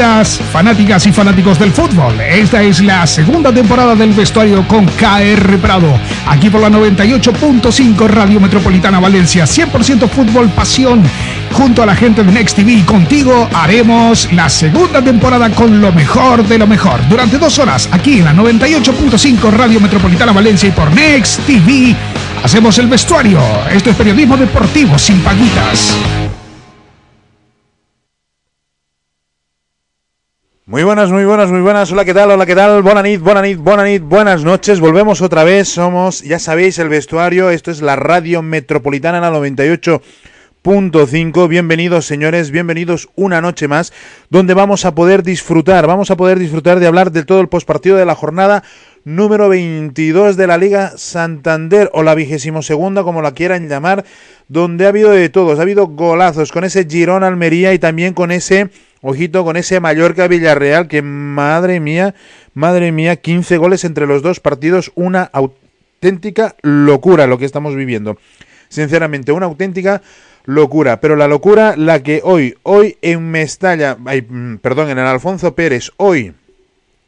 Bienvenidas, fanáticas y fanáticos del fútbol. Esta es la segunda temporada del vestuario con KR Prado. Aquí por la 98.5 Radio Metropolitana Valencia. 100% fútbol, pasión. Junto a la gente de Next TV y contigo haremos la segunda temporada con lo mejor de lo mejor. Durante dos horas, aquí en la 98.5 Radio Metropolitana Valencia y por Next TV, hacemos el vestuario. Esto es periodismo deportivo sin paguitas. Muy buenas, muy buenas, muy buenas. Hola, ¿qué tal? Hola, ¿qué tal? Buenas nit, buenas nit, buenas nit, buenas noches. Volvemos otra vez. Somos, ya sabéis, el vestuario. Esto es la radio metropolitana la 98.5. Bienvenidos, señores, bienvenidos una noche más, donde vamos a poder disfrutar, vamos a poder disfrutar de hablar de todo el postpartido de la jornada número 22 de la Liga Santander o la vigésimo segunda, como la quieran llamar, donde ha habido de todos. Ha habido golazos con ese Girón Almería y también con ese Ojito con ese Mallorca Villarreal que madre mía, madre mía, 15 goles entre los dos partidos, una auténtica locura lo que estamos viviendo. Sinceramente, una auténtica locura, pero la locura la que hoy, hoy en Mestalla, mm, perdón, en el Alfonso Pérez, hoy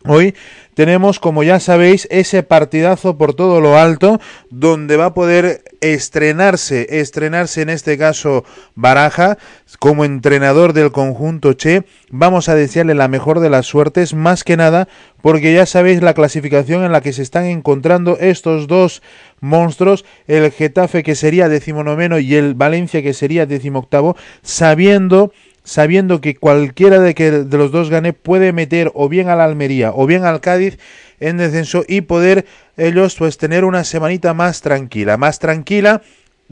Hoy tenemos, como ya sabéis, ese partidazo por todo lo alto, donde va a poder estrenarse, estrenarse en este caso Baraja, como entrenador del conjunto Che. Vamos a desearle la mejor de las suertes, más que nada, porque ya sabéis la clasificación en la que se están encontrando estos dos monstruos, el Getafe que sería decimonoveno y el Valencia que sería decimoctavo, sabiendo sabiendo que cualquiera de, que, de los dos gane puede meter o bien al Almería o bien al Cádiz en descenso y poder ellos pues tener una semanita más tranquila, más tranquila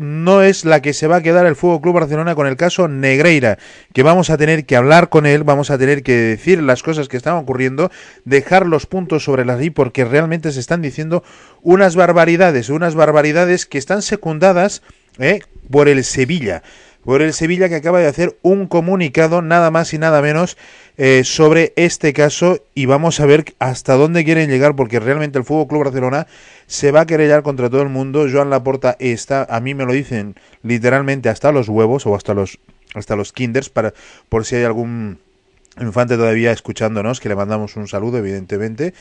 no es la que se va a quedar el Fútbol Club Barcelona con el caso Negreira, que vamos a tener que hablar con él, vamos a tener que decir las cosas que están ocurriendo, dejar los puntos sobre la ley porque realmente se están diciendo unas barbaridades, unas barbaridades que están secundadas ¿eh? por el Sevilla por el Sevilla que acaba de hacer un comunicado nada más y nada menos eh, sobre este caso y vamos a ver hasta dónde quieren llegar porque realmente el Fútbol Club Barcelona se va a querellar contra todo el mundo. Joan Laporta está, a mí me lo dicen literalmente hasta los huevos o hasta los hasta los kinders para por si hay algún infante todavía escuchándonos que le mandamos un saludo evidentemente,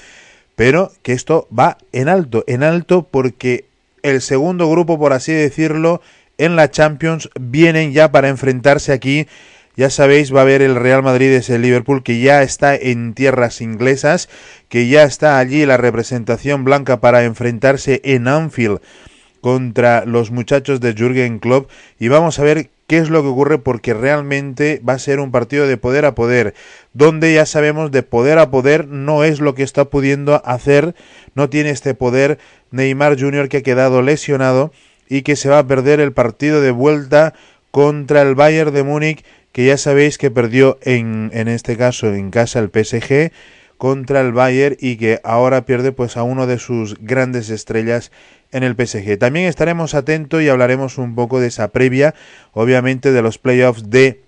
pero que esto va en alto, en alto porque el segundo grupo por así decirlo en la Champions vienen ya para enfrentarse aquí. Ya sabéis, va a haber el Real Madrid, es el Liverpool, que ya está en tierras inglesas, que ya está allí la representación blanca para enfrentarse en Anfield contra los muchachos de Jürgen Klopp y vamos a ver qué es lo que ocurre porque realmente va a ser un partido de poder a poder, donde ya sabemos de poder a poder no es lo que está pudiendo hacer, no tiene este poder Neymar Jr. que ha quedado lesionado y que se va a perder el partido de vuelta contra el Bayern de Múnich, que ya sabéis que perdió en, en este caso en casa el PSG contra el Bayern y que ahora pierde pues a uno de sus grandes estrellas en el PSG. También estaremos atentos y hablaremos un poco de esa previa, obviamente de los playoffs de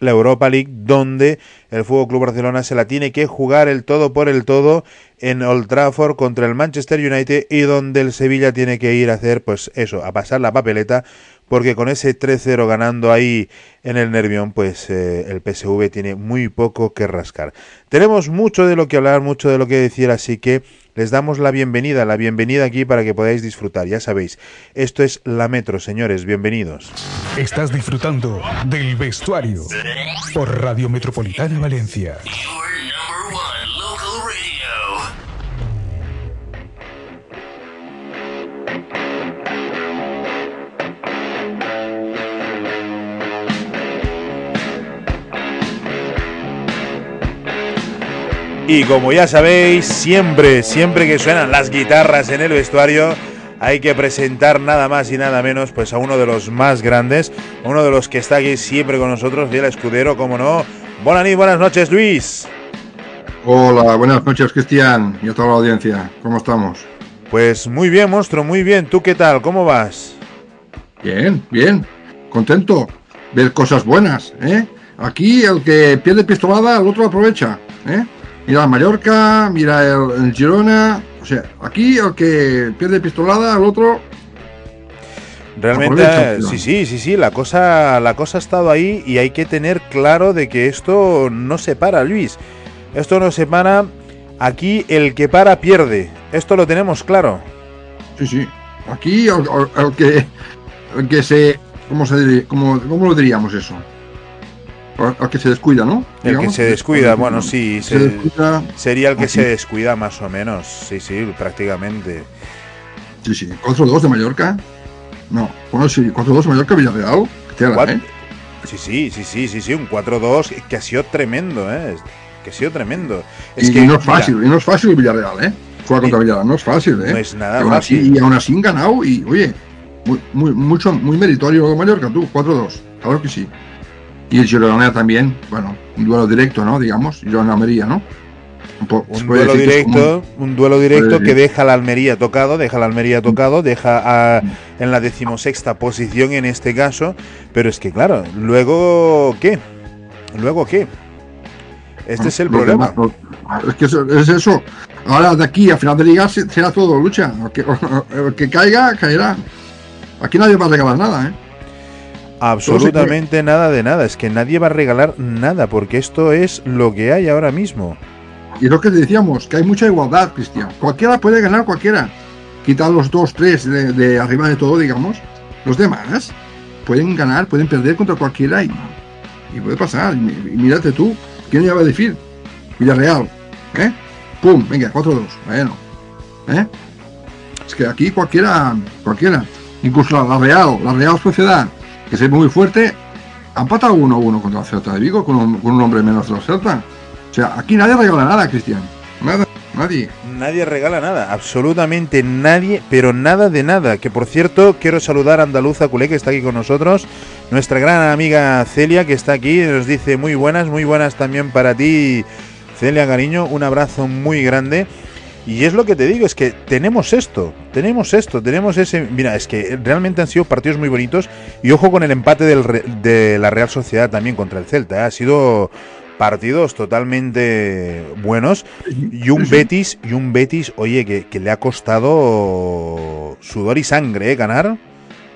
la Europa League, donde el Fútbol Club Barcelona se la tiene que jugar el todo por el todo en Old Trafford contra el Manchester United y donde el Sevilla tiene que ir a hacer, pues eso, a pasar la papeleta, porque con ese 3-0 ganando ahí en el Nervión, pues eh, el PSV tiene muy poco que rascar. Tenemos mucho de lo que hablar, mucho de lo que decir, así que les damos la bienvenida, la bienvenida aquí para que podáis disfrutar. Ya sabéis, esto es La Metro, señores, bienvenidos. Estás disfrutando del vestuario por Radio Metropolitana Valencia. Y como ya sabéis, siempre, siempre que suenan las guitarras en el vestuario, hay que presentar nada más y nada menos pues a uno de los más grandes, uno de los que está aquí siempre con nosotros, el escudero, como no. Buenas buenas noches, Luis. Hola, buenas noches, Cristian, y a toda la audiencia. ¿Cómo estamos? Pues muy bien, monstruo, muy bien. ¿Tú qué tal? ¿Cómo vas? Bien, bien. Contento. Ver cosas buenas, ¿eh? Aquí el que pierde pistolada, el otro aprovecha, ¿eh? Mira el Mallorca, mira el, Girona. O sea, aquí el que pierde pistolada, al otro. Realmente, sí, sí, sí, sí, la cosa, la cosa ha estado ahí y hay que tener claro de que esto no se para, Luis. Esto no se para. Aquí el que para pierde. Esto lo tenemos claro. Sí, sí. Aquí el, que, el que se, ¿cómo se diría? ¿Cómo, lo diríamos eso? El que se descuida, ¿no? El que se descuida, bueno, sí, sería el que se descuida más o menos, sí, sí, prácticamente. Sí, sí, 4-2 de Mallorca. No, bueno, sí, 4-2 de Mallorca Villarreal. ¿eh? Sí, sí, sí, sí, sí, sí, un 4-2 que ha sido tremendo, ¿eh? Que ha sido tremendo. Es y, que, no es fácil, y no es fácil Villarreal, ¿eh? Juega contra Villarreal, no es fácil, ¿eh? No es nada fácil. y aún así han ganado y, oye, muy, muy, mucho, muy meritorio Mallorca, tú, 4-2, claro que sí. Y el Girona también, bueno, un duelo directo, ¿no? Digamos, Girona-Almería, ¿no? Un, duelo directo, un duelo directo que deja la Almería tocado, deja la Almería tocado, deja a, en la decimosexta posición en este caso, pero es que claro, luego ¿qué? Luego ¿qué? Este es el problema. es que es eso. Ahora de aquí a final de liga será todo lucha. El que, caiga, caerá. Aquí nadie va a regalar nada, ¿eh? Absolutamente nada de nada. Es que nadie va a regalar nada, porque esto es lo que hay ahora mismo. Y lo que decíamos, que hay mucha igualdad, Cristian. Cualquiera puede ganar cualquiera. Quitar los dos, tres de, arriba de todo, digamos. Los demás pueden ganar, pueden perder contra cualquiera y, y puede pasar. Y, mírate tú, ¿quién ya va a decir? Villarreal, ¿eh? ¡Pum! Venga, 4-2. Bueno, ¿eh? Es que aquí cualquiera, cualquiera. Incluso la Real, la Real Sociedad, que es muy fuerte, ha empatado 1-1 contra la Celta de Vigo con un, con un hombre menos de la Celta. O sea, aquí nadie regala nada, Cristian. Nada, nadie. Nadie regala nada, absolutamente nadie, pero nada de nada. Que por cierto, quiero saludar a Andaluza Culé, que está aquí con nosotros. Nuestra gran amiga Celia, que está aquí, nos dice muy buenas, muy buenas también para ti, Celia Cariño. Un abrazo muy grande. Y es lo que te digo, es que tenemos esto, tenemos esto, tenemos ese... Mira, es que realmente han sido partidos muy bonitos y ojo con el empate del, de la Real Sociedad también contra el Celta. ¿eh? Ha sido partidos totalmente buenos y un Betis y un Betis oye que, le ha costado sudor y sangre ¿eh? ganar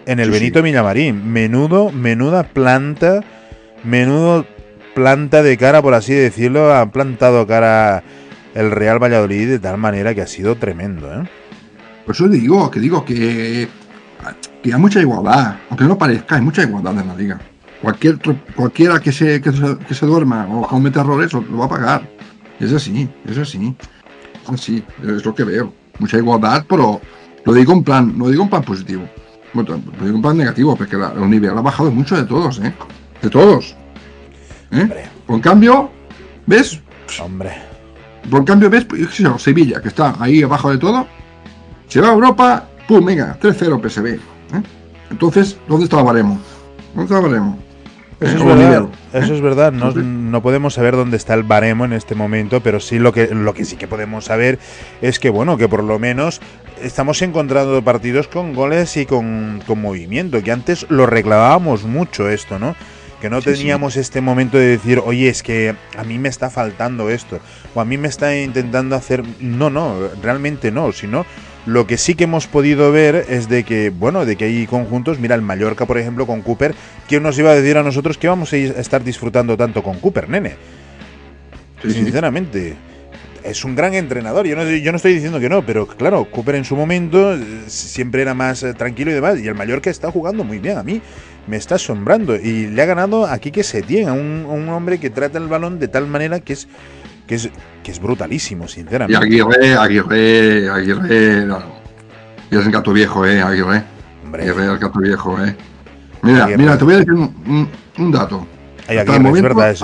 en el Benito Millamarín menudo menuda planta menudo planta de cara por así decirlo ha plantado cara el Real Valladolid de tal manera que ha sido tremendo ¿eh? por eso digo que digo que que hay mucha igualdad aunque no parezca hay mucha igualdad en la liga Cualquier, cualquiera que se, que se, duerma o cometa errores lo, va a pagar. Es así, es así. Es así, es lo que veo. Mucha igualdad, pero lo digo en plan, no digo en plan positivo. lo digo en plan negativo, porque el nivel ha bajado mucho de todos, ¿eh? De todos. ¿Eh? Por cambio, ¿ves? Hombre. Por cambio, ¿ves? Sevilla, que está ahí abajo de todo. Se va a Europa, pum, venga, 3-0 PSV. ¿eh? Entonces, ¿dónde está el baremo? ¿Dónde está baremo? Eso es verdad, eso es verdad. No, podemos saber dónde está el baremo en este momento, pero sí lo que, lo que sí que podemos saber es que, bueno, que por lo menos estamos encontrando partidos con goles y con, movimiento, que antes lo reclamábamos mucho esto, ¿no? Que no teníamos este momento de decir, oye, es que a mí me está faltando esto, o a mí me está intentando hacer... No, no, realmente no, sino lo que sí que hemos podido ver es de que, bueno, de que hay conjuntos, mira el Mallorca, por ejemplo, con Cooper, ¿quién nos iba a decir a nosotros que vamos a estar disfrutando tanto con Cooper, nene? Sinceramente. Es un gran entrenador, yo no, yo no estoy diciendo que no, pero claro, Cooper en su momento eh, siempre era más eh, tranquilo y demás, y el Mallorca está jugando muy bien, a mí me está asombrando, y le ha ganado aquí que se tiene, a un, un hombre que trata el balón de tal manera que es que es, que es brutalísimo, sinceramente. Y Aguirre, Aguirre, Aguirre, no, Y es el gato viejo, eh, Aguirre. Hombre. Aguirre, el gato viejo, eh. Mira, mira, te voy a decir un, un, dato. Ay, Aguirre, es verdad. Es,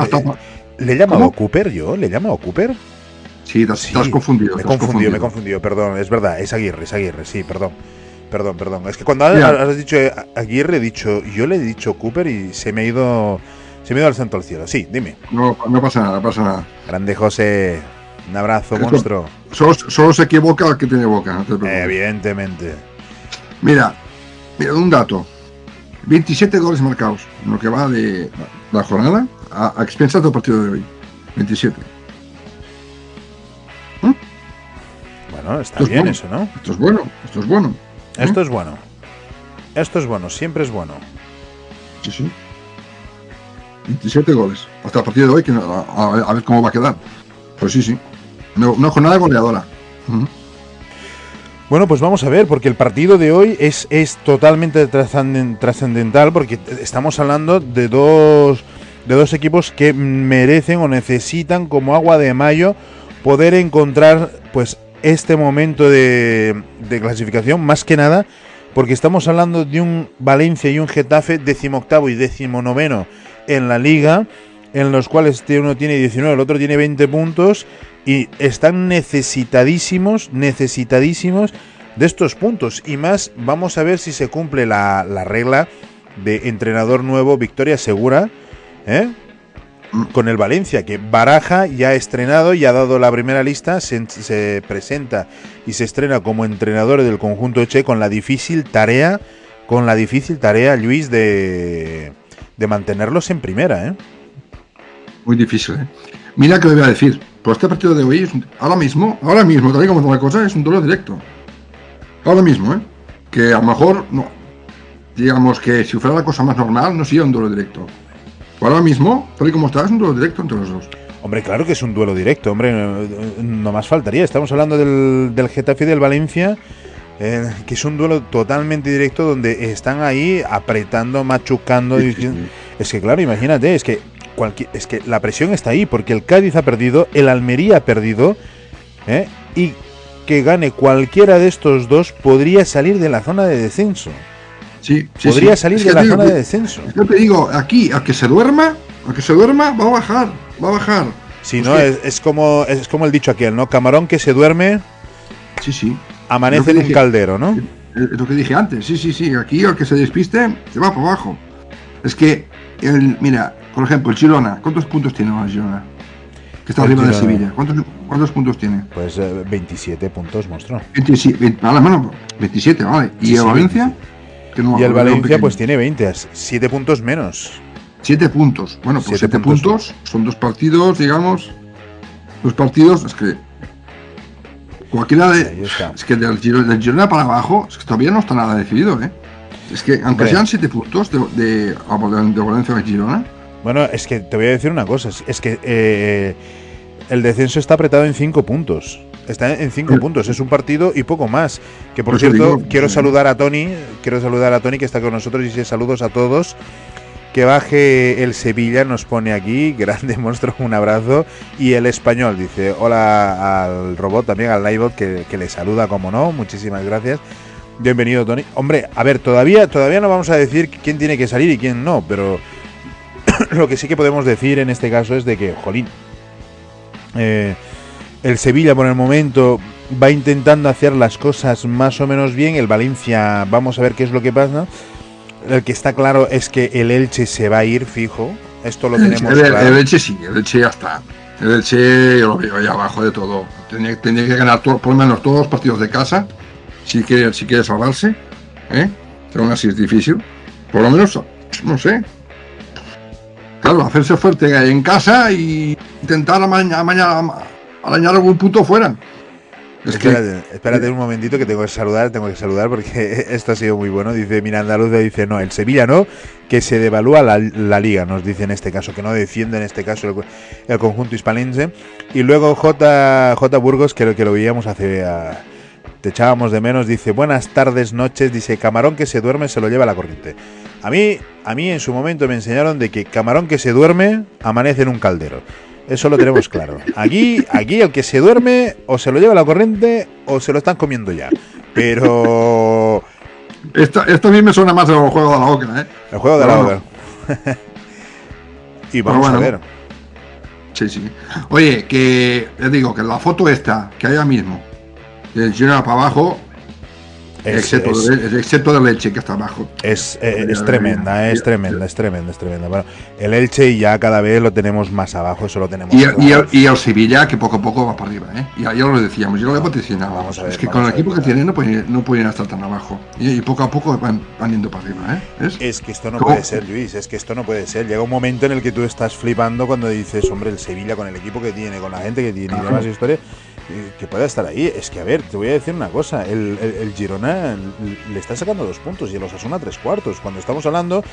¿Le he llamado Cooper yo? ¿Le he llamado Cooper? Sí, te, has confundido. Me he confundido, me he confundido, perdón. Es verdad, es Aguirre, es Aguirre, sí, perdón. Perdón, perdón. Es que cuando has, dicho Aguirre, he dicho, yo le he dicho Cooper y se me ha ido se me da el santo al cielo. Sí, dime. No, no pasa nada, pasa nada. Grande José. Un abrazo, monstruo. Solo, se equivoca el que tiene boca. Evidentemente. Mira, mira, un dato. 27 goles marcados lo que va de la jornada a, expensas del partido de hoy. 27. Bueno, está bien eso, ¿no? Esto es bueno, esto es bueno. Esto es bueno. Esto es bueno, siempre es bueno. Sí, sí. 27 goles. Hasta el partido de hoy, que a, a ver cómo va a quedar. Pues sí, sí. Una jornada goleadora. Bueno, pues vamos a ver, porque el partido de hoy es, es totalmente trascendental, porque estamos hablando de dos, de dos equipos que merecen o necesitan como agua de mayo poder encontrar pues este momento de, clasificación, más que nada, porque estamos hablando de un Valencia y un Getafe decimoctavo y decimonoveno en la liga, en los cuales uno tiene 19, el otro tiene 20 puntos y están necesitadísimos, necesitadísimos de estos puntos. Y más, vamos a ver si se cumple la, regla de entrenador nuevo, victoria segura, ¿eh? Con el Valencia, que Baraja ya ha estrenado y ha dado la primera lista, se, se, presenta y se estrena como entrenador del conjunto Che con la difícil tarea, con la difícil tarea, Luis, de, de mantenerlos en primera. ¿eh? Muy difícil, ¿eh? Mira que le voy a decir, pues este partido de hoy, ahora mismo, ahora mismo, tal y como está la cosa, es un duelo directo. Ahora mismo, ¿eh? Que a lo mejor, no, digamos que si fuera la cosa más normal, no sería un duelo directo. Ahora mismo, tal y como está, es un duelo directo entre los dos. Hombre, claro que es un duelo directo, hombre, no, más faltaría. Estamos hablando del, del Getafe y del Valencia, eh, que es un duelo totalmente directo donde están ahí apretando, machucando. Es que, claro, imagínate, es que es que la presión está ahí, porque el Cádiz ha perdido, el Almería ha perdido, ¿eh? y que gane cualquiera de estos dos podría salir de la zona de descenso. Sí, podría salir de la zona de descenso. Yo te digo, aquí, a que se duerma, a que se duerma, va a bajar, va a bajar. Sí, no, es, como, es como el dicho aquel, ¿no? Camarón que se duerme. Sí, sí. Amanece en un caldero, ¿no? Es lo que dije antes, sí, sí, sí. Aquí al que se despiste, se va para abajo. Es que, el, mira, por ejemplo, el Girona, ¿cuántos puntos tiene el Girona? Que está arriba de Sevilla. ¿Cuántos, puntos tiene? Pues 27 eh, puntos, monstruo. 27, vale, 27, vale. ¿Y el Valencia? Y el Valencia pues tiene 20, 7 puntos menos. 7 puntos. Bueno, pues 7 puntos. son dos partidos, digamos. Dos partidos, es que cualquiera de. Es que del Girona, para abajo, es que todavía no está nada decidido, ¿eh? Es que aunque sean 7 puntos de, de, Valencia a Girona, bueno, es que te voy a decir una cosa, es que eh, el descenso está apretado en cinco puntos. Está en cinco puntos, es un partido y poco más. Que por cierto, quiero saludar a Tony, quiero saludar a Tony que está con nosotros y saludos a todos. Que baje el Sevilla, nos pone aquí, grande monstruo, un abrazo. Y el español dice, hola al robot también, al Livebot, que, que le saluda como no, muchísimas gracias. Bienvenido Tony. Hombre, a ver, todavía, todavía no vamos a decir quién tiene que salir y quién no, pero lo que sí que podemos decir en este caso es de que, jolín, eh, el Sevilla por el momento va intentando hacer las cosas más o menos bien, el Valencia, vamos a ver qué es lo que pasa. El que está claro es que el Elche se va a ir fijo, esto lo tenemos el, claro. El Elche sí, el Elche ya está. El Elche yo lo veo ahí abajo de todo. Tiene, que ganar por lo menos todos los partidos de casa, si quiere, si quiere salvarse. ¿eh? Aún así es difícil. Por lo menos, no sé, Claro, hacerse fuerte en casa y intentar mañana, mañana arañar algún punto fuera. espérate, espérate un momentito que tengo que saludar, tengo que saludar porque esto ha sido muy bueno. Dice Miranda Luz, dice, no, el Sevilla no, que se devalúa la, liga, nos dice en este caso, que no defiende en este caso el, conjunto hispalense. Y luego J, J Burgos, que, que lo veíamos hace... te echábamos de menos, dice, buenas tardes, noches, dice, camarón que se duerme se lo lleva la corriente. A mí, a mí en su momento me enseñaron de que camarón que se duerme amanece en un caldero. Eso lo tenemos claro. Aquí, aquí el que se duerme o se lo lleva la corriente o se lo están comiendo ya. Pero esto, esto a mí me suena más al juego de la oca, ¿eh? El juego de la oca. y vamos a ver. Sí, sí. Oye, que les digo que la foto esta que hay ahora mismo, de para abajo, excepto, de, del Elche que está abajo. Es, eh, es tremenda, es tremenda, es tremenda, es tremenda. Bueno, el Elche ya cada vez lo tenemos más abajo, eso lo tenemos. Y, el, Sevilla que poco a poco va para arriba, ¿eh? Y ya lo decíamos, yo lo vamos es que con el equipo que tienen no pueden, no pueden estar tan abajo. Y, poco a poco van, van, yendo para arriba, ¿eh? ¿Es? que esto no puede ser, Luis, es que esto no puede ser. Llega un momento en el que tú estás flipando cuando dices, hombre, el Sevilla con el equipo que tiene, con la gente que tiene y demás historias que pueda estar ahí. Es que, a ver, te voy a decir una cosa. El, Girona le está sacando dos puntos y el Osasuna tres cuartos. Cuando estamos hablando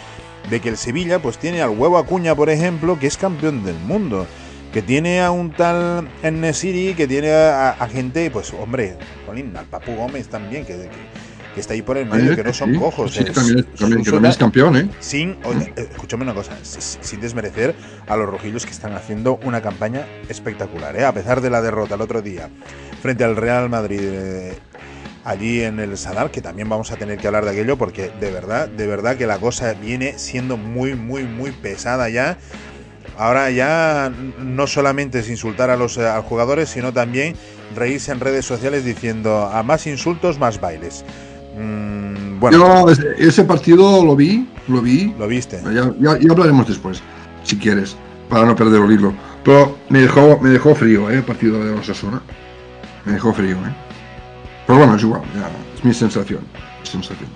de que el Sevilla pues tiene al huevo Acuña, por ejemplo, que es campeón del mundo. Que tiene a un tal Nesiri, que tiene a, gente, pues, hombre, al Papu Gómez también, que que está ahí por el medio, que no son cojos. Sí, también, también, es campeón, ¿eh? Sin, eh, escúchame una cosa, sin desmerecer a los rojillos que están haciendo una campaña espectacular, ¿eh? A pesar de la derrota el otro día frente al Real Madrid. Eh, allí en el Sadar, que también vamos a tener que hablar de aquello porque de verdad, de verdad que la cosa viene siendo muy, muy, muy pesada ya. Ahora ya no solamente es insultar a los a jugadores, sino también reírse en redes sociales diciendo a más insultos, más bailes. Mm, bueno. Yo ese partido lo vi, lo vi. Lo viste. Ya, hablaremos después, si quieres, para no perder el hilo. Pero me dejó, me dejó frío, ¿eh? El partido de Osasuna. Me dejó frío, ¿eh? Pero bueno, es igual, es mi sensación. sensación.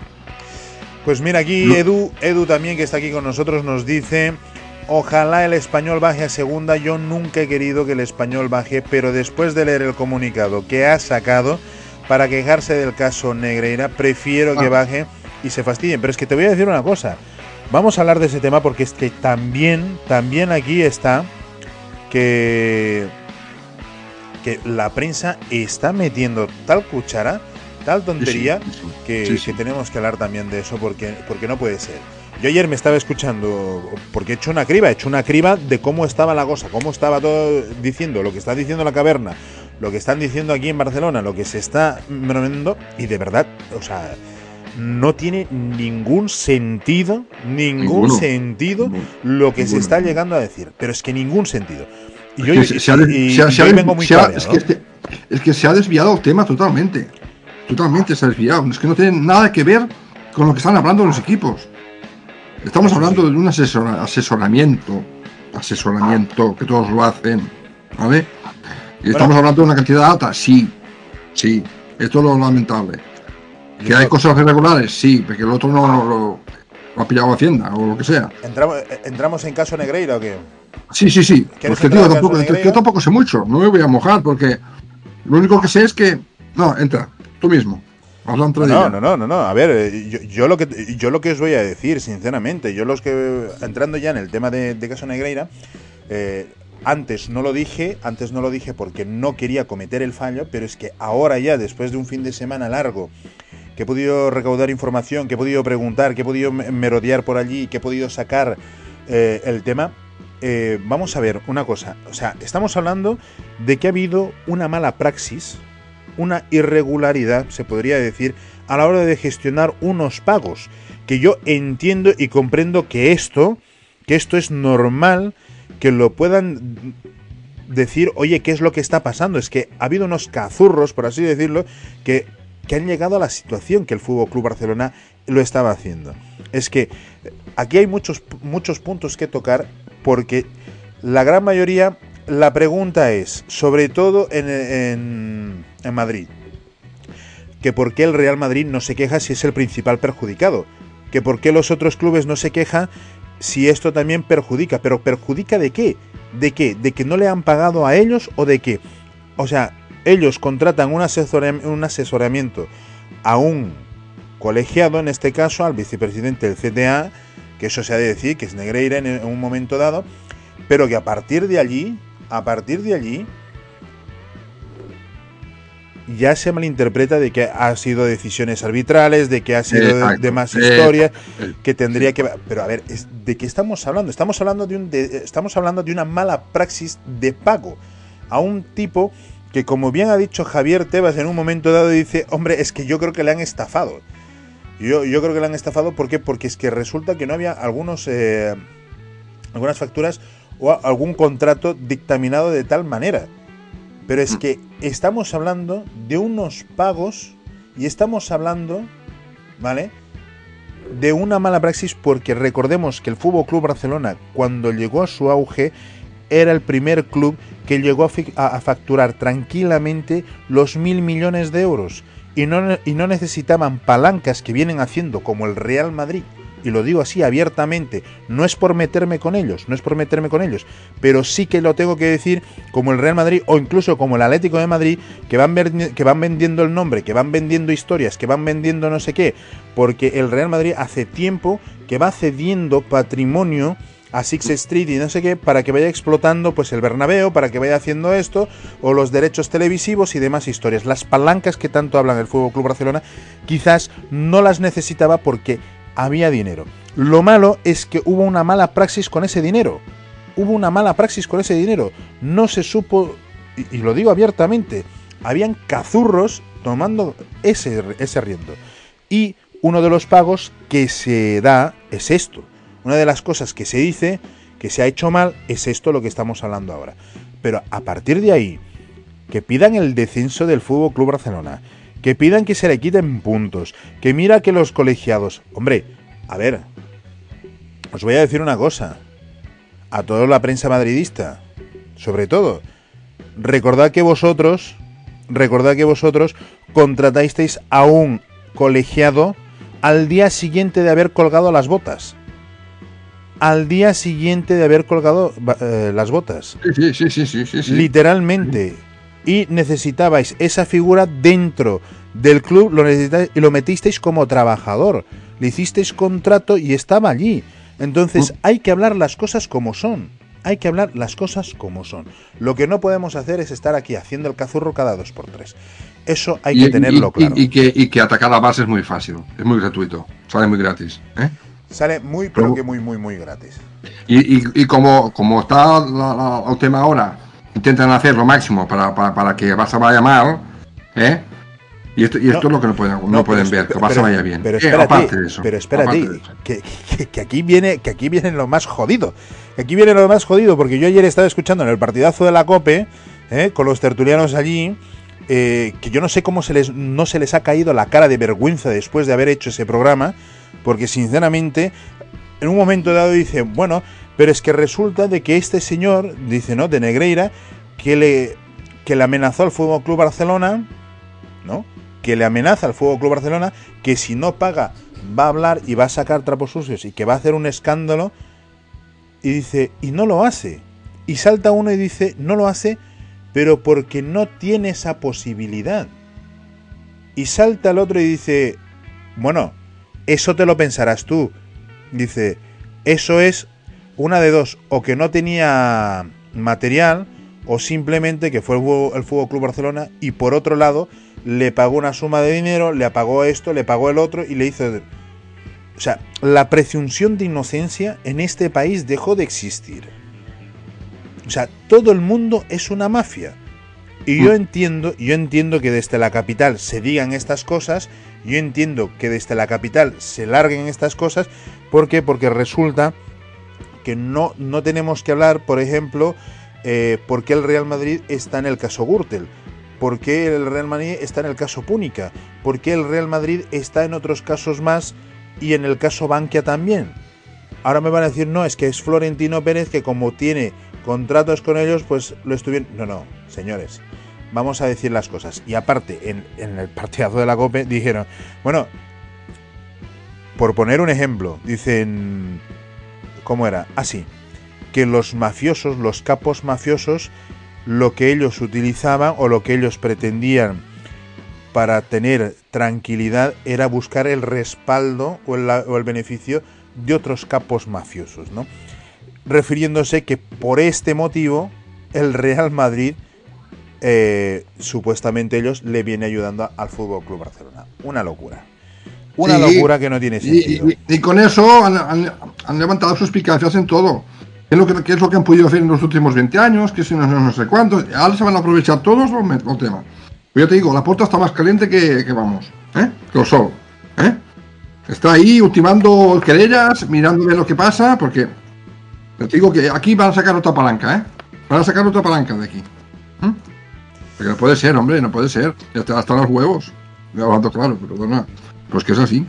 Pues mira, aquí Edu, Edu también, que está aquí con nosotros, nos dice... Ojalá el español baje a segunda. Yo nunca he querido que el español baje, pero después de leer el comunicado que ha sacado, para quejarse del caso Negreira, prefiero que ah. baje y se fastidien. Pero es que te voy a decir una cosa. Vamos a hablar de ese tema porque es que también, también aquí está que, que la prensa está metiendo tal cuchara, tal tontería, que, tenemos que hablar también de eso porque, porque no puede ser. Yo ayer me estaba escuchando, porque he hecho una criba, he hecho una criba de cómo estaba la cosa, cómo estaba todo diciendo, lo que está diciendo la caverna, lo que están diciendo aquí en Barcelona, lo que se está moviendo, y de verdad, o sea, no tiene ningún sentido, ningún sentido lo que se está llegando a decir, pero es que ningún sentido. Y yo, vengo muy es, que es que se ha desviado el tema totalmente. Totalmente se ha desviado. Es que no tiene nada que ver con lo que están hablando los equipos. Estamos hablando de un asesoramiento, asesoramiento, que todos lo hacen, ¿vale? ¿Y estamos hablando de una cantidad alta? Sí, sí. Esto es lo lamentable. ¿Que hay cosas irregulares? Sí, porque el otro no lo, ha pillado Hacienda o lo que sea. ¿Entramos, ¿Entramos en caso Negreira o qué? Sí, sí, sí. Porque tío, tampoco, yo tampoco sé mucho. No me voy a mojar porque lo único que sé es que. No, entra, tú mismo. No, no, no, no, no, A ver, eh, yo, lo que yo lo que os voy a decir, sinceramente, yo los que entrando ya en el tema de, caso Negreira, eh, antes no lo dije, antes no lo dije porque no quería cometer el fallo, pero es que ahora ya, después de un fin de semana largo, que he podido recaudar información, que he podido preguntar, que he podido merodear por allí, que he podido sacar eh, el tema, eh, vamos a ver una cosa. O sea, estamos hablando de que ha habido una mala praxis, una irregularidad, se podría decir, a la hora de gestionar unos pagos. Que yo entiendo y comprendo que esto, que esto es normal que lo puedan decir, oye, ¿qué es lo que está pasando? Es que ha habido unos cazurros, por así decirlo, que, que han llegado a la situación que el Fútbol Club Barcelona lo estaba haciendo. Es que aquí hay muchos, muchos puntos que tocar porque la gran mayoría, la pregunta es, sobre todo en, en, en Madrid, que por qué el Real Madrid no se queja si es el principal perjudicado, que por qué los otros clubes no se quejan si esto también perjudica. ¿Pero perjudica de qué? ¿De qué? ¿De que no le han pagado a ellos o de qué? O sea, ellos contratan un, un asesoramiento a un colegiado, en este caso al vicepresidente del CTA, que eso se ha de decir, que es Negreira en un momento dado, pero que a partir de allí, a partir de allí, ya se malinterpreta de que ha sido decisiones arbitrales, de que ha sido de, más historia, que tendría que... Pero a ver, ¿de qué estamos hablando? Estamos hablando de, un, estamos hablando de una mala praxis de pago a un tipo que, como bien ha dicho Javier Tebas en un momento dado, dice, hombre, es que yo creo que le han estafado. Yo, yo creo que le han estafado, ¿por qué? Porque es que resulta que no había algunos, eh, algunas facturas o algún contrato dictaminado de tal manera pero es mm. que estamos hablando de unos pagos y estamos hablando, ¿vale? De una mala praxis porque recordemos que el Fútbol Club Barcelona cuando llegó a su auge era el primer club que llegó a, facturar tranquilamente los mil millones de euros y no, y no necesitaban palancas que vienen haciendo como el Real Madrid y lo digo así abiertamente, no es por meterme con ellos, no es por meterme con ellos, pero sí que lo tengo que decir como el Real Madrid o incluso como el Atlético de Madrid, que van, que van vendiendo el nombre, que van vendiendo historias, que van vendiendo no sé qué, porque el Real Madrid hace tiempo que va cediendo patrimonio a Six Street y no sé qué, para que vaya explotando pues el Bernabéu, para que vaya haciendo esto, o los derechos televisivos y demás historias. Las palancas que tanto hablan el Fútbol Club Barcelona, quizás no las necesitaba porque había dinero. Lo malo es que hubo una mala praxis con ese dinero. Hubo una mala praxis con ese dinero. No se supo, y, lo digo abiertamente, habían cazurros tomando ese, ese riendo. Y uno de los pagos que se da es esto. Una de las cosas que se dice que se ha hecho mal es esto lo que estamos hablando ahora. Pero a partir de ahí, que pidan el descenso del Fútbol Club Barcelona, que pidan que se le quiten puntos, que mira que los colegiados, hombre, a ver, os voy a decir una cosa, a toda la prensa madridista, sobre todo, recordad que vosotros, recordad que vosotros contratasteis a un colegiado al día siguiente de haber colgado las botas. Al día siguiente de haber colgado eh, las botas. Sí, sí, sí, sí, sí, Literalmente y necesitabais esa figura dentro del club, lo y lo metisteis como trabajador, le hicisteis contrato y estaba allí. Entonces hay que hablar las cosas como son. Hay que hablar las cosas como son. Lo que no podemos hacer es estar aquí haciendo el cazurro cada dos por tres. Eso hay que tenerlo claro. Y, que, y que atacar la base es muy fácil, es muy gratuito, sale muy gratis. ¿eh? Sale muy, pero, que muy, muy, muy gratis. Y, como, como está el tema ahora, intentan hacer lo máximo para, para, que Barça vaya mal, ¿eh? Y esto, y esto es lo que no pueden, no, pueden ver, que Barça vaya bien. Pero espérate, pero espérate que, que, aquí viene, que aquí viene lo más jodido. Que aquí viene lo más jodido, porque yo ayer estaba escuchando en el partidazo de la COPE, ¿eh? con los tertulianos allí, eh, que yo no sé cómo se les, no se les ha caído la cara de vergüenza después de haber hecho ese programa, porque sinceramente, en un momento dado dice, bueno, pero es que resulta de que este señor, dice, ¿no? De Negreira, que le, que le amenazó al Fútbol Club Barcelona, ¿no? Que le amenaza al Fútbol Club Barcelona que si no paga va a hablar y va a sacar trapos sucios y que va a hacer un escándalo. Y dice, y no lo hace. Y salta uno y dice, no lo hace, pero porque no tiene esa posibilidad. Y salta el otro y dice, bueno, eso te lo pensarás tú. Dice, eso es una de dos, o que no tenía material, o simplemente que fue el Fútbol Club Barcelona y por otro lado le pagó una suma de dinero, le pagó esto, le pagó el otro y le hizo. O sea, la presunción de inocencia en este país dejó de existir. O sea, todo el mundo es una mafia. Y yo mm. entiendo, yo entiendo que desde la capital se digan estas cosas, yo entiendo que desde la capital se larguen estas cosas, ¿por qué? Porque resulta que no, no tenemos que hablar, por ejemplo, eh, por qué el Real Madrid está en el caso Gürtel, por qué el Real Madrid está en el caso Púnica, por qué el Real Madrid está en otros casos más y en el caso Bankia también. Ahora me van a decir, no, es que es Florentino Pérez que como tiene contratos con ellos, pues lo estuvieron... No, no, señores, vamos a decir las cosas. Y aparte, en, en el partidazo de la COPE dijeron, bueno, por poner un ejemplo, dicen ¿Cómo era? Así, que los mafiosos, los capos mafiosos, lo que ellos utilizaban o lo que ellos pretendían para tener tranquilidad era buscar el respaldo o el, beneficio de otros capos mafiosos, ¿no? Refiriéndose que por este motivo el Real Madrid eh, supuestamente ellos le viene ayudando al Fútbol Club Barcelona. Una locura. Una locura que no tiene sentido. Y, con eso han, levantado sus picancias en todo. ¿Qué es, lo que, es lo que han podido hacer en los últimos 20 años? Que si no, no, sé cuántos. Ahora se van a aprovechar todos los, temas. Pues ya te digo, la puerta está más caliente que, vamos. ¿eh? Que lo sol. ¿eh? Está ahí ultimando querellas, mirándome lo que pasa, porque te digo que aquí van a sacar otra palanca, ¿eh? Van a sacar otra palanca de aquí. ¿eh? Porque no puede ser, hombre, no puede ser. Ya hasta los huevos. Me hablando claro, pero nada. Pues que es así.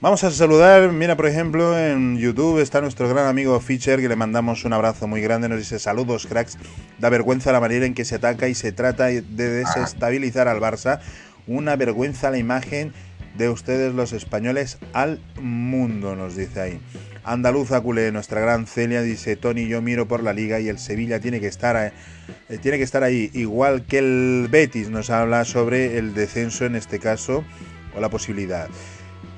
Vamos a saludar, mira por ejemplo en YouTube está nuestro gran amigo Fischer que le mandamos un abrazo muy grande, nos dice saludos cracks, da vergüenza la manera en que se ataca y se trata de desestabilizar al Barça, una vergüenza la imagen de ustedes los españoles al mundo, nos dice ahí. Andaluza culé, nuestra gran Celia dice, Tony, yo miro por la liga y el Sevilla tiene que estar eh, tiene que estar ahí, igual que el Betis nos habla sobre el descenso en este caso o la posibilidad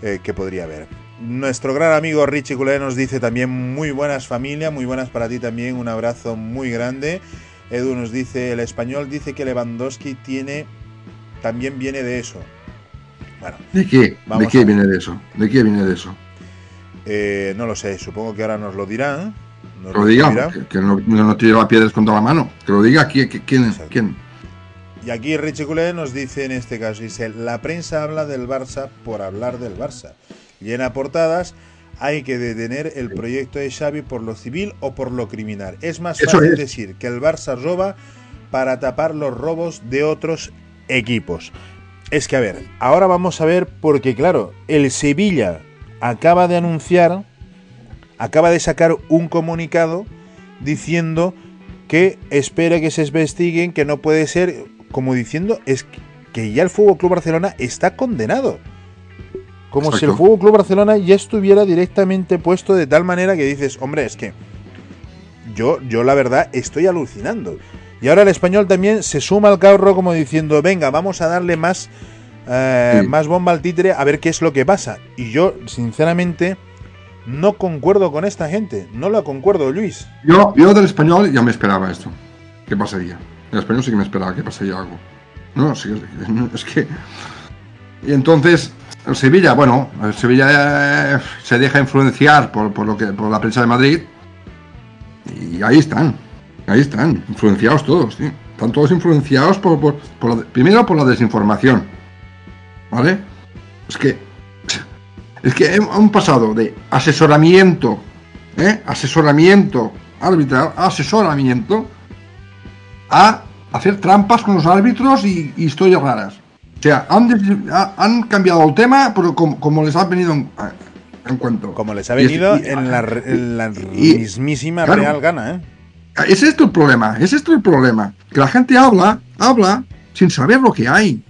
eh, que podría haber. Nuestro gran amigo Richie Culé nos dice también muy buenas familia, muy buenas para ti también, un abrazo muy grande. Edu nos dice, el español dice que Lewandowski tiene, también viene de eso. Bueno, ¿De qué? ¿De qué viene de eso? ¿De qué viene de eso? Eh, no lo sé, supongo que ahora nos lo dirán. Nos lo, diga, que, no, no tire la piedra contra la mano. Que lo diga quién. quién, quién. Y aquí Richie Culé nos dice en este caso, dice, la prensa habla del Barça por hablar del Barça llena portadas, hay que detener el proyecto de Xavi por lo civil o por lo criminal. Es más fácil decir que el Barça roba para tapar los robos de otros equipos. Es que a ver, ahora vamos a ver porque claro, el Sevilla acaba de anunciar, acaba de sacar un comunicado diciendo que espera que se investiguen, que no puede ser, como diciendo, es que ya el Fútbol Club Barcelona está condenado. Como si el Fútbol Club Barcelona ya estuviera directamente puesto de tal manera que dices, hombre, es que yo, yo la verdad estoy alucinando. Y ahora el español también se suma al carro como diciendo, venga, vamos a darle más, eh, más bomba al títere a ver qué es lo que pasa. Y yo, sinceramente, no concuerdo con esta gente. No la concuerdo, Luis. Yo, yo del español ya me esperaba esto. ¿Qué pasaría? El español sí que me esperaba que pasaría algo. No, sí, es que... Y entonces, el Sevilla, bueno, el Sevilla eh, se deja influenciar por, lo que, por la prensa de Madrid y ahí están, ahí están, influenciados todos, ¿sí? están todos influenciados por, por, primero por la desinformación, ¿vale? Es que es que han pasado de asesoramiento, ¿eh? asesoramiento arbitral, asesoramiento, a hacer trampas con los árbitros y historias raras. O sea, han, cambiado el tema como, les ha venido en, cuanto. Como les ha venido en, la, mismísima real gana, ¿eh? Es esto el problema, es esto el problema. Que la gente habla, habla sin saber lo que hay.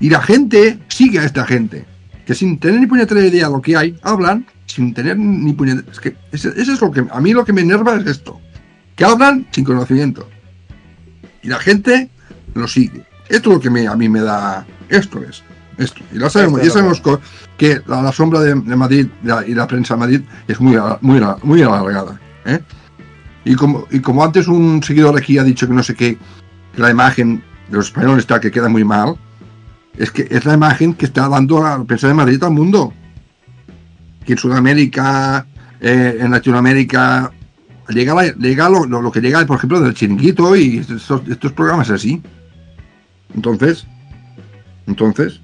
Y la gente sigue a esta gente. Que sin tener ni puñetera idea de lo que hay, hablan sin tener ni puñetera. Es que eso es lo que. A mí lo que me enerva es esto. Que hablan sin conocimiento. Y la gente lo sigue. Esto es lo que me, a mí me da. Esto es. Esto. Y lo sabemos, ya sabemos que la, sombra de, Madrid y la prensa de Madrid es muy, muy, muy alargada. ¿eh? Y, como, y como antes un seguidor aquí ha dicho que no sé qué, que la imagen de los españoles está que queda muy mal, es que es la imagen que está dando la prensa de Madrid al mundo. Que en Sudamérica, eh, en Latinoamérica, llega, llega lo, lo, que llega, por ejemplo, del chiringuito y estos, estos programas así. Entonces, entonces,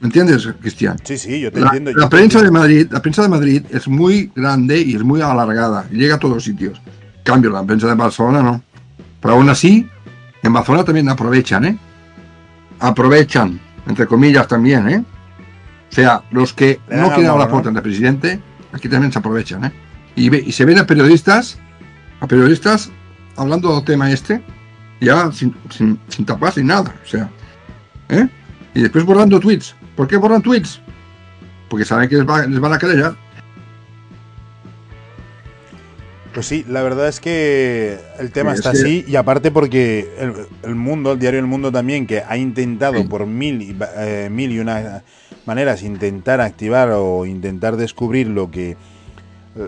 ¿me entiendes, Cristian? Sí, sí, yo te la, entiendo. La prensa de Madrid, la prensa de Madrid es muy grande y es muy alargada, y llega a todos sitios. cambio, la prensa de Barcelona no. Pero aún así, en Barcelona también aprovechan, ¿eh? Aprovechan, entre comillas también, ¿eh? O sea, los que no quieren hablar por el presidente, aquí también se aprovechan, ¿eh? Y, y se ven a periodistas, a periodistas hablando del tema este, ya sin, sin, sin tapar, sin nada. O sea, ¿eh? Y después borrando tweets. ¿Por qué borran tweets? Porque saben que les, van a querer ya. Pues sí, la verdad es que el tema está así y aparte porque el, mundo, el diario El Mundo también, que ha intentado por mil y, eh, mil y una maneras intentar activar o intentar descubrir lo que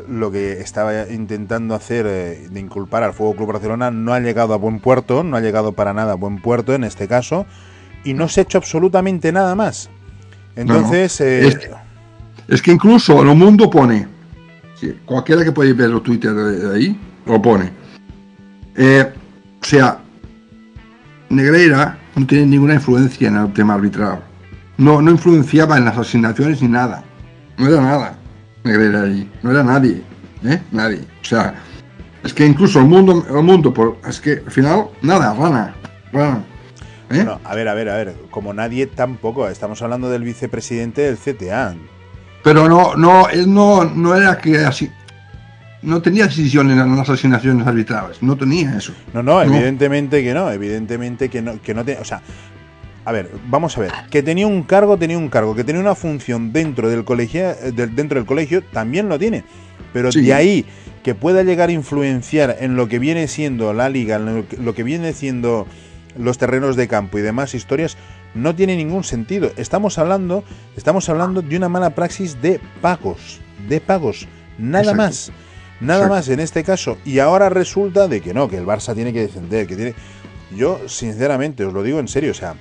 lo que estaba intentando hacer eh, de inculpar al Fuego Club Barcelona no ha llegado a buen puerto, no ha llegado para nada a buen puerto en este caso, y no se ha hecho absolutamente nada más. Entonces. Eh, es, que, incluso el mundo pone, cualquiera que puede ver los Twitter de, ahí, lo pone. Eh, o sea, Negreira no tiene ninguna influencia en el tema arbitral. No, no influenciaba en las asignaciones ni nada. No era nada. Negreira allí. No era nadie. ¿eh? Nadie. O sea, es que incluso el mundo, el mundo por, es que al final, nada, rana. Rana. ¿eh? Bueno, a ver, a ver, a ver. Como nadie tampoco. Estamos hablando del vicepresidente del CTA. Pero no, no, él no, no era que así. No tenía decisión en las asignaciones arbitrales, no tenía eso. No, no, evidentemente que no, evidentemente que no, que no te, o sea, a ver, vamos a ver, que tenía un cargo, tenía un cargo, que tenía una función dentro del colegio, dentro del colegio, también lo tiene. Pero de ahí que pueda llegar a influenciar en lo que viene siendo la liga, en lo que viene siendo los terrenos de campo y demás historias, no tiene ningún sentido. Estamos hablando, estamos hablando de una mala praxis de pagos, de pagos, nada más. Nada más en este caso. Y ahora resulta de que no, que el Barça tiene que defender, que tiene. Yo, sinceramente, os lo digo en serio, o sea,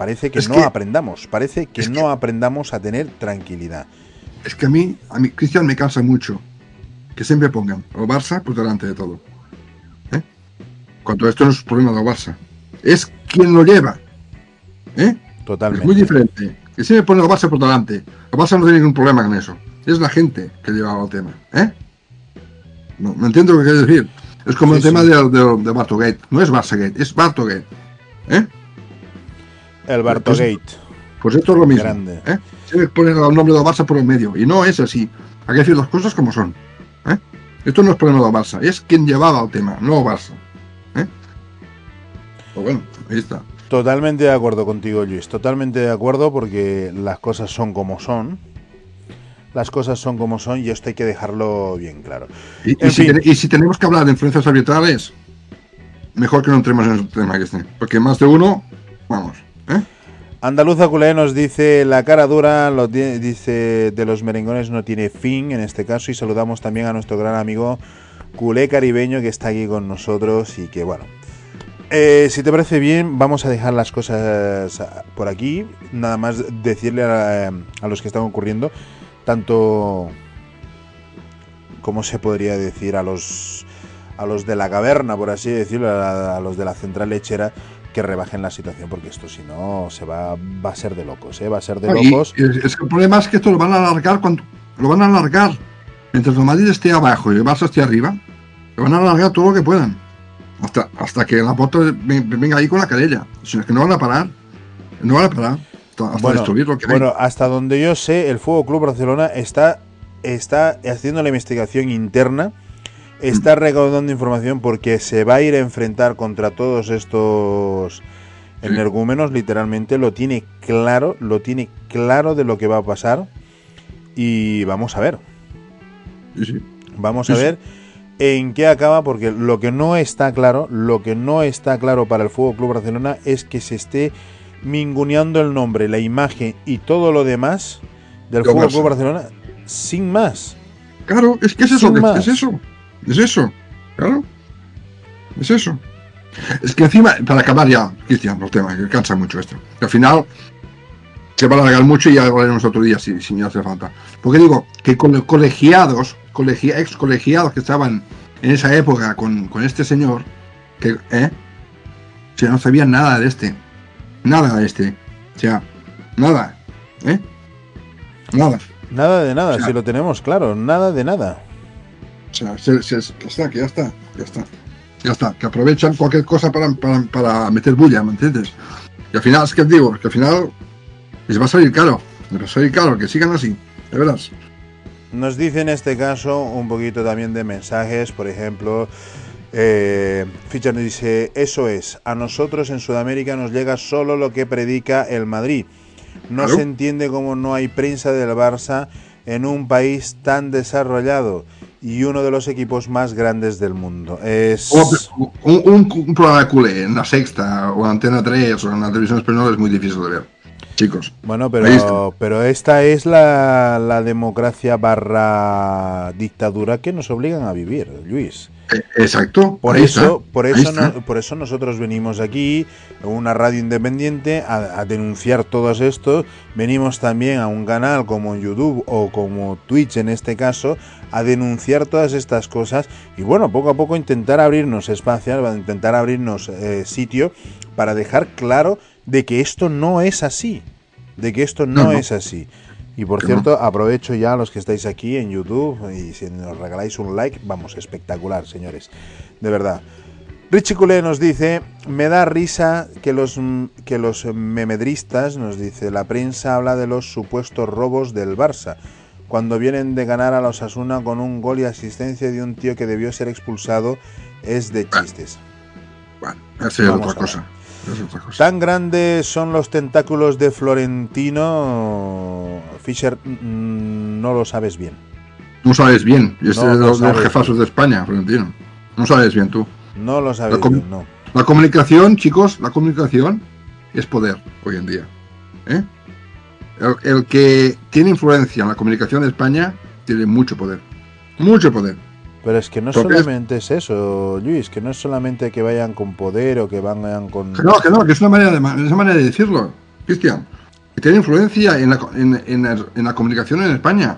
parece que no aprendamos, parece que no aprendamos a tener tranquilidad. Es que a mí, a mí, Cristian, me cansa mucho que siempre pongan al Barça por delante de todo. ¿eh? Cuando esto no es problema del Barça, es quien lo lleva. ¿eh? Totalmente. Es muy diferente. Que siempre pone al Barça por delante. El Barça no tiene ningún problema con eso. Es la gente que lleva el tema. ¿eh? No, me entiendo lo que quiero decir. Es como el tema de, de, Bartogate. No es Barçagate, es Bartogate. ¿eh? El Bartogate. Pues, pues, esto es lo mismo. Grande. ¿eh? Ponen el nombre de Barça por el medio. Y no es así. Hay que decir las cosas como son. ¿eh? Esto no es problema de Barça, es quien llevaba el tema, no Barça. ¿eh? Pues bueno, ahí está. Totalmente de acuerdo contigo, Luis. Totalmente de acuerdo porque las cosas son como son. Las cosas son como son y esto hay que dejarlo bien claro. Y, si, tenemos que hablar de influencias arbitrales, mejor que no entremos en el tema que esté. Porque más de uno, vamos. ¿Eh? Andaluza Culé nos dice la cara dura, dice de los merengones no tiene fin en este caso y saludamos también a nuestro gran amigo Culé Caribeño que está aquí con nosotros y que bueno. Eh, si te parece bien, vamos a dejar las cosas por aquí. Nada más decirle a, los que están ocurriendo, tanto como se podría decir a los a los de la caverna, por así decirlo, a los de la central lechera, que rebajen la situación, porque esto si no se va, va a ser de locos, ¿eh? va a ser de locos. es, que el problema es que esto lo van a alargar cuando lo van a alargar. Mientras el Madrid esté abajo y el Barça esté arriba, lo van a alargar todo lo que puedan. Hasta, hasta que la Porto venga ahí con la querella. Si es que no van a parar. No van a parar. Hasta, bueno, bueno hasta donde yo sé, el Fuego Club Barcelona está, está haciendo la investigación interna está recaudando información porque se va a ir a enfrentar contra todos estos energúmenos, literalmente lo tiene claro, lo tiene claro de lo que va a pasar y vamos a ver. Vamos a ver en qué acaba porque lo que no está claro, lo que no está claro para el Fútbol Club Barcelona es que se esté minguneando el nombre, la imagen y todo lo demás del Fútbol Club Barcelona sin más. Claro, es que es eso, es eso. Es eso, claro. Es eso. Es que encima, para acabar ya, Cristian, los temas, que cansa mucho esto. Que al final se va a alargar mucho y ya hablaremos otro día si, si me hace falta. Porque digo que con los colegiados, colegia, ex colegiados que estaban en esa época con, con este señor, que, ¿eh? O sea, no sabían nada de este. Nada de este. O sea, nada. ¿Eh? Nada. Nada de nada, si lo tenemos claro, nada de nada. O sea, se, se, que está, que ya está, ya está. Ya está, que aprovechan cualquier cosa para, para, para meter bulla, ¿me entiendes? Y al final, es que digo, que al final les va a salir caro, les va a salir caro, que sigan así, de veras. Nos dice en este caso un poquito también de mensajes, por ejemplo, eh, Fischer nos dice, eso es, a nosotros en Sudamérica nos llega solo lo que predica el Madrid. No se entiende cómo no hay prensa del Barça en un país tan desarrollado y uno de los equipos más grandes del mundo. Es un, programa de culé en la sexta o en Antena 3 o en la televisión española es muy difícil de ver. Chicos. Bueno, pero, pero esta es la, la democracia barra dictadura que nos obligan a vivir, Luis. Exacto. Por eso, por eso, por eso nosotros venimos aquí, una radio independiente, a, denunciar todo esto. Venimos también a un canal como YouTube o como Twitch en este caso, a denunciar todas estas cosas y bueno, poco a poco intentar abrirnos espacio, intentar abrirnos eh, sitio para dejar claro de que esto no es así, de que esto no. es así. Y por cierto, aprovecho ya a los que estáis aquí en YouTube y si nos regaláis un like, vamos, espectacular, señores. De verdad. Richie Culé nos dice, me da risa que los, que los memedristas, nos dice, la prensa habla de los supuestos robos del Barça, cuando vienen de ganar a los Asuna con un gol y asistencia de un tío que debió ser expulsado, es de chistes. Bueno, esa es otra cosa. Tan grandes son los tentáculos de Florentino, Fischer, mm, no lo sabes bien. No sabes bien, y este es de los, jefazos de España, Florentino. No sabes bien tú. No lo sabes bien, no. La comunicación, chicos, la comunicación es poder hoy en día. ¿eh? El, que tiene influencia en la comunicación de España tiene mucho poder. Mucho poder. Pero es que no solamente es... eso, Luis, que no es solamente que vayan con poder o que vayan con... no, que no, que es una manera de, una manera de decirlo, Cristian. Que tiene influencia en la, en, la comunicación en España.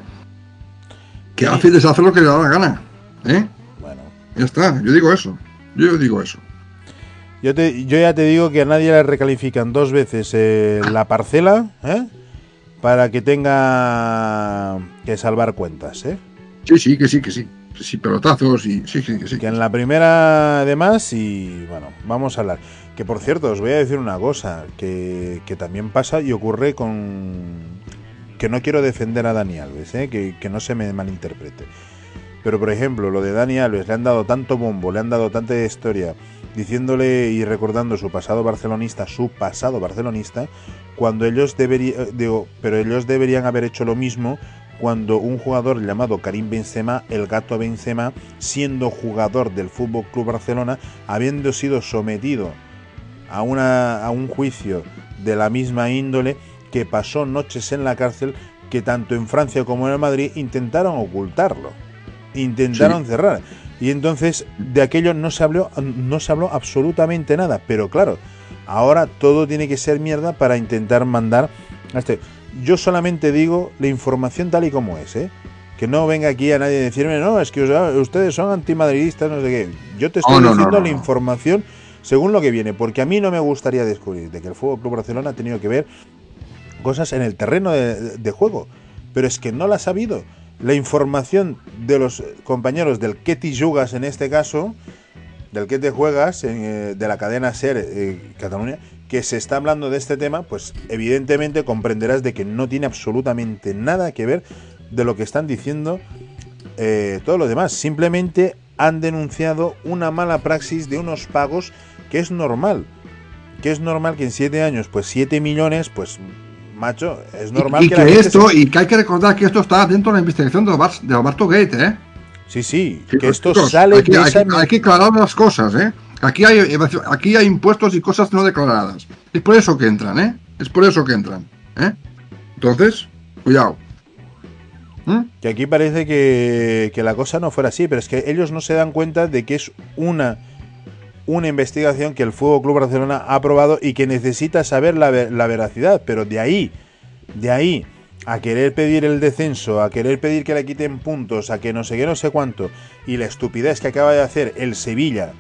Que hace deshacer lo que le da la gana. ¿eh? Bueno. Ya está, yo digo eso. Yo digo eso. Yo, te, yo ya te digo que a nadie le recalifican dos veces eh, la parcela ¿eh? para que tenga que salvar cuentas. ¿eh? Sí, sí, que sí, que sí. Sí, pelotazos y sí, sí, sí. Que en la primera además y bueno, vamos a hablar. Que por cierto, os voy a decir una cosa que, que también pasa y ocurre con... Que no quiero defender a Dani Alves, ¿eh? que, que no se me malinterprete. Pero por ejemplo, lo de Dani Alves, le han dado tanto bombo, le han dado tanta historia diciéndole y recordando su pasado barcelonista, su pasado barcelonista, cuando ellos deberían, digo, pero ellos deberían haber hecho lo mismo cuando un jugador llamado Karim Benzema, el gato Benzema, siendo jugador del Fútbol Club Barcelona, habiendo sido sometido a, una, a un juicio de la misma índole, que pasó noches en la cárcel, que tanto en Francia como en Madrid intentaron ocultarlo, intentaron cerrar. Y entonces de aquello no se habló, no se habló absolutamente nada. Pero claro, ahora todo tiene que ser mierda para intentar mandar a este. Yo solamente digo la información tal y como es, ¿eh? Que no venga aquí a nadie a decirme, no, es que ustedes son antimadridistas, no sé qué. Yo te estoy diciendo la información según lo que viene, porque a mí no me gustaría descubrir de que el Fútbol Club Barcelona ha tenido que ver cosas en el terreno de, de juego, pero es que no las ha habido la información de los compañeros del que te jugas en este caso, del que te juegas, eh, de la cadena SER eh, Cataluña, que se está hablando de este tema, pues evidentemente comprenderás de que no tiene absolutamente nada que ver de lo que están diciendo eh, todos los demás. Simplemente han denunciado una mala praxis de unos pagos que es normal. Que es normal que en siete años, pues siete millones, pues macho, es normal y, que, esto, y que hay que recordar que esto está dentro de la investigación de, Alberto Gate, ¿eh? Sí, sí, que esto sale hay, hay, que aclarar las cosas, ¿eh? Aquí hay, aquí hay impuestos y cosas no declaradas. Es por eso que entran, ¿eh? Es por eso que entran, ¿eh? Entonces, cuidado. ¿Mm? Que aquí parece que, que la cosa no fuera así, pero es que ellos no se dan cuenta de que es una una investigación que el Fuego Club Barcelona ha aprobado y que necesita saber la, la, veracidad, pero de ahí, de ahí a querer pedir el descenso, a querer pedir que le quiten puntos, a que no sé qué, no sé cuánto, y la estupidez que acaba de hacer el Sevilla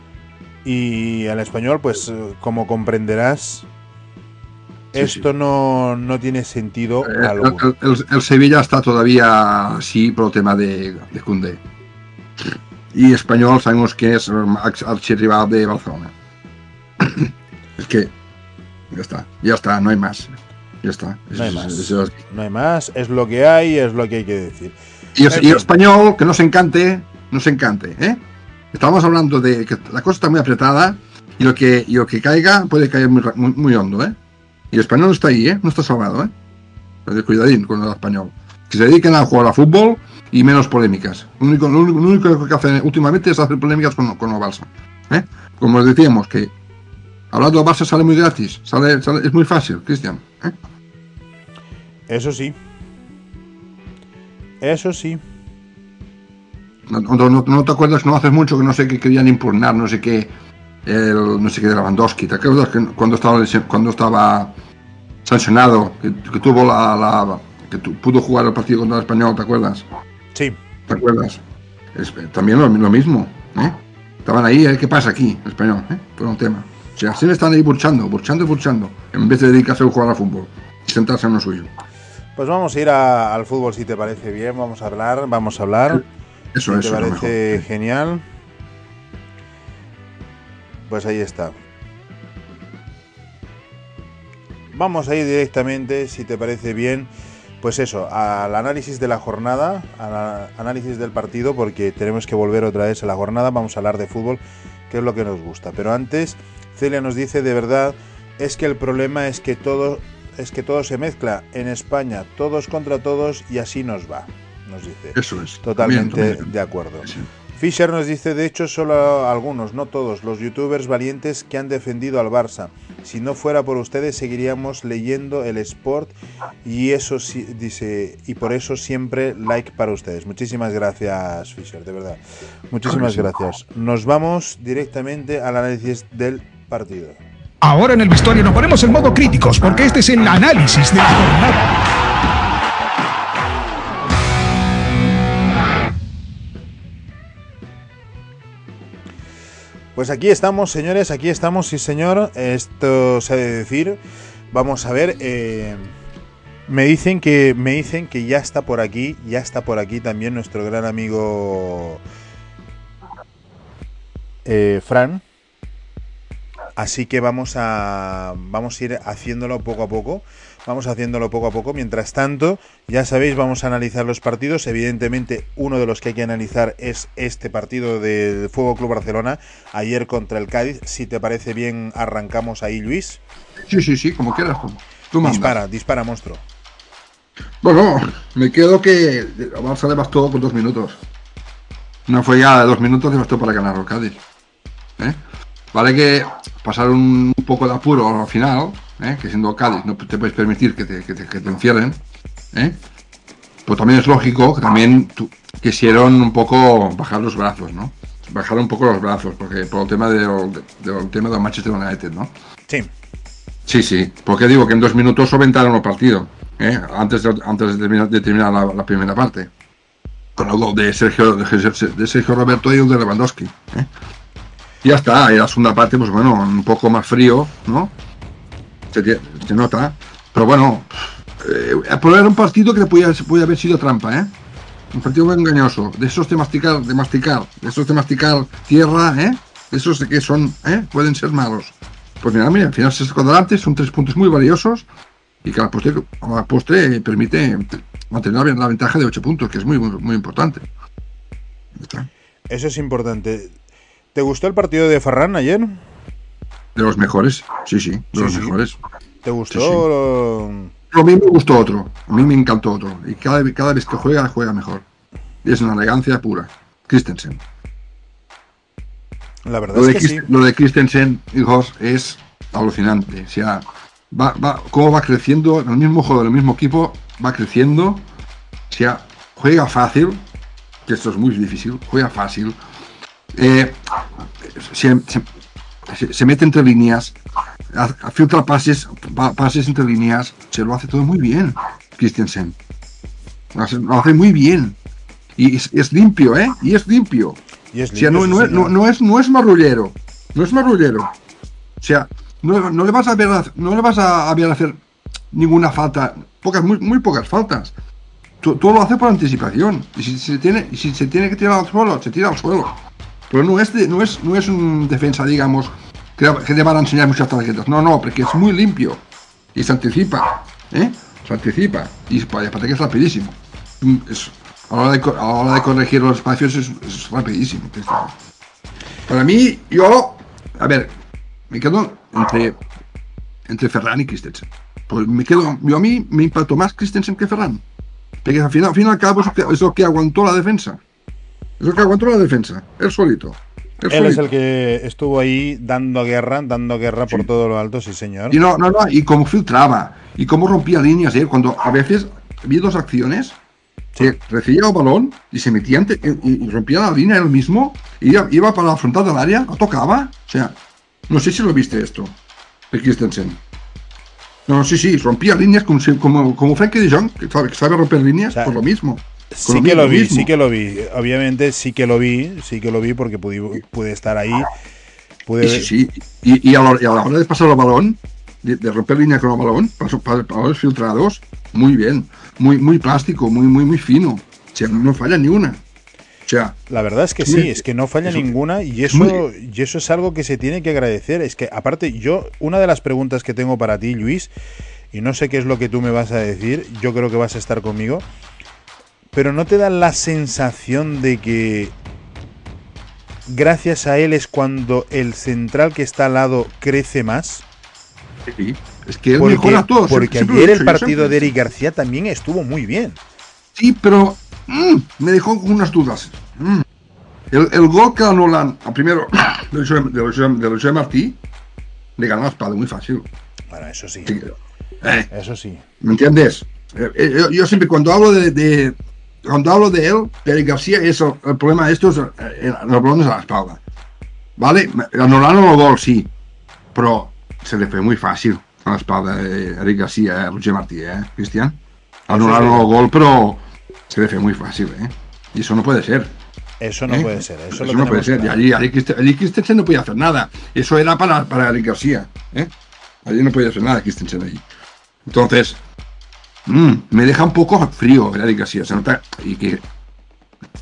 y el español, pues como comprenderás, esto No, no, tiene sentido el, alguno. El, Sevilla está todavía así por el tema de, de Cundé y español sabemos que es archirrival de Barcelona. es que ya está, ya está, no hay más. Ya está. No hay más. no hay más, es lo que hay, es lo que hay que decir. Y, el español, que nos encante, nos encante, ¿eh? Estamos hablando de que la cosa está muy apretada y lo que, lo que caiga puede caer muy, muy, hondo, ¿eh? Y el español no está ahí, ¿eh? No está salvado, ¿eh? cuidadín con el español. Que se dediquen a jugar a fútbol y menos polémicas. Lo único, que hacen últimamente es hacer polémicas con, con el Barça. ¿eh? Como decíamos, que hablando del Barça sale muy gratis, sale, es muy fácil, Cristian. ¿eh? Eso sí. Eso sí. No, no, te acuerdas, no haces mucho que no sé qué querían impugnar, no sé qué, el, no sé qué de Lewandowski. ¿Te acuerdas que cuando estaba, cuando estaba sancionado, que, tuvo la, la que pudo jugar el partido contra el español, ¿te acuerdas? Sí. ¿Te acuerdas? también lo, mismo, ¿eh? Estaban ahí, ¿eh? ¿qué pasa aquí? El español, ¿eh? Fue un tema. O sea, siempre están ahí burchando, burchando y burchando, en vez de dedicarse a jugar al fútbol y sentarse en lo suyo. Pues vamos a ir al fútbol si te parece bien, vamos a hablar, vamos a hablar. Eso, eso. ¿Te parece genial? Pues ahí está. Vamos a ir directamente, si te parece bien, pues eso, al análisis de la jornada, al análisis del partido, porque tenemos que volver otra vez a la jornada, vamos a hablar de fútbol, que es lo que nos gusta. Pero antes, Celia nos dice de verdad es que el problema es que todo es que todo se mezcla en España, todos contra todos y así nos va, nos dice. Eso es. Totalmente de acuerdo. Fisher nos dice, de hecho, solo algunos, no todos, los youtubers valientes que han defendido al Barça. Si no fuera por ustedes, seguiríamos leyendo el Sport y eso sí, dice, y por eso siempre like para ustedes. Muchísimas gracias, Fisher, de verdad. Muchísimas gracias. Nos vamos directamente al análisis del partido. Ahora en el vestuario nos ponemos en modo críticos porque este es el análisis de la jornada. Pues aquí estamos, señores, aquí estamos, sí señor. Esto se debe decir. Vamos a ver. Eh, me dicen que me dicen que ya está por aquí, ya está por aquí también nuestro gran amigo eh, Fran. Así que vamos a vamos a ir haciéndolo poco a poco. Vamos haciéndolo poco a poco. Mientras tanto, ya sabéis, vamos a analizar los partidos. Evidentemente, uno de los que hay que analizar es este partido del Fuego Club Barcelona, ayer contra el Cádiz. Si te parece bien, arrancamos ahí, Luis. Sí, sí, sí, como quieras. Tú dispara, dispara, monstruo. Bueno, me quedo que Barça le bastó por dos minutos. Una ya de dos minutos le bastó para ganar el Cádiz. ¿Eh? Vale que pasaron un poco de apuro al final, ¿eh? que siendo Cádiz no te puedes permitir que te, que te, que te encierren, ¿eh? pero también es lógico que también quisieron un poco bajar los brazos, ¿no? Bajar un poco los brazos, porque por el tema del, de, tema de Manchester United, ¿no? Sí. Sí, sí, porque digo que en dos minutos solventaron el partido, ¿eh? antes, de, antes de terminar, la, primera parte. Con el gol de Sergio, de Sergio Roberto y el de Lewandowski. ¿eh? Y ya está, y la segunda parte, pues bueno, un poco más frío, ¿no? Se, nota. Pero bueno, eh, era un partido que podía, puede haber sido trampa, ¿eh? Un partido muy engañoso. De esos de masticar, de masticar, de esos de masticar tierra, ¿eh? De esos de que son, ¿eh? Pueden ser malos. Pues mira, mira, al final se sacó adelante, son tres puntos muy valiosos y que a la postre, la permite mantener la ventaja de ocho puntos, que es muy, muy, muy importante. Eso es importante. ¿Te gustó el partido de Ferran ayer? De los mejores, sí, sí, de los mejores. ¿Te gustó? A mí me gustó otro, a mí me encantó otro. Y cada, cada vez que juega, juega mejor. Y es una elegancia pura. Christensen. La verdad es que sí. Lo de Christensen, hijos, es alucinante. O sea, va, va, cómo va creciendo, en el mismo juego, el mismo equipo, va creciendo. O sea, juega fácil, que esto es muy difícil, juega fácil. Eh, se, se, mete entre líneas, filtra pases, pases entre líneas, se lo hace todo muy bien, Christensen. Lo hace, muy bien. Y es, limpio, ¿eh? Y es limpio. o sea, no, no, es, no es marrullero. No es marrullero. O sea, no, le vas a ver no le vas a, ver hacer ninguna falta, pocas, muy, muy pocas faltas. Todo lo hace por anticipación. Y si se tiene, si se tiene que tirar al suelo, se tira al suelo. Pero no es, no es, no es un defensa, digamos, que, que van a enseñar muchas tarjetas. No, no, porque es muy limpio. Y se anticipa. ¿eh? Se anticipa. Y aparte que es rapidísimo. a, la hora de, a la de corregir los espacios es, rapidísimo. Para mí, yo, a ver, me quedo entre, entre Ferran y Christensen. Pues me quedo, yo a mí me impactó más Christensen que Ferran. Porque al final, al fin y al cabo es lo que aguantó la defensa. Es el que aguantó la defensa, él solito. Él, es el que estuvo ahí dando guerra, dando guerra por todo lo alto, sí señor. Y no, no, no, y cómo filtraba, y cómo rompía líneas, ¿eh? cuando a veces había dos acciones, se recibía el balón y se metía y, rompía la línea él mismo, y iba, para la frontal del área, lo tocaba. O sea, no sé si lo viste esto, de Christensen. No, sí, sí, rompía líneas como, como, como Frankie de Jong, que sabe, romper líneas, por lo mismo. Sí que lo vi, sí que lo vi. Obviamente sí que lo vi, sí que lo vi porque pude, estar ahí. Pude... Sí, sí, Y, y, a la, hora de pasar el balón, de, romper línea con el balón, paso, balones filtrados, muy bien, muy, muy plástico, muy, muy, muy fino. O sea, no falla ni una. O sea, la verdad es que sí, es que no falla ninguna y eso, y eso es algo que se tiene que agradecer. Es que aparte, yo, una de las preguntas que tengo para ti, Luis, y no sé qué es lo que tú me vas a decir, yo creo que vas a estar conmigo, pero ¿no te da la sensación de que gracias a él es cuando el central que está al lado crece más? Sí, es que él Porque, mejora todo. porque siempre- ayer el partido de. Eric García también estuvo muy bien. Sí, pero mm, me dejó con unas dudas. Mm. El, el gol que anulan a primero de José, de José- de José Martí le ganó la espada muy fácil. Bueno, eso sí. Sí, eh, Eso sí. ¿Me entiendes? Eh, eh, yo, yo siempre cuando hablo de, de- cuando hablo de él, Eric García, eso, el problema de esto es eh, los balones a la espalda. ¿Vale? Anularon el gol, sí, pero se le fue muy fácil a la espalda de Eric García a Roger Martí, ¿eh, Cristian? Anularon sí. el gol, pero se le fue muy fácil, ¿eh? Y eso no puede ser. Eso no ¿eh? puede ser. Eso, Eso, no puede ser. Y claro. allí, allí Christensen no podía hacer nada. Eso era para, para Eric García. ¿eh? Allí no podía hacer nada Christensen allí. Entonces, mm, me deja un poco frío Eric García. Se nota y que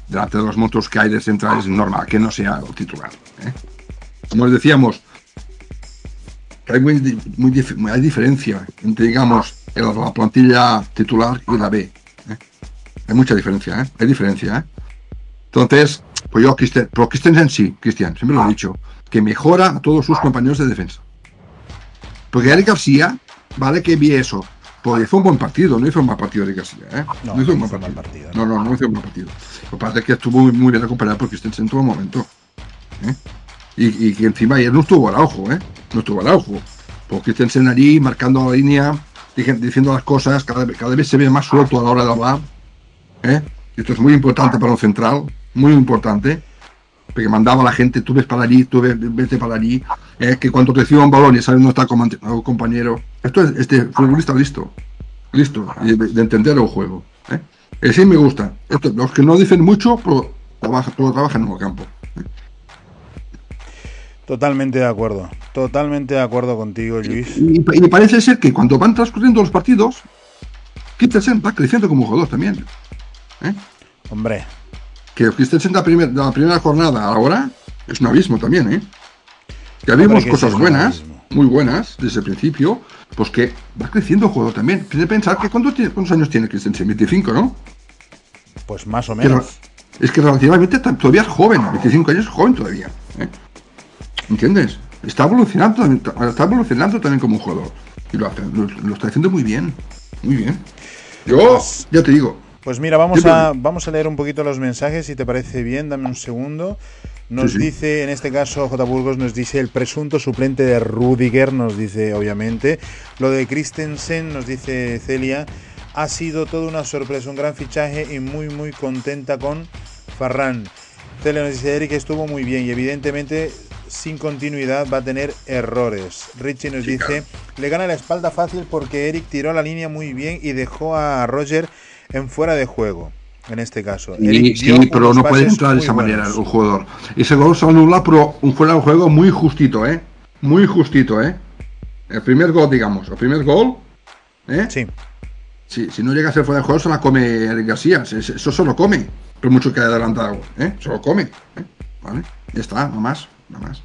delante de los monstruos que hay de central es normal que no sea el titular. ¿eh? Como les decíamos, que hay, muy, muy dif- hay diferencia entre, digamos, el- la plantilla titular y la B. ¿eh? Hay mucha diferencia, ¿eh? Hay diferencia, ¿eh? Entonces, pues yo, Christen, pero Christensen sí, Cristian, siempre lo he dicho, que mejora a todos sus compañeros de defensa. Porque Eric García, vale que vi eso, pues hizo un buen partido, no hizo un mal partido Eric García, ¿eh? No, No, hizo un un mal partido. partido, No, no, no hizo un buen partido. Lo que pasa es que estuvo muy, muy bien acompañado por Christensen en todo momento. ¿eh? Y, y que encima ayer no estuvo Araujo, ¿eh? No estuvo Araujo. Porque Christensen allí marcando la línea, diciendo las cosas, cada, vez- cada vez se ve más suelto a la hora de hablar. ¿eh? Esto es muy importante para un central, muy importante. Porque mandaba a la gente, tú ves para allí, tú ves, vete para allí. ¿eh? Que cuando reciba un balón y dónde está el compañero. Esto es este futbolista listo. Listo. y De, de entender el juego. ¿eh? Eh, sí me gusta. Esto, los que no dicen mucho, pero, trabaja, pero trabajan en el campo. Totalmente de acuerdo. Totalmente de acuerdo contigo, Luis. Y, y parece ser que cuando van transcurriendo los partidos, Christensen va creciendo como jugador también. ¿eh? Hombre, Que Christensen de la, primer- la primera jornada ahora es un abismo también, ¿eh? Ya vimos cosas buenas, muy buenas desde el principio, pues que va creciendo el juego también. Tiene que pensar que ¿cuánto tiene- ¿cuántos años tiene Christensen? 25, ¿no? pues más o Pero menos. es que relativamente todavía es joven, 25 años es joven todavía. ¿eh? ¿Entiendes? Está evolucionando, está evolucionando también como un jugador. Y lo, hace- lo- lo está haciendo muy bien. Muy bien. Yo, Pues- ya te digo, Pues mira, vamos a, vamos a leer un poquito los mensajes, si te parece bien, dame un segundo. Nos Sí, sí. dice, en este caso, J. Burgos nos dice el presunto suplente de Rudiger, nos dice, obviamente. Lo de Christensen, nos dice Celia, ha sido toda una sorpresa, un gran fichaje y muy, muy contenta con Farran. Celia nos dice, Eric estuvo muy bien y evidentemente sin continuidad va a tener errores. Richie nos Sí, dice, le gana la espalda fácil porque Eric tiró la línea muy bien y dejó a Roger en fuera de juego, en este caso. Sí, dio pero no puede entrar de esa manera el jugador. Ese gol se anula, pero un fuera de juego muy justito, ¿eh? Muy justito, ¿eh? El primer gol, digamos, el primer gol, ¿eh? Sí, Si, si no llega a ser fuera de juego, se la come García. Eso se lo come, pero mucho que haya adelantado, ¿eh? Se lo come, ¿eh? ¿Vale? Ya está, nada más, nada más.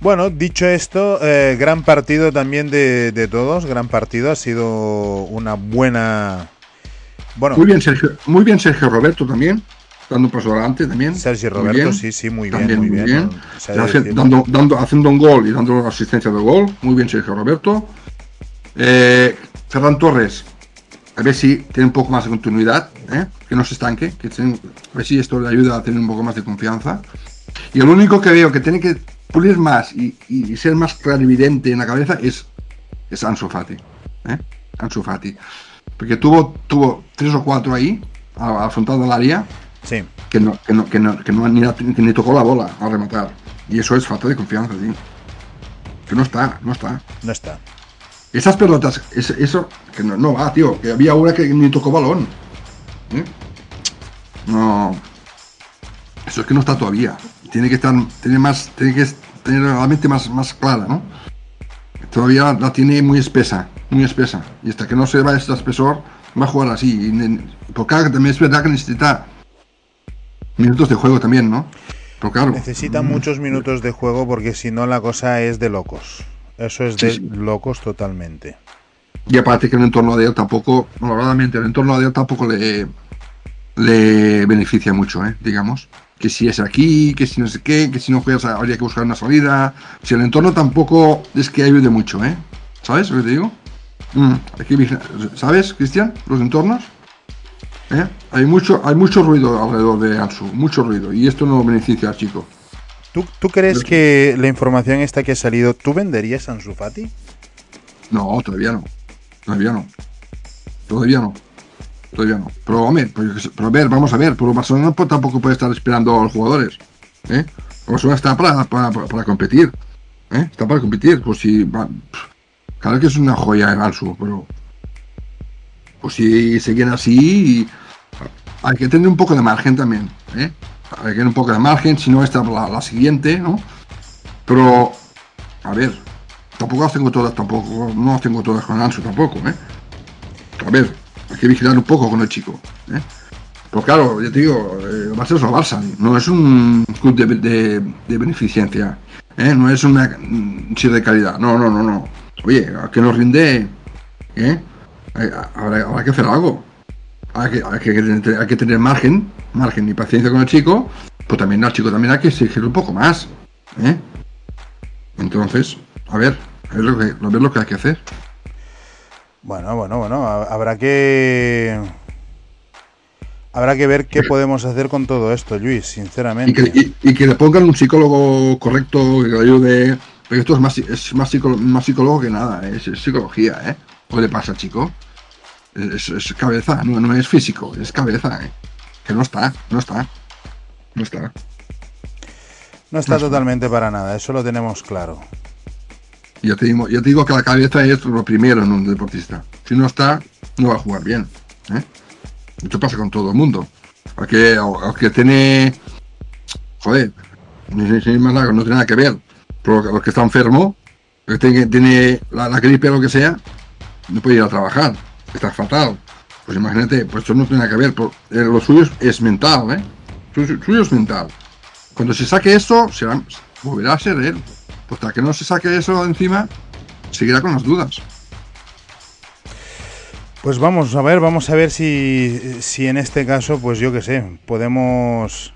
Bueno, dicho esto, eh, gran partido también de, de todos, gran partido, ha sido una buena... Bueno, Muy bien, Sergio, muy bien Sergio Roberto también, dando un paso adelante también. Sergio Roberto, bien. sí, sí, muy bien, También muy bien. bien. dando, dando- haciendo un gol y dando asistencia de gol. Muy bien, Sergio Roberto. Eh, Ferran Torres, a ver si tiene un poco más de continuidad, ¿eh? que no se estanque, que tiene- a ver si esto le ayuda a tener un poco más de confianza. Y el único que veo que tiene que pulir más y, y- ser más clarividente en la cabeza es, es Ansu Fati. ¿eh? Ansu Fati. Porque tuvo, tuvo tres o cuatro ahí, afrontando el área, Sí, que no, que no, que no, que no ni, que ni tocó la bola a rematar. Y eso es falta de confianza, tío. Que no está, no está. no está. Esas pelotas, es- eso, que no, no va, tío. Que había una que ni tocó balón. ¿Eh? No. Eso es que no está todavía. Tiene que estar, tiene más, tiene que tener la mente más, más clara, ¿no? Todavía la tiene muy espesa, muy espesa. Y hasta que no se va este espesor, va a jugar así. Y porque también es verdad que necesita minutos de juego también, ¿no? Pero claro. Necesita muchos minutos de juego porque si no la cosa es de locos. Eso es Sí, de sí. locos totalmente. Y aparte que el entorno de él tampoco, malauradamente, el entorno de él tampoco le, le beneficia mucho, ¿eh? digamos. Que si es aquí, que si no sé qué, que si no juegas habría que buscar una salida. Si el entorno tampoco es que ayude mucho, ¿eh? ¿Sabes lo que te digo? Mm, ¿Sabes, Cristian? Los entornos. ¿Eh? Hay mucho, hay mucho ruido alrededor de Ansu, mucho ruido, y esto no beneficia al chico. ¿Tú, ¿Tú, crees que la información esta que ha salido, ¿tú venderías a Ansu Fati? No, todavía no. Todavía no. Todavía no. Todavía no. Pero, hombre, pues, pero a ver, vamos a ver. Pero Barcelona pues, tampoco puede estar esperando a los jugadores. ¿eh? Barcelona está para, para, competir. ¿eh? Está para competir. Pues si. Va, claro que es una joya el Ansu, pero. Pues si siguen así. Hay que tener un poco de margen también. ¿eh? Hay que tener un poco de margen, si no, esta la, la siguiente, ¿no? Pero. A ver, tampoco las tengo todas, tampoco, no las tengo todas con Ansu tampoco, ¿eh? A ver, hay que vigilar un poco con el chico, ¿eh? Pero claro, ya te digo, eh, va a ser Barça, no es un club de, de, de beneficencia, ¿eh? no es una chile de calidad, no, no, no, no. Oye, a que nos rinde, ¿eh? Habrá, que hacer algo. Hay que, tener margen, margen y paciencia con el chico, pero también al chico también hay que exigir un poco más, ¿eh? Entonces, a ver, a ver lo que hay que hacer. Bueno, bueno, bueno, habrá que habrá que ver qué podemos hacer con todo esto, Luis, sinceramente. Y que, y, y que le pongan un psicólogo correcto que le ayude. Porque esto es más, es más, psicólogo, más psicólogo que nada, es, es, psicología, ¿eh? ¿Qué le pasa, chico? Es, es cabeza, no, no, es físico, es cabeza, ¿eh? Que no está, no está, no está. No está no totalmente está. para nada, eso lo tenemos claro. Ya te, digo, ya te digo que la cabeza es lo primero en un deportista. Si no está, no va a jugar bien. ¿eh? Esto pasa con todo el mundo. Al que, al que tiene. Joder, no tiene nada que ver. Pero el que está enfermo, que tiene, la, gripe o lo que sea, no puede ir a trabajar. Está fatal. Pues imagínate, pues esto no tiene nada que ver. Pero eh, lo suyo es mental, ¿eh? Lo suyo es mental. Cuando se saque esto, será, volverá a ser él. Pues hasta que no se saque eso encima, seguirá con las dudas. Pues vamos a ver, vamos a ver si, si en este caso, pues yo que sé, podemos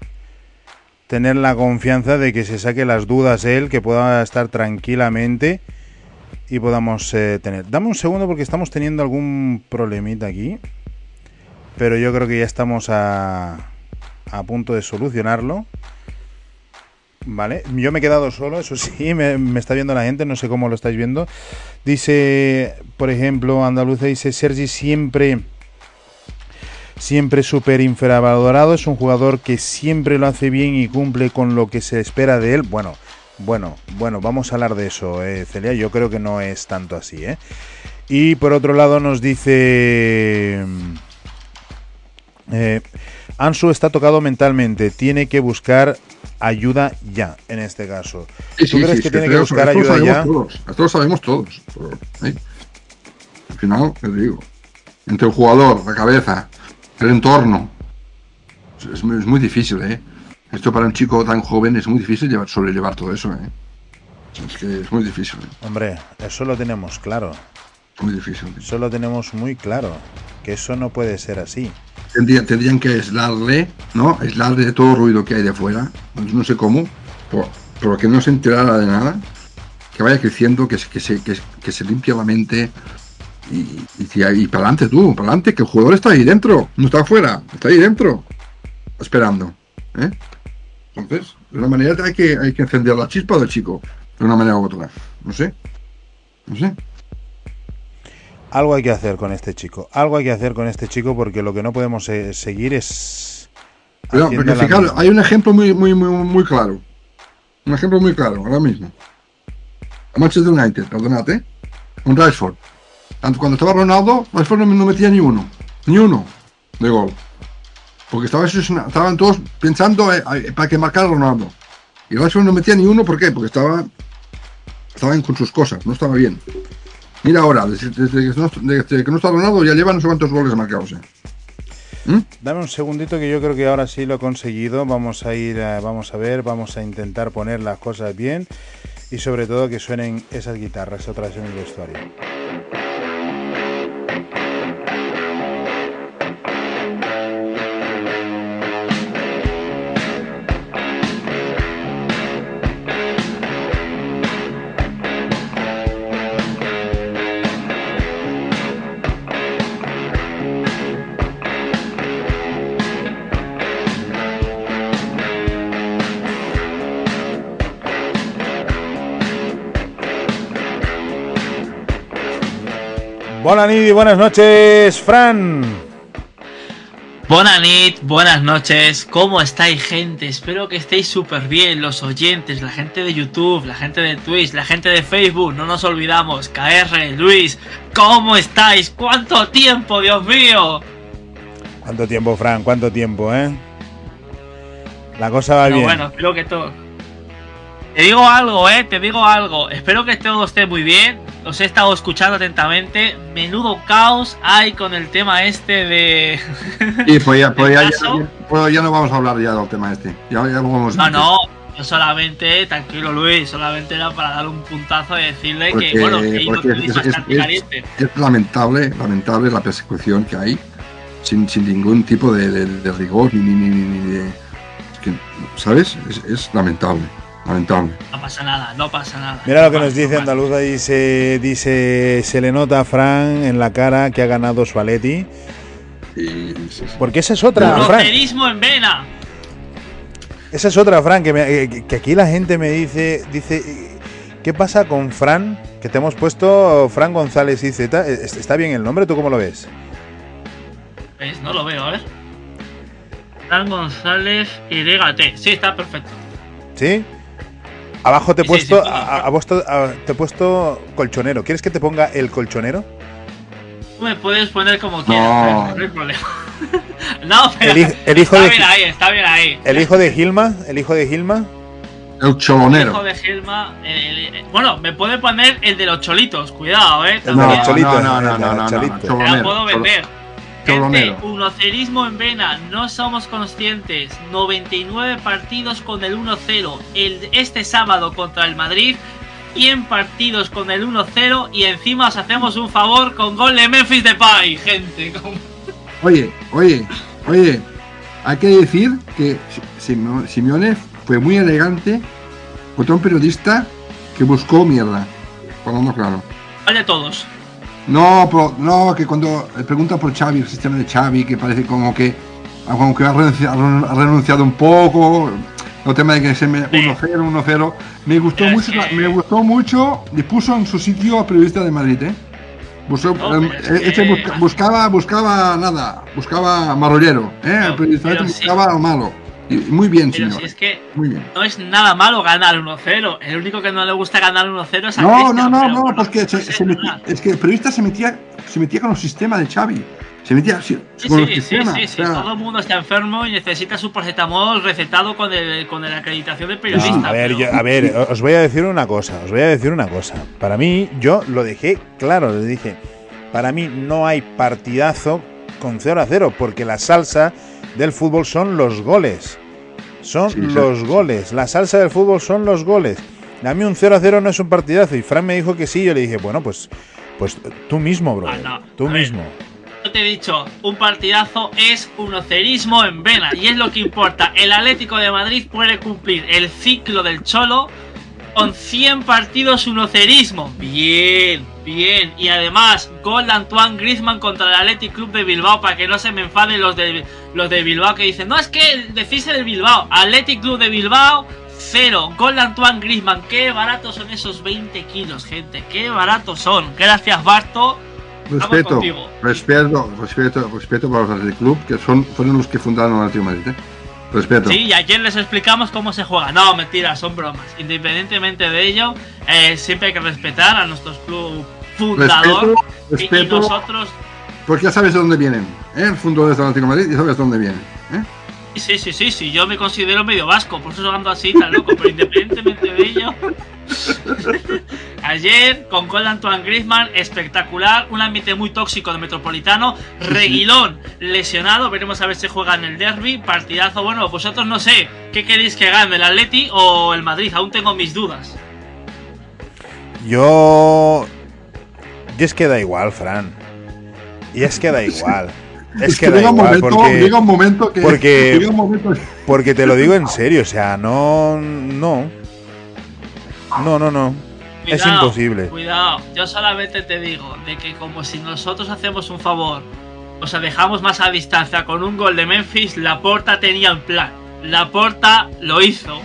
tener la confianza de que se saque las dudas él, que pueda estar tranquilamente y podamos eh, tener. Dame un segundo porque estamos teniendo algún problemita aquí, pero yo creo que ya estamos a, a punto de solucionarlo. Vale, yo me he quedado solo, eso sí, me, está viendo la gente, no sé cómo lo estáis viendo. Dice, por ejemplo, Andaluza dice, Sergi siempre, siempre súper infravalorado, es un jugador que siempre lo hace bien y cumple con lo que se espera de él. Bueno, bueno, bueno, vamos a hablar de eso, eh, Celia, yo creo que no es tanto así, ¿eh? Y por otro lado nos dice... Eh, Ansu está tocado mentalmente, tiene que buscar ayuda ya, en este caso. Sí, sí, ¿Tú crees sí, que tiene que, que buscar ayuda ya? Todos, esto lo sabemos todos. ¿eh? Al final, te digo, entre el jugador, la cabeza, el entorno, es muy, es muy, difícil, ¿eh? Esto para un chico tan joven es muy difícil llevar, sobrellevar todo eso, ¿eh? Es que es muy difícil. ¿eh? Hombre, eso lo tenemos claro. Muy difícil. ¿eh? Eso lo tenemos muy claro, que eso no puede ser así tendrían, tendrían que aislarle, ¿no? Aislarle de todo el ruido que hay de fuera, no sé cómo, pero, pero que no se enterara de nada, que vaya creciendo, que, que, se, que, que se limpie la mente y, y, y para adelante tú, para adelante, que el jugador está ahí dentro, no está afuera, está ahí dentro, esperando. ¿eh? Entonces, de una manera hay que, hay que encender la chispa del chico, de una manera u otra, no sé, no sé algo hay que hacer con este chico. Algo hay que hacer con este chico porque lo que no podemos eh, seguir es. Pero, porque fijaros, hay un ejemplo muy, muy, muy, muy claro. Un ejemplo muy claro, ahora mismo. A Manchester United, perdonate. Un Rashford. Tanto cuando estaba Ronaldo, Rashford no, no metía ni uno. Ni uno de gol. Porque estaba, estaban todos pensando eh, eh, para que marcara Ronaldo. Y Rashford no metía ni uno, ¿por qué? Porque estaba. Estaban con sus cosas, no estaba bien. Mira ahora, desde, que, no, está Ronaldo ya lleva no sé cuántos goles marcados. ¿eh? ¿Mm? Dame un segundito que yo creo que ahora sí lo he conseguido. Vamos a ir, a, vamos a ver, vamos a intentar poner las cosas bien y sobre todo que suenen esas guitarras otra vez en el vestuario. Buenas y buenas noches, Fran. Buenas buenas noches, ¿cómo estáis gente? Espero que estéis súper bien, los oyentes, la gente de YouTube, la gente de Twitch, la gente de Facebook, no nos olvidamos, KR, Luis, ¿cómo estáis? ¿Cuánto tiempo, Dios mío? ¿Cuánto tiempo, Fran? ¿Cuánto tiempo, eh? La cosa va bien. Bueno, espero que todo... Te digo algo, eh, te digo algo. Espero que todo esté muy bien os he estado escuchando atentamente. Menudo caos hay con el tema este de. Sí, pues ya, pues ya, pues ya, no vamos a hablar ya del tema este. Ya, ya vamos no, no, yo solamente, tranquilo Luis, solamente era para dar un puntazo y decirle que, bueno, que es. Es, lamentable, lamentable la persecución que hay, sin, sin ningún tipo de, de, rigor ni, ni, ni, de. ¿Sabes? es lamentable. No pasa nada, no pasa nada. Mira lo que nos dice Andaluza, dice, dice, se le nota a Fran en la cara que ha ganado su Aleti. Porque esa es otra, Fran. en vena. Esa es otra, Fran, que, que aquí la gente me dice, dice, ¿qué pasa con Fran? Que te hemos puesto Fran González y Z. ¿Está bien el nombre? ¿Tú cómo lo ves? Pues no lo veo, a ver. Fran González y. Sí, está perfecto. ¿Sí? Abajo te he puesto, a, te he puesto colchonero. ¿Quieres que te ponga el colchonero? me puedes poner como quieras, no, hay problema. no, pero el, hijo está de, bien ahí, está bien ahí. El hijo de Gilma, el hijo de Gilma. El cholonero. El hijo de Gilma. bueno, me puede poner el de los cholitos, cuidado, eh. No, no, cholitos, no, no, no, no, no, no, puedo vender. Gente, unocerismo en vena, no somos conscientes. 99 partidos con el 1-0. Este sábado contra el Madrid, 100 partidos con el 1-0 y encima os hacemos un favor con gol de Memphis Depay, gente. Oye, oye, oye, hay que decir que Simeone fue muy elegante contra un periodista que buscó mierda, hablando claro. Vale todos. No, no, que cuando le pregunta por Xavi, el sistema de Xavi, que parece como que, como que ha, renunciado, un poco, el tema de que se me 1-0, 1-0, me gustó mucho, me gustó mucho y puso en su sitio a periodista de Madrid, ¿eh? Em, este buscaba, buscaba nada, buscaba marrollero, ¿eh? el periodista este buscaba malo muy bien, Pero Si es que no es nada malo ganar 1-0. El único que no le gusta ganar 1-0 es a No, no, no, no, porque es que el periodista se metía, se metía con el sistema de Xavi. Se metía sí, con sí, sí, sí, sí, Todo el mundo está enfermo y necesita su paracetamol recetado con, el, con la acreditación del periodista. a ver, a ver, os voy a decir una cosa, os voy a decir una cosa. Para mí, yo lo dejé claro, le dije, para mí no hay partidazo con 0 a 0, porque la salsa del fútbol son los goles. Son los goles. La salsa del fútbol son los goles. A mí un 0 a 0 no es un partidazo. Y Fran me dijo que sí. Yo le dije, bueno, pues, pues tú mismo, bro. Ah, tú mismo. yo te he dicho, un partidazo es un ocerismo en vena. Y es lo que importa. El Atlético de Madrid puede cumplir el ciclo del Cholo con 100 partidos unocerismo. Bien, bien. Y además, gol de Antoine Griezmann contra el Athletic Club de Bilbao para que no se me enfaden los de, los de Bilbao que dicen, no es que decirse del Bilbao. Athletic Club de Bilbao, cero. Gol de Antoine Griezmann. Qué baratos son esos 20 kilos, gente. Qué baratos son. Gracias, Barto. Respeto, respeto, respeto, respeto para los Athletic Club, que son, fueron los que fundaron el Atlético Madrid. ¿eh? Respeto. Sí, y ayer les explicamos cómo se juega. No, mentira, son bromas. Independientemente de ello, eh, siempre hay que respetar a nuestros club fundador respeto, y, nosotros. Porque ya sabes de dónde vienen. ¿eh? El fundador de Atlético de Madrid y sabes de dónde vienen. Sí, sí, sí, sí, yo me considero medio vasco, por eso ando así tan loco, pero independientemente de ello. Ayer, con gol de Antoine Griezmann, espectacular, un ambiente muy tóxico de Metropolitano, Reguilón lesionado, veremos a ver si juega en el derby, partidazo, bueno, vosotros no sé, ¿qué queréis que gane, el Atleti o el Madrid? Aún tengo mis dudas. Yo... Y es que da igual, Fran. Y es que da igual. Es que, da igual, porque, llega un momento que porque, porque te lo digo en serio, o sea, no no no no no es imposible. Cuidado, yo solamente te digo de que como si nosotros hacemos un favor, o sea, dejamos más a distancia con un gol de Memphis, la porta tenía el plan. La porta lo hizo.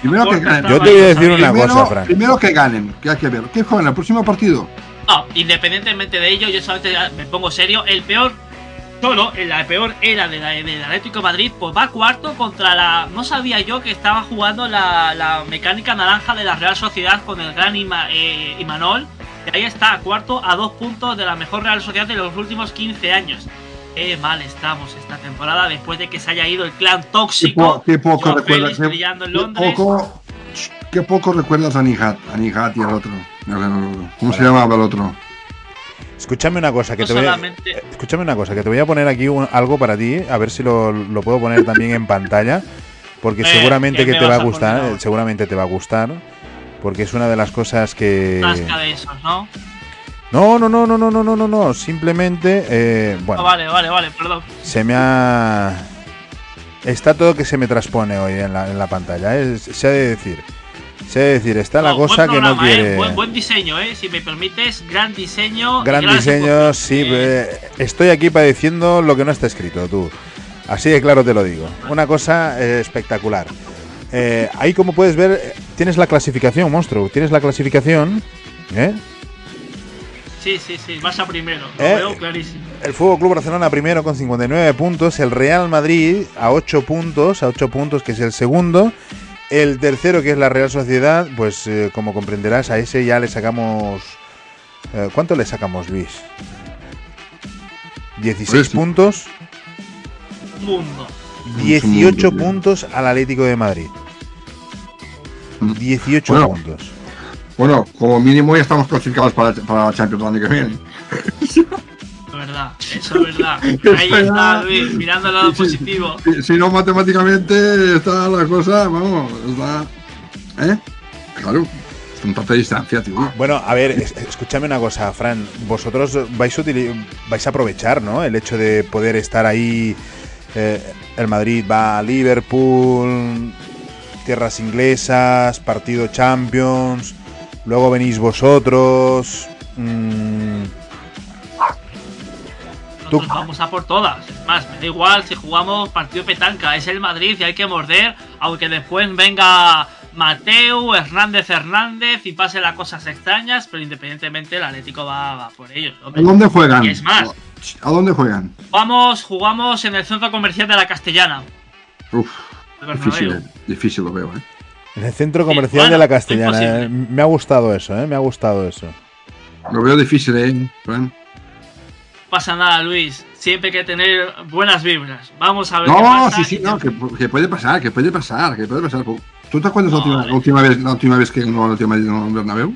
Primero que ganen. Yo te voy a decir una cosa, Frank. Primero que ganen, que hay que ver. ¿Qué juegan el próximo partido? Independientemente de ello, yo solamente me pongo serio. El peor solo en la peor era de la, del Atlético de Madrid, pues va cuarto contra la. No sabía yo que estaba jugando la, la mecánica naranja de la Real Sociedad con el gran Ima, eh, Imanol. Y ahí está, cuarto a dos puntos de la mejor Real Sociedad de los últimos 15 años. Qué mal estamos esta temporada después de que se haya ido el clan tóxico. Qué, po- qué poco recuerdas. Brillando en Londres. Qué poco, Qué poco recuerdas a Nihat, a Nihat y al otro. ¿Cómo se llamaba el otro? Escúchame una cosa que te voy a. Escúchame una cosa, que te voy a poner aquí algo para ti, a ver si lo, puedo poner también en pantalla, porque seguramente que te va a gustar, seguramente te va a gustar, porque es una de las cosas que ¿no? No, no, no, no, no, no, no, no, simplemente eh, vale, vale, vale, perdón. Se me ha está todo que se me transpone hoy en la, en la pantalla, eh, se ha de decir, se ha de decir, está la No, cosa que no ¿eh? quiere. Buen, buen diseño, ¿eh? Si me permites, gran diseño. Gran gran diseño, sí. Eh, Estoy aquí padeciendo lo que no está escrito, tú. Así de claro te lo digo. Una cosa espectacular. Ahí, como puedes ver, tienes la clasificación, monstruo. Tienes la clasificación. ¿eh? Sí, sí, sí, vas a primero. Lo Eh, veo clarísimo. El Fútbol Club Barcelona primero con 59 puntos. El Real Madrid a 8 puntos, a 8 puntos, que es el segundo. El tercero, que es la Real Sociedad, pues eh, como comprenderás, a ese ya le sacamos. eh, ¿Cuánto le sacamos, Luis? 16 Pues sí. puntos. Mundo. 18 mundo, puntos al Atlético de Madrid. Mm. 18 Bueno. puntos. Bueno, como mínimo ya estamos clasificados para, para la Champions el año que viene. Es verdad, eso es verdad. Ahí está Luis, mirando el lado Sí, sí. positivo. Si, si no, matemáticamente está la cosa, vamos, está. ¿Eh? Claro, es un tanto de distancia, tío. Bueno, a ver, es- escúchame una cosa, Fran. Vosotros vais a, utili- vais a aprovechar, ¿no? El hecho de poder estar ahí. eh, el Madrid va a Liverpool, tierras inglesas, partido Champions. Luego venís vosotros. mm, Nosotros Tú- vamos a por todas. Es más, me da igual si jugamos partido petanca. Es el Madrid y hay que morder. Aunque después venga Mateo, Hernández Hernández y pase las cosas extrañas. Pero independientemente, el Atlético va, va por ellos. ¿A dónde juegan? Y es más, ¿A dónde juegan? vamos, jugamos en el centro comercial de la Castellana. Uf, difícil, eh. difícil lo veo, ¿eh? En el centro comercial bueno, de la Castellana. eh, Me ha gustado eso, ¿eh? Me ha gustado eso. Lo veo difícil, ¿eh? Fran? No pasa nada, Luis. Siempre hay que tener buenas vibras. Vamos a ver qué No, pasa. sí, sí, no, que, que puede pasar, que puede pasar, que puede pasar. ¿Tú te acuerdas la, No, última, vale. la última vez, la última vez que ganó el última vez en Bernabéu?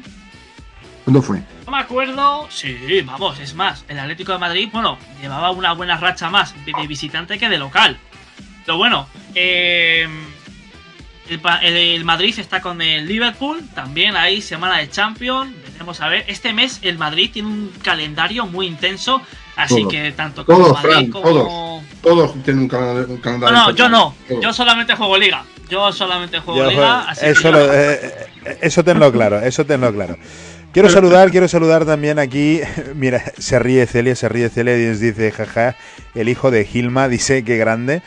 ¿Cuándo fue? No me acuerdo. Sí, vamos, es más. El Atlético de Madrid, bueno, llevaba una buena racha más de visitante que de local. Pero bueno, eh, el, pa- el- el Madrid está con el Liverpool. También hay semana de Champions. Veremos a ver. Este mes el Madrid tiene un calendario muy intenso. Así Todos. que tanto como Todos, Madrid Fran, como. todos. Todos tienen un calendario. Un No, calendario no, yo no. Todos. Yo solamente juego Liga. Yo solamente juego Yo, Liga. Así eso, que lo- yo- eh, eh, eso tenlo claro, eso tenlo claro. Quiero saludar, quiero saludar también aquí. Mira, se ríe Celia, se ríe Celia y nos dice, jaja, el hijo de Gilma, dice qué grande.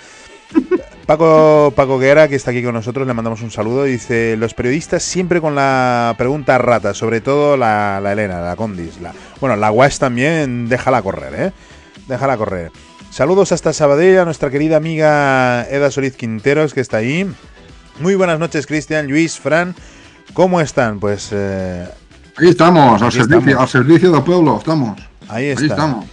Paco, Paco Guerra, que está aquí con nosotros, le mandamos un saludo. Dice: Los periodistas siempre con la pregunta rata, sobre todo la, la Elena, la Condis. La, bueno, la Guas también, déjala correr, ¿eh? Déjala correr. Saludos hasta Sabadell a nuestra querida amiga Eda Solís Quinteros, que está ahí. Muy buenas noches, Cristian, Luis, Fran. ¿Cómo están? Pues eh, Ahí estamos, al servicio, estamos. al servicio del pueblo, estamos. ahí Ahí está. estamos.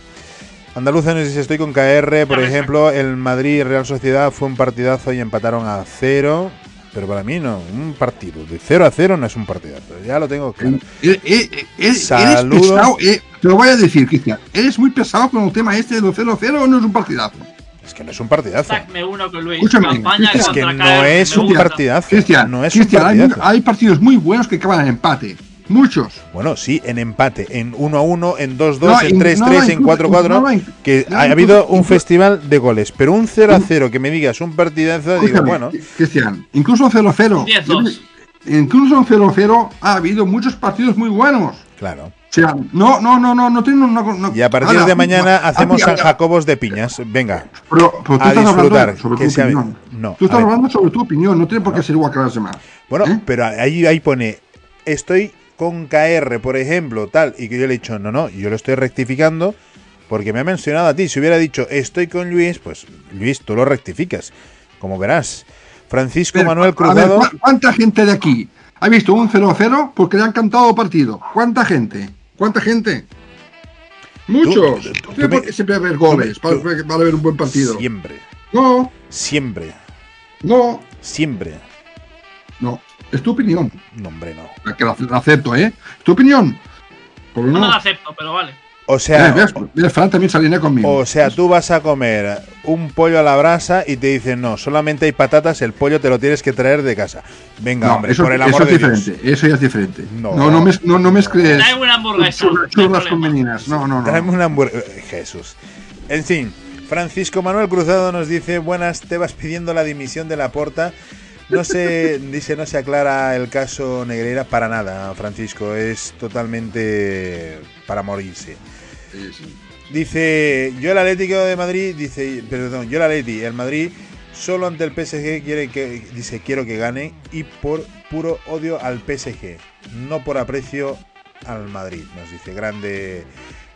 Andaluza nos dice, estoy con KR, por ejemplo, el Madrid Real Sociedad fue un partidazo y empataron a cero. Pero para mí no, un partido de 0 a 0 no es un partidazo, ya lo tengo claro. Eh, eh, eh, eres pesado, eh, te lo voy a decir, Cristian. Eres muy pesado con el tema este de los 0-0 o no es un partidazo. Es que no es un partidazo. Tac, me uno con Luis. Escúchame, Campaña es Es que no es un partidazo. Cristian, No es un Cristian, hay, partidazo. hay partidos muy buenos que acaban en empate. Muchos. Bueno, sí, en empate, en 1 a 1, en 2 No, 2, en in- 3 no, 3, en incluso- 4 4, no, no, in- que no, ha incluso- habido un festival de goles, pero un 0 a 0 que me digas un partidazo, digo, bueno, Cristian, incluso 0-0. 10-2. Incluso en 0-0 ha habido muchos partidos muy buenos. claro. O sea, no, no, no, no, no tiene no, no- Y a partir Ahora, de mañana a- hacemos a- San Jacobos de piñas. Venga, Pero, pero tú a estás disfrutar, sobre que tu sea- opinión. no, tú a estás hablando sobre tu opinión, no tiene por qué ser igual que las demás. Bueno, ¿Eh? pero ahí, ahí pone, estoy con KR, por ejemplo, tal, y que yo le he dicho, no, no, yo lo estoy rectificando porque me ha mencionado a ti. Si hubiera dicho, estoy con Luis, pues Luis, tú lo rectificas, como verás. Francisco Pero, Manuel ver, Cruzado. ¿cu- ¿Cuánta gente de aquí ha visto un 0-0 porque le han cantado partido? ¿Cuánta gente? ¿Cuánta gente? Muchos. Tú- tú- tú porque siempre haber goles para, para ver un buen partido. Siempre, No, siempre, no, siempre. no. Es tu opinión. No, hombre, no. La que la, la acepto, ¿eh? Es tu opinión. No no. me lo acepto, pero vale. O Eh, sea, ¿ves? ¿Ves? Fran también salió conmigo. o sea, tú vas a comer un pollo a la brasa y te dicen, no, solamente hay patatas, el pollo te lo tienes que traer de casa. Venga, no, hombre, eso, por el eso amor es de Dios. diferente. Eso ya es diferente. No. No, no, mez- no, no mezcles Trae una hamburguesa. churras- con meninas. No, no, no. Tráeme una hamburguesa. Jesús. En fin, Francisco Manuel Cruzado nos dice, buenas, te vas pidiendo la dimisión de la porta. No se, dice, no se aclara el caso Negreira para nada, Francisco. Es totalmente para morirse. Sí, sí. Dice, yo el Atlético de Madrid, dice, perdón, yo el Atleti, el Madrid, solo ante el PSG quiere que, dice, quiero que gane y por puro odio al PSG, no por aprecio al Madrid, nos dice, grande,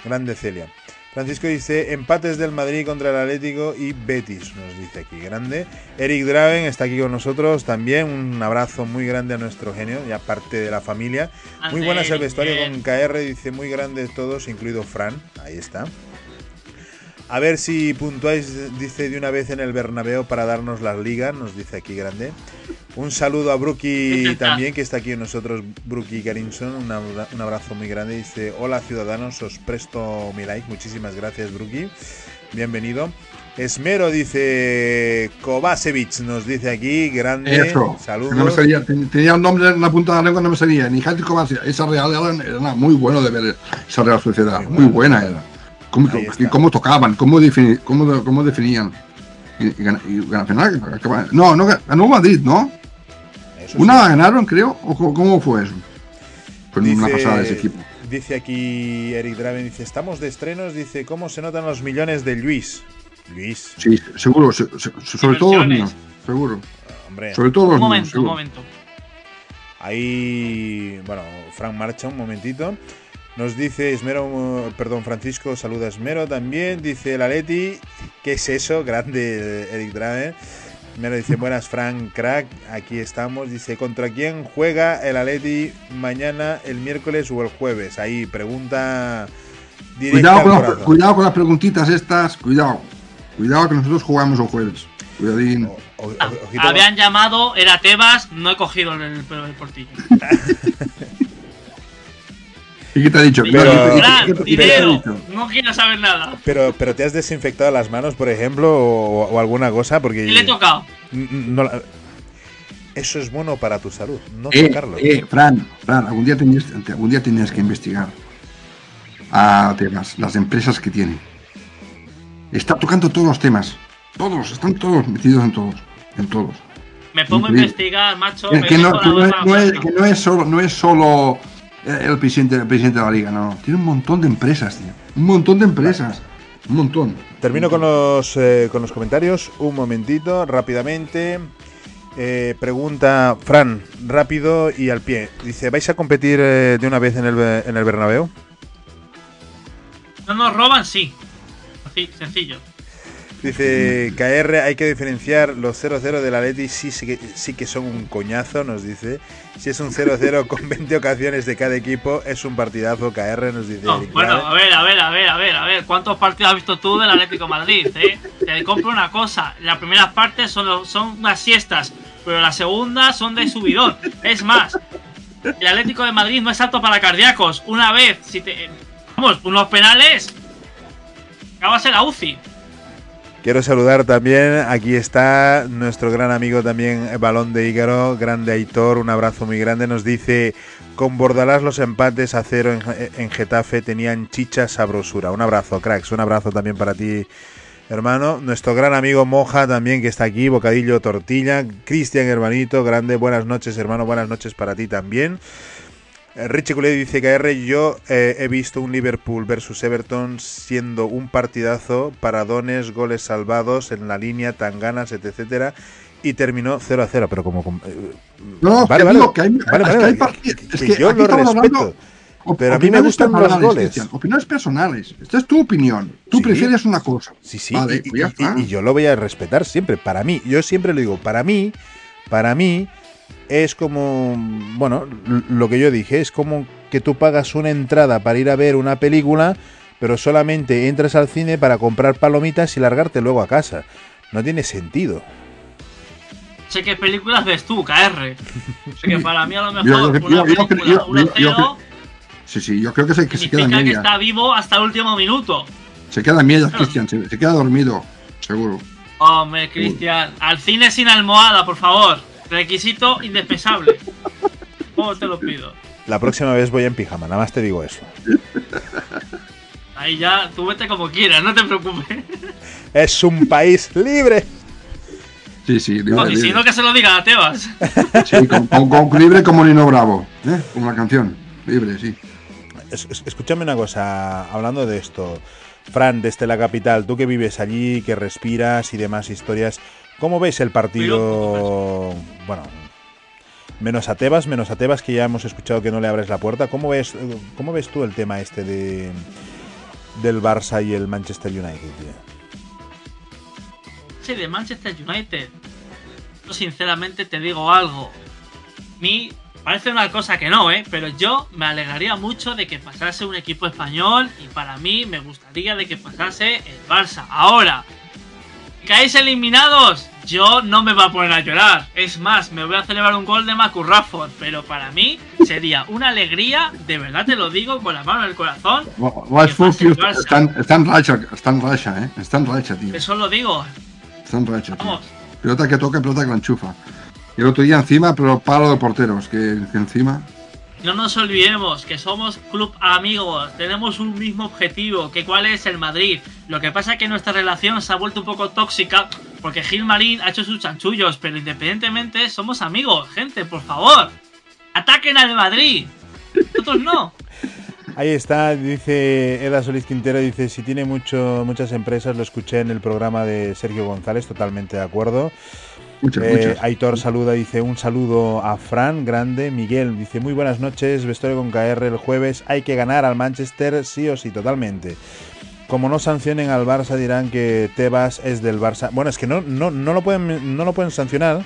grande Celia. Francisco dice, empates del Madrid contra el Atlético y Betis, nos dice aquí, grande. Eric Draven está aquí con nosotros también, un abrazo muy grande a nuestro genio, ya parte de la familia. Muy buenas el vestuario con KR, dice muy grandes todos, incluido Fran. Ahí está. A ver si puntuáis, dice de una vez en el Bernabéu para darnos las ligas, nos dice aquí grande. Un saludo a Brookie también, que está aquí con nosotros, Brookie Garinson. Un abra- un abrazo muy grande. Dice, hola ciudadanos, os presto mi like. Muchísimas gracias, Brookie. Bienvenido. Esmero dice Kovacevic, nos dice aquí, grande. Eso. Saludos. No me salía, ten- tenía un nombre en la punta de la lengua, no me salía. Ni Kovacic. Esa Real era, muy bueno de ver esa Real Sociedad. Muy Muy, buena era. Cómo, cómo tocaban, cómo, defini- cómo, cómo definían. Y, y, y no, no, ganó Madrid, ¿no? Eso sí. Una ganaron, creo. ¿O cómo- fue eso? Fue una pasada de ese equipo. Dice aquí Eric Draven, dice, estamos de estrenos, dice, ¿cómo se notan los millones de Luis? Luis, Sí, seguro, se- se- sobre todo los míos. Seguro. hombre, Sobre todo los Un míos. momento, un momento. ahí, bueno, Frank marcha un momentito. Nos dice Esmero, perdón, Francisco, saluda a Esmero también. Dice el Aleti, ¿qué es eso? Grande Eric Draven. Esmero dice, buenas Frank, crack, aquí estamos. Dice, ¿contra quién juega el Aleti mañana, el miércoles o el jueves? Ahí, pregunta directa Cuidado con, las, cuidado con las preguntitas estas. Cuidado. Cuidado que nosotros jugamos el jueves. Cuidadín. O- o- Ah, Habían llamado, era Tebas, no he cogido el, el, el portillo. ¿Y qué te ha dicho? Pero- ¿Qué te- qué te- Fran, qué te- qué te ha dinero, dicho? no quiero saber nada. Pero, pero te has desinfectado las manos, por ejemplo, o, o alguna cosa, porque ¿Qué le he tocado? no la- eso es bueno para tu salud, no Eh, tocarlo. eh, Fran, Fran, algún día tenías, algún día tenías que investigar a temas, las empresas que tiene. Está tocando todos los temas. Todos, están todos metidos en todos. En todos. Me pongo a Increíble. investigar, macho. Que, no, que no es, no que no es solo, no es solo el presidente, el presidente de la liga, no. Tiene un montón de empresas, tío. Un montón de empresas. Un montón. Termino con los, eh, con los comentarios, un momentito, rápidamente. Eh, pregunta Fran, rápido y al pie. Dice, ¿vais a competir eh, de una vez en el, en el Bernabéu? No nos roban, sí. Así, sencillo. Dice KR, hay que diferenciar los 0-0 del Atleti, sí, sí, que, sí que son un coñazo, nos dice. Si es un 0-0 con 20 ocasiones de cada equipo, es un partidazo, KR nos dice. No, bueno, a ver, a ver, a ver, a ver, a ver. ¿Cuántos partidos has visto tú del Atlético de Madrid? Eh? Te compro una cosa. Las primeras partes son, los- son unas siestas, pero las segundas son de subidón. Es más, el Atlético de Madrid no es apto para cardíacos. Una vez, si te. Vamos, unos penales. Acabas en la UCI. Quiero saludar también, aquí está nuestro gran amigo también, Balón de Ígaro, grande Aitor, un abrazo muy grande, nos dice, con Bordalás los empates a cero en, en Getafe tenían chicha sabrosura. Un abrazo, cracks, un abrazo también para ti, hermano. Nuestro gran amigo Moja también que está aquí, Bocadillo Tortilla, Cristian hermanito, grande, buenas noches hermano, buenas noches para ti también. Eh, Richie Coulet dice que R, yo eh, he visto un Liverpool versus Everton siendo un partidazo, paradones, goles salvados en la línea, tanganas, etcétera, y terminó 0 a 0, pero como... eh, No, vale, que vale, que hay, vale, es que vale, hay que- partidos. que Es que yo lo hablando respeto, pero a mí me gustan los goles. Cristian, opiniones personales. Esta es tu opinión. Tú Sí. prefieres una cosa. Sí, sí, Vale, y, pues y yo lo voy a respetar siempre. Para mí, yo siempre lo digo, para mí, para mí es como, bueno, lo que yo dije, es como que tú pagas una entrada para ir a ver una película, pero solamente entras al cine para comprar palomitas y largarte luego a casa. No tiene sentido. Sé qué películas ves tú, KR. Sé que para mí a lo mejor yo- una yo- yo- película yo- yo- 1-0 Sí, sí, yo creo que se, que se queda que está vivo hasta el último minuto. Se queda en ella, Cristian. Se, se queda dormido, seguro. Hombre, Cristian, al cine sin almohada, por favor. Requisito indispensable. ¿Cómo te lo pido? La próxima vez voy en pijama, nada más te digo eso. Ahí ya, tú vete como quieras, no te preocupes. Es un país libre. Sí, sí, libre, No, y si no, que se lo digan a Tebas. Sí, con, con- con- libre como Nino Bravo. ¿eh? Como la canción. Libre, sí. Es- es- escúchame una cosa, hablando de esto, Fran, desde la capital, tú que vives allí, que respiras y demás historias, ¿cómo ves el partido? Bueno, menos a Tebas, menos a Tebas, que ya hemos escuchado que no le abres la puerta, ¿cómo ves, cómo ves tú el tema este de del Barça y el Manchester United? tío? Sí, de Manchester United. Yo sinceramente te digo algo. A mí parece una cosa que no, ¿eh? Pero yo me alegraría mucho de que pasase un equipo español y para mí me gustaría de que pasase el Barça. Ahora, ¿caéis eliminados? Yo no me voy a poner a llorar. Es más, me voy a celebrar un gol de Marcus Rashford. Pero para mí sería una alegría, de verdad te lo digo, con la mano en el corazón. Rashford, está, en- racha, está en racha, ¿eh? Está en racha, tío. Eso lo digo. Está en racha, tío. Vamos. Pelota que toca, pelota que la enchufa. Y el otro día encima, pero paro de porteros, que, que encima. No nos olvidemos que somos club amigos, tenemos un mismo objetivo, que cuál es el Madrid. Lo que pasa es que nuestra relación se ha vuelto un poco tóxica porque Gil Marín ha hecho sus chanchullos, pero independientemente somos amigos, gente, por favor. Ataquen al Madrid. Nosotros no. Ahí está, dice Eda Solís Quintero, dice, si tiene mucho, muchas empresas, lo escuché en el programa de Sergio González, totalmente de acuerdo. Muchas, Eh, muchas. Aitor saluda, dice un saludo a Fran, grande. Miguel dice muy buenas noches, vestuario con KR el jueves. Hay que ganar al Manchester sí o sí, totalmente. Como no sancionen al Barça dirán que Tebas es del Barça. Bueno, es que no, no, no, lo, pueden, no lo pueden sancionar.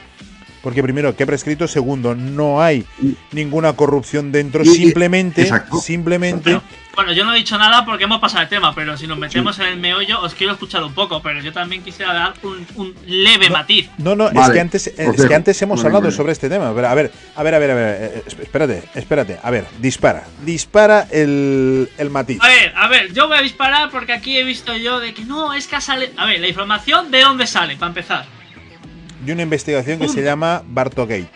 Porque primero, que prescrito. Segundo, no hay ninguna corrupción dentro. Simplemente, exacto. simplemente Pero, bueno, yo no he dicho nada porque hemos pasado el tema, pero si nos metemos en el meollo, os quiero escuchar un poco, pero yo también quisiera dar un, un leve matiz. No, no, es que antes, es que antes hemos Vale, hablado vale. sobre este tema. Pero, a ver, a ver, a ver, a ver, eh, espérate, espérate. A ver, dispara, dispara el, el matiz. A ver, a ver, yo voy a disparar porque aquí he visto yo de que no, es que sale. A ver, la información de dónde sale, para empezar. De una investigación que se llama Bartogate.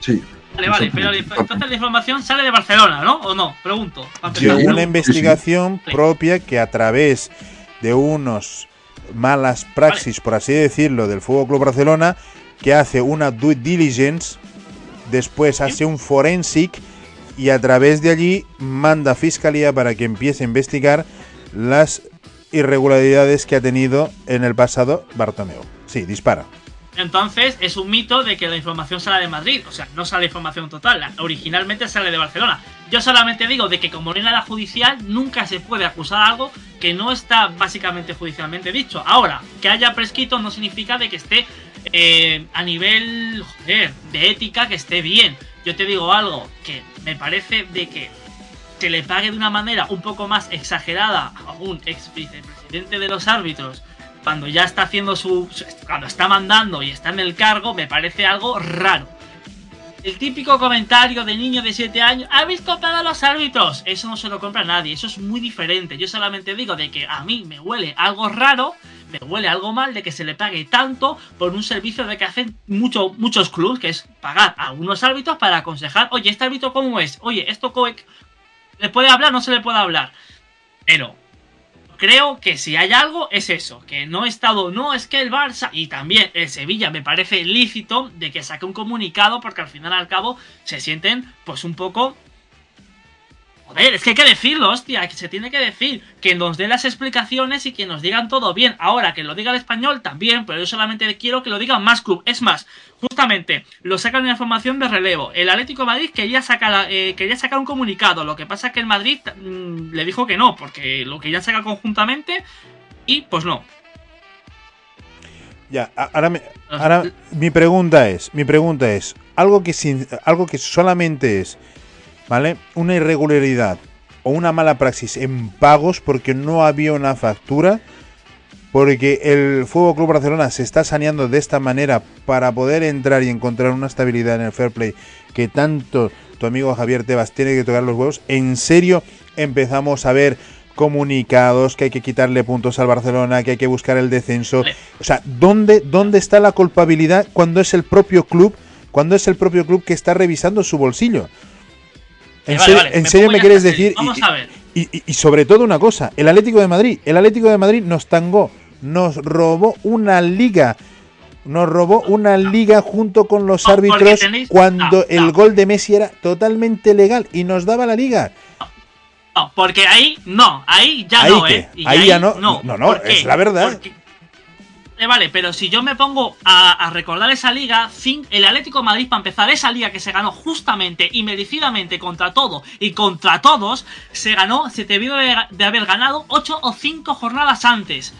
Sí. Vale, vale, pero entonces la información sale de Barcelona, ¿no? ¿O no? Pregunto. De una investigación Sí. propia que a través de unos malas praxis, por así decirlo, del Fútbol Club Barcelona, que hace una due diligence, después hace un forensic y a través de allí manda a fiscalía para que empiece a investigar las irregularidades que ha tenido en el pasado Bartomeu. Sí, dispara. Entonces es un mito de que la información sale de Madrid. O sea, no sale información total. Originalmente sale de Barcelona. Yo solamente digo de que como no hay nada judicial, nunca se puede acusar algo que no está básicamente judicialmente dicho. Ahora, que haya prescrito no significa de que esté eh, a nivel joder, de ética que esté bien. Yo te digo algo que me parece de que se le pague de una manera un poco más exagerada a un ex vicepresidente de los árbitros cuando ya está haciendo su. cuando está mandando y está en el cargo, me parece algo raro. El típico comentario de niño de 7 años, ¿habéis comprado a los árbitros? Eso no se lo compra nadie, eso es muy diferente. Yo solamente digo de que a mí me huele algo raro, me huele algo mal de que se le pague tanto por un servicio de que hacen mucho, muchos clubs, que es pagar a unos árbitros para aconsejar, oye, este árbitro cómo es, oye, esto co- ¿le puede hablar? No se le puede hablar. Pero creo que si hay algo es eso, que no he estado, no es que el Barça y también el Sevilla me parece lícito de que saque un comunicado porque al final al cabo se sienten pues un poco Joder, es que hay que decirlo, hostia, que se tiene que decir, que nos dé las explicaciones y que nos digan todo bien. Ahora, que lo diga el español también, pero yo solamente quiero que lo digan más club. Es más, justamente, lo sacan una información de relevo. El Atlético de Madrid quería sacar, eh, quería sacar un comunicado, lo que pasa es que el Madrid mm, le dijo que no, porque lo querían sacar conjuntamente y pues no. Ya, ahora, me- ahora mi pregunta es, mi pregunta es, algo que sin, algo que solamente es, ¿vale? Una irregularidad o una mala praxis en pagos porque no había una factura, porque el Fútbol Club Barcelona se está saneando de esta manera para poder entrar y encontrar una estabilidad en el fair play que tanto tu amigo Javier Tebas tiene que tocar los huevos. En serio, empezamos a ver comunicados que hay que quitarle puntos al Barcelona, que hay que buscar el descenso. O sea, ¿dónde, ¿dónde está la culpabilidad cuando es el propio club, cuando es el propio club que está revisando su bolsillo? ¿En Eh, vale, vale, en me serio me quieres serio. decir? Vamos y, a ver. y- y- y sobre todo una cosa, el Atlético de Madrid, el Atlético de Madrid nos tangó, nos robó una liga, nos robó una liga junto con los No, árbitros tenéis- cuando el gol de Messi era totalmente legal y nos daba la liga. No, porque ahí no, ahí ya Ahí no, qué, ¿eh? Y ahí ya no, no, no, es la verdad. Porque- Eh, vale, pero si yo me pongo a, recordar esa liga, el Atlético de Madrid, para empezar, esa liga que se ganó justamente y merecidamente contra todo y contra todos, se ganó, se debió de, de haber ganado 8 o 5 jornadas antes.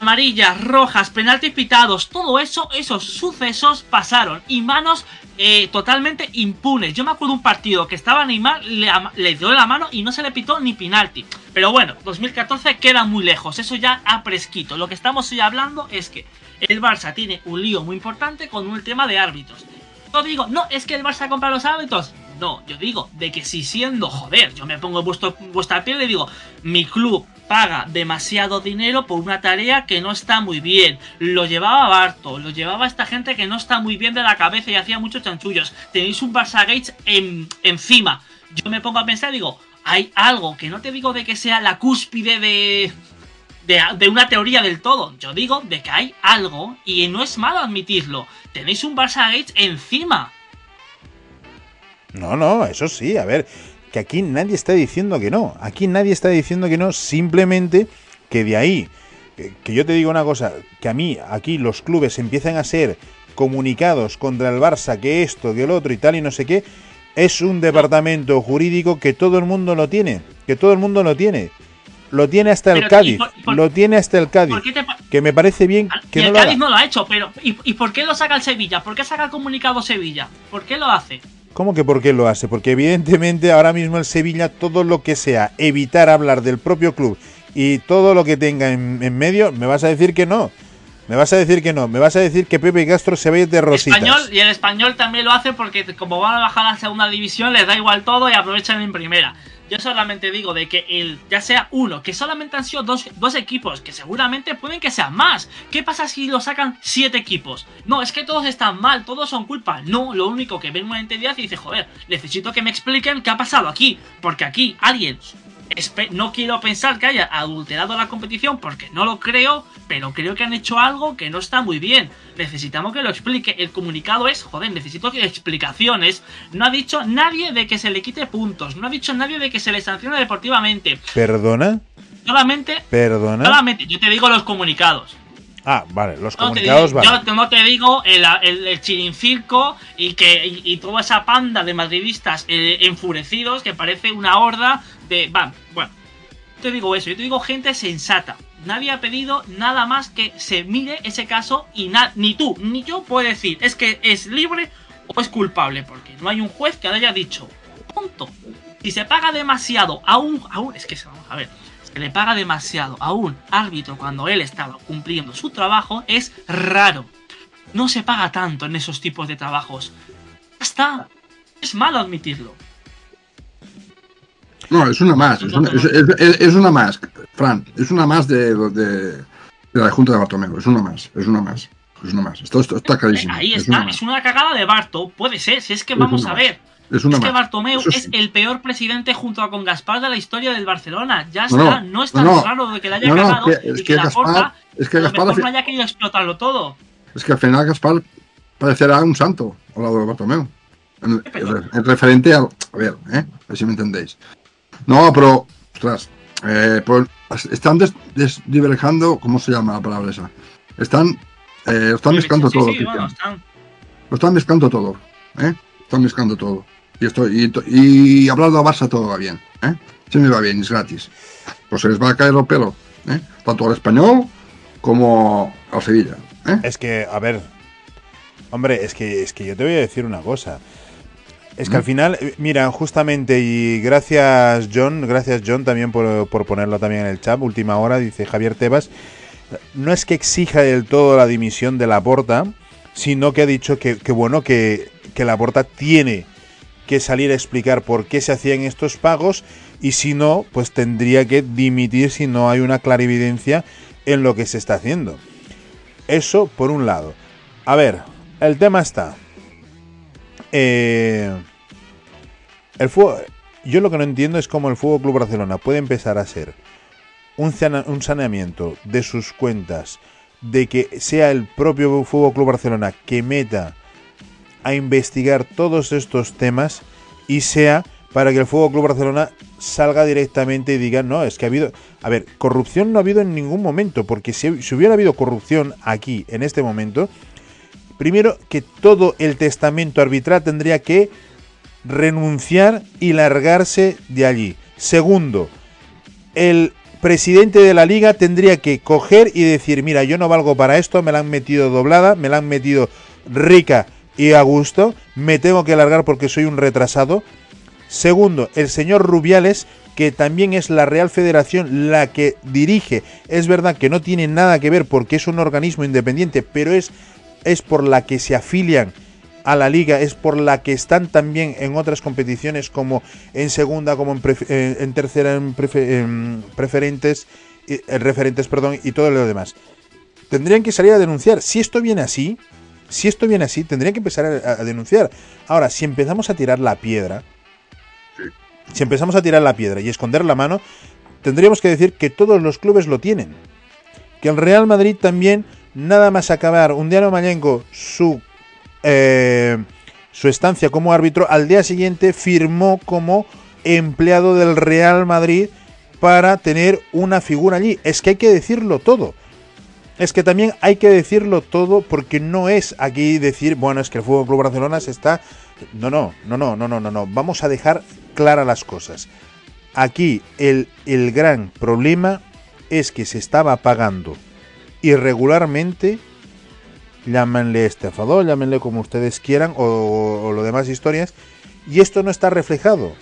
Amarillas, rojas, penaltis pitados, todo eso, esos sucesos pasaron y manos eh, totalmente impunes. Yo me acuerdo un partido que estaba Neymar, le, le dio la mano y no se le pitó ni penalti. Pero bueno, 2014 queda muy lejos, eso ya ha prescrito. Lo que estamos hoy hablando es que el Barça tiene un lío muy importante con un tema de árbitros. Yo digo, no, es que el Barça compra los árbitros. No, yo digo de que si siendo, joder, yo me pongo vuestro, vuestra piel y digo, mi club paga demasiado dinero por una tarea que no está muy bien. Lo llevaba Barto, lo llevaba esta gente que no está muy bien de la cabeza y hacía muchos chanchullos. Tenéis un Barça Gates en- encima. Yo me pongo a pensar y digo, hay algo que no te digo de que sea la cúspide de, de, de una teoría del todo. Yo digo de que hay algo y no es malo admitirlo. Tenéis un Barça Gates encima. No, no, eso sí, a ver, que aquí nadie está diciendo que no, aquí nadie está diciendo que no, simplemente que de ahí, que, que yo te digo una cosa, que a mí aquí los clubes empiezan a ser comunicados contra el Barça, que esto, que el otro y tal y no sé qué, es un departamento jurídico que todo el mundo lo tiene, que todo el mundo lo tiene. Lo tiene hasta el Pero, ¿y Cádiz, por- por- lo tiene hasta el Cádiz, ¿Por qué te pa- que me parece bien que y no el lo Cádiz haga. no lo ha hecho, pero ¿y, y por qué lo saca el Sevilla? ¿Por qué saca el comunicado Sevilla? ¿Por qué lo hace? ¿Cómo que por qué lo hace? Porque evidentemente ahora mismo el Sevilla, todo lo que sea evitar hablar del propio club y todo lo que tenga en, en medio, me vas a decir que no. Me vas a decir que no. Me vas a decir que Pepe Castro se va a ir de rositas. Español, y el español también lo hace porque como van a bajar a la segunda división les da igual todo y aprovechan en primera. Yo solamente digo de que el, ya sea uno, que solamente han sido dos, dos equipos, que seguramente pueden que sean más. ¿Qué pasa si lo sacan siete equipos? No, es que todos están mal, todos son culpa. No, lo único que ven una entidad y dice, joder, necesito que me expliquen qué ha pasado aquí. Porque aquí alguien no quiero pensar que haya adulterado la competición porque no lo creo, pero creo que han hecho algo que no está muy bien. Necesitamos que lo explique. El comunicado es, joder, necesito que explicaciones. No ha dicho nadie de que se le quite puntos, no ha dicho nadie de que se le sancione deportivamente. ¿Perdona? Solamente, ¿Perdona? solamente, yo te digo los comunicados. Ah, vale, los No te, comunicados digo, vale. yo no te digo el, el, el chirincirco y que y, y toda esa panda de madridistas eh, enfurecidos que parece una horda de... Va, bueno, te digo eso, yo te digo gente sensata. Nadie ha pedido nada más que se mire ese caso y na- ni tú ni yo puedo decir es que es libre o es culpable porque no hay un juez que haya dicho punto. Si se paga demasiado a un, a un- es que vamos a ver, se le paga demasiado a un árbitro cuando él estaba cumpliendo su trabajo es raro. No se paga tanto en esos tipos de trabajos. Está. Es malo admitirlo. No, es una más. Es una, es, es- es una más, Fran. Es una más de, de, de la Junta de Bartomeu. Es una más. Es una más. Es una más. Esto, esto está clarísimo. Ahí es está. una. Es una cagada de Barto. Puede ser. Si es que vamos a ver. Es una es que. Bartomeu es el peor presidente junto con Gaspar de la historia del Barcelona. Ya está. no, No, es tan no, raro de que le haya cagado es que- es y que que, la Gaspar- porta es que a Gaspar mejor no haya querido explotarlo todo. Es que al final Gaspar parecerá un santo al lado de Bartomeu. En, en referente al. A ver, ¿eh? a ver si me entendéis. No, pero, ostras, eh, pues, están des, ¿cómo se llama la palabra esa? Están, eh, están mezclando todo. Sí, bueno, están... Lo están mezclando todo, ¿eh? Están mezclando todo. Y, esto, y, y hablar de Barça todo va bien, ¿eh? Se me va bien, es gratis. Pues se les va a caer el pelo, ¿eh? Tanto al español como al Sevilla. ¿eh? Es que, a ver, hombre, es que, es que yo te voy a decir una cosa. Es que al final, eh, mira, justamente, y gracias John, gracias John también por, por, ponerlo también en el chat, última hora, dice Javier Tebas, no es que exija del todo la dimisión de la Porta, sino que ha dicho que, que bueno, que, que la Porta tiene que salir a explicar por qué se hacían estos pagos y si no, pues tendría que dimitir si no hay una clarividencia en lo que se está haciendo. Eso por un lado. A ver, el tema está. Eh, el fútbol, yo lo que no entiendo es cómo el Fútbol Club Barcelona puede empezar a ser un, un saneamiento de sus cuentas, de que sea el propio Fútbol Club Barcelona que meta a investigar todos estos temas y sea para que el Fútbol Club Barcelona salga directamente y diga, no, es que ha habido... A ver, corrupción no ha habido en ningún momento, porque si, si hubiera habido corrupción aquí, en este momento, primero que todo el testamento arbitral tendría que renunciar y largarse de allí. Segundo, el presidente de la liga tendría que coger y decir, mira, yo no valgo para esto, me la han metido doblada, me la han metido rica y a gusto, me tengo que largar porque soy un retrasado. Segundo, el señor Rubiales, que también es la Real Federación la que dirige. Es verdad que no tiene nada que ver porque es un organismo independiente, pero es, es por la que se afilian a la liga, es por la que están también en otras competiciones como en segunda, como en, tercera, en, en preferentes, en referentes, perdón, y todo lo demás. Tendrían que salir a denunciar. Si esto viene así, si esto viene así, tendrían que empezar a, a denunciar. Ahora, si empezamos a tirar la piedra, si empezamos a tirar la piedra y esconder la mano, tendríamos que decir que todos los clubes lo tienen. Que el Real Madrid también, nada más acabar un día Mañengo su, eh, su estancia como árbitro, al día siguiente firmó como empleado del Real Madrid para tener una figura allí. Es que hay que decirlo todo. Es que también hay que decirlo todo porque no es aquí decir, bueno, es que el Fútbol Club Barcelona se está. No, no, no, no, no, no, no, no. Vamos a dejar claras las cosas. Aquí el, el gran problema es que se estaba pagando irregularmente, llámenle estafador, llámenle como ustedes quieran, o, o lo demás historias, y esto no está reflejado.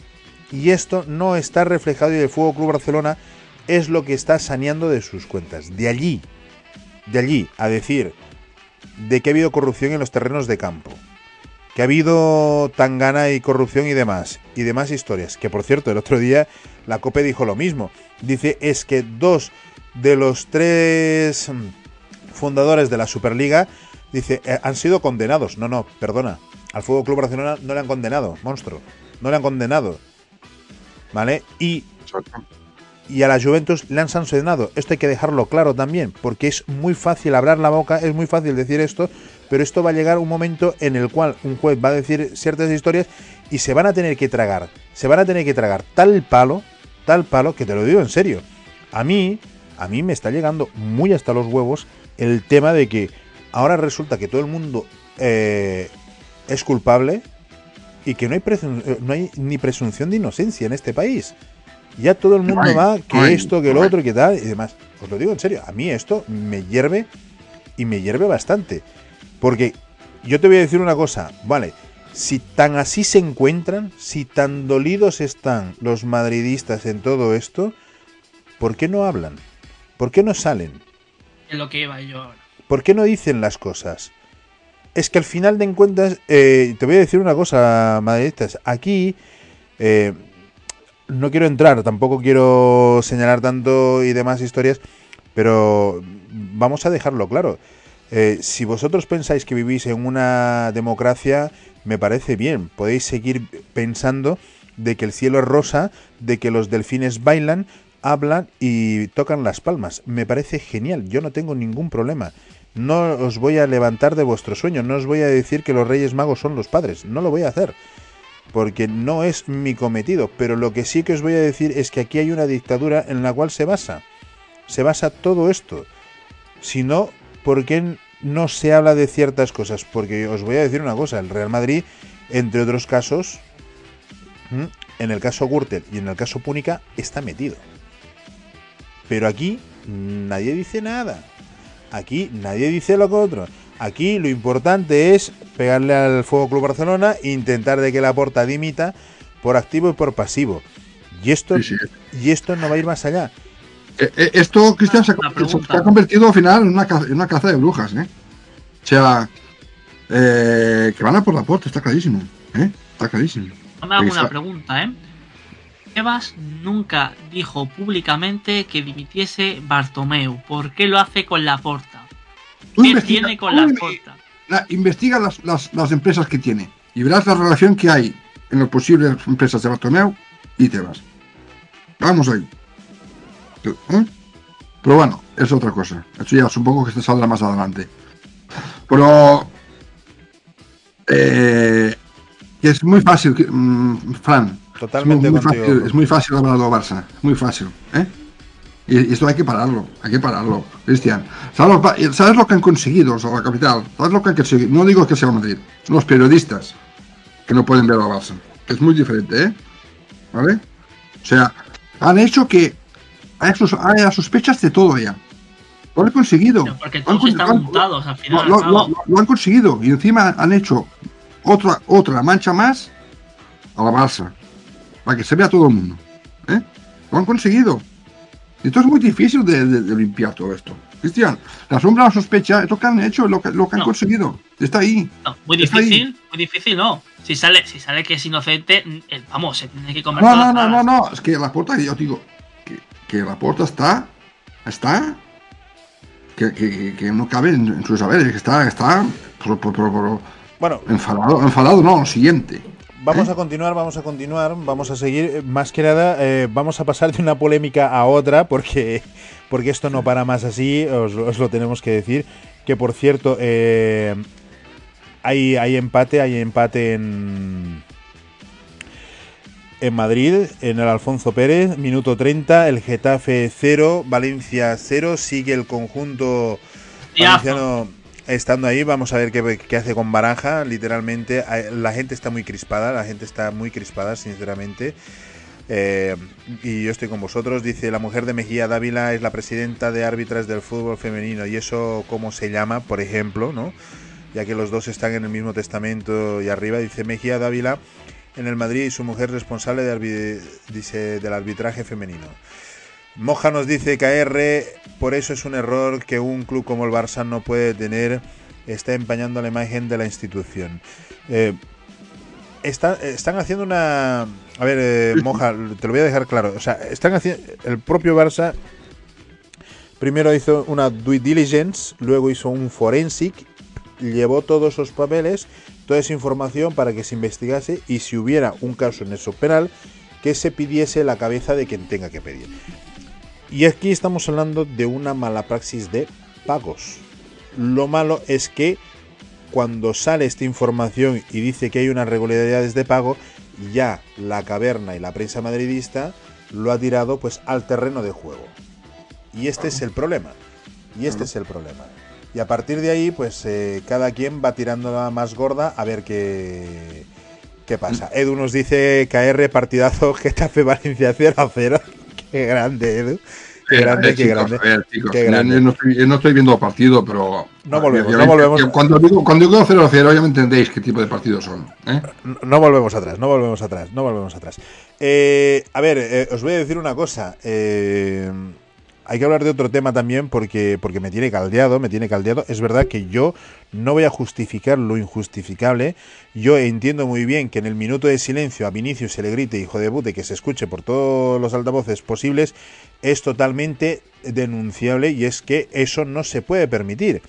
Y esto no está reflejado y el Fútbol Club Barcelona es lo que está saneando de sus cuentas. De allí de allí a decir de que ha habido corrupción en los terrenos de campo, que ha habido tangana y corrupción y demás, y demás historias, que por cierto el otro día la COPE dijo lo mismo, dice es que dos de los tres fundadores de la Superliga, dice, eh, han sido condenados, no, no, perdona, al Fútbol Club Barcelona no le han condenado, monstruo, no le han condenado, ¿vale? Y y a la Juventus le han sancionado. Esto hay que dejarlo claro también, porque es muy fácil hablar la boca, es muy fácil decir esto, pero esto va a llegar un momento en el cual un juez va a decir ciertas historias y se van a tener que tragar, se van a tener que tragar tal palo, tal palo, que te lo digo en serio. A mí, a mí me está llegando muy hasta los huevos el tema de que ahora resulta que todo el mundo eh, es culpable y que no hay, eh, no hay ni presunción de inocencia en este país ya todo el mundo va que esto, que el otro, que tal y demás. Os lo digo en serio, a mí esto me hierve y me hierve bastante. Porque yo te voy a decir una cosa, vale, si tan así se encuentran, si tan dolidos están los madridistas en todo esto, ¿por qué no hablan? ¿Por qué no salen? Es lo que iba yo ahora. ¿Por qué no dicen las cosas? Es que al final de cuentas, eh, te voy a decir una cosa, madridistas, aquí... Eh, no quiero entrar, tampoco quiero señalar tanto y demás historias, pero vamos a dejarlo claro. Eh, si vosotros pensáis que vivís en una democracia, me parece bien. Podéis seguir pensando de que el cielo es rosa, de que los delfines bailan, hablan y tocan las palmas. Me parece genial, yo no tengo ningún problema. No os voy a levantar de vuestro sueño, no os voy a decir que los Reyes Magos son los padres, no lo voy a hacer. Porque no es mi cometido. Pero lo que sí que os voy a decir es que aquí hay una dictadura en la cual se basa. Se basa todo esto. Si no, ¿por qué no se habla de ciertas cosas? Porque os voy a decir una cosa, el Real Madrid, entre otros casos, en el caso Gürtel y en el caso Púnica, está metido. Pero aquí nadie dice nada. Aquí nadie dice lo que otro. Aquí lo importante es pegarle al Fuego Club Barcelona e intentar de que la porta dimita por activo y por pasivo. Y esto, y esto no va a ir más allá. Eh, eh, esto, Cristian, se, ha convertido al final en una, en una caza de brujas. ¿eh? O sea, que van a por la puerta, está clarísimo. Está clarísimo. Me hago una pregunta, ¿eh? Evas nunca dijo públicamente que dimitiese Bartomeu. ¿Por qué lo hace con la porta? ¿Qué tiene con la porta? investiga las, las, empresas que tiene y verás la relación que hay en las posibles empresas de Bartomeu y Tebas. Vamos ahí. ¿Eh? Pero bueno, es otra cosa. Eso ya supongo que se saldrá más adelante. Pero eh, es muy fácil, mm, Fran. Totalmente es muy, fácil, es muy fácil hablar de Barça. Muy fácil. ¿eh? Y esto hay que pararlo, hay que pararlo, Cristian. ¿Sabes lo, que han conseguido la capital? ¿Sabes lo que han conseguido? No digo que sea Madrid, son los periodistas que no pueden ver a Barça. Es muy diferente, ¿eh? ¿Vale? O sea, han hecho que haya sospechas de todo ya. Lo han conseguido. porque todos han, están al final. Lo, han conseguido y encima han hecho otra, otra mancha más a la Barça. Para que se vea todo el mundo. ¿eh? Lo han conseguido. Esto es muy difícil de, limpiar todo esto. Cristian, la sombra la sospecha, es lo que han hecho, lo que, lo que han conseguido. Está ahí. muy difícil, muy difícil no. Si sale, si sale que es inocente, vamos, se tiene que comer. No, no, no, no, no, es que la puerta, yo digo, que, la puerta está, está, que, que, no cabe en, su saber, que está, está, bueno, enfadado, enfadado, no, lo siguiente. Vamos ¿Eh? a continuar, vamos a continuar, vamos a seguir. Más que nada, eh, vamos a pasar de una polémica a otra, porque, porque esto no para más así, os, lo tenemos que decir. Que por cierto, eh, hay, hay empate, hay empate en, en Madrid, en el Alfonso Pérez, minuto 30, el Getafe 0, Valencia 0, sigue el conjunto valenciano estando ahí, vamos a ver qué, hace con Baraja. Literalmente, la gente está muy crispada, la gente está muy crispada, sinceramente. Eh, y yo estoy con vosotros. Dice: La mujer de Mejía Dávila es la presidenta de árbitras del fútbol femenino. ¿Y eso cómo se llama, por ejemplo? ¿no? Ya que los dos están en el mismo testamento y arriba. Dice: Mejía Dávila en el Madrid y su mujer responsable de dice, del arbitraje femenino. Moja nos dice KR, por eso es un error que un club como el Barça no puede tener, está empañando la imagen de la institución. Eh, están haciendo una... A ver, eh, Moja, te lo voy a dejar claro. O sea, están haciendo... El propio Barça primero hizo una due diligence, luego hizo un forensic, llevó todos esos papeles, toda esa información para que se investigase y si hubiera un caso en eso penal, que se pidiese la cabeza de quien tenga que pedir. Y aquí estamos hablando de una mala praxis de pagos. Lo malo es que cuando sale esta información y dice que hay unas regularidades de pago, ya la caverna y la prensa madridista lo ha tirado pues al terreno de juego. Y este es el problema. Y este es el problema. Y a partir de ahí, pues eh, cada quien va tirando la más gorda a ver qué, qué pasa. Edu nos dice KR partidazo Getafe Valencia 0 a 0. Qué grande, Edu. Qué grande, qué grande. grande. No, estoy, no, viendo partido, pero. No volvemos, no volvemos. Cuando digo, cuando digo 0-0, ya me entendéis qué tipo de partidos son. ¿eh? No, volvemos atrás, no volvemos atrás, no volvemos atrás. Eh, a ver, eh, os voy a decir una cosa. Eh hay que hablar de otro tema también porque, porque me tiene caldeado, me tiene caldeado. Es verdad que yo no voy a justificar lo injustificable. Yo entiendo muy bien que en el minuto de silencio a Vinicius se le grite hijo de pute que se escuche por todos los altavoces posibles es totalmente denunciable y es que eso no se puede permitir.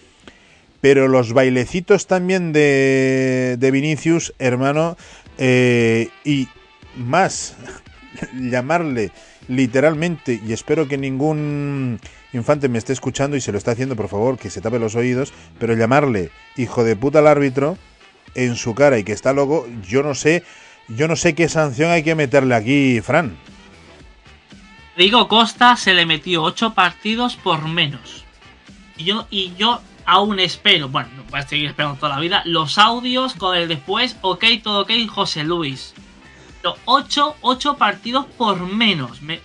Pero los bailecitos también de, de Vinicius, hermano, eh, y más llamarle literalmente, y espero que ningún infante me esté escuchando y se lo está haciendo, por favor, que se tape los oídos, pero llamarle hijo de puta al árbitro en su cara y que está loco, yo no sé yo no sé qué sanción hay que meterle aquí, Fran. Digo Costa se le metió 8 partidos por menos. Y yo, y yo aún espero, bueno, voy a seguir esperando toda la vida, los audios con el después, ok, todo ok, José Luis. Pero 8, 8 partidos por menos. Me,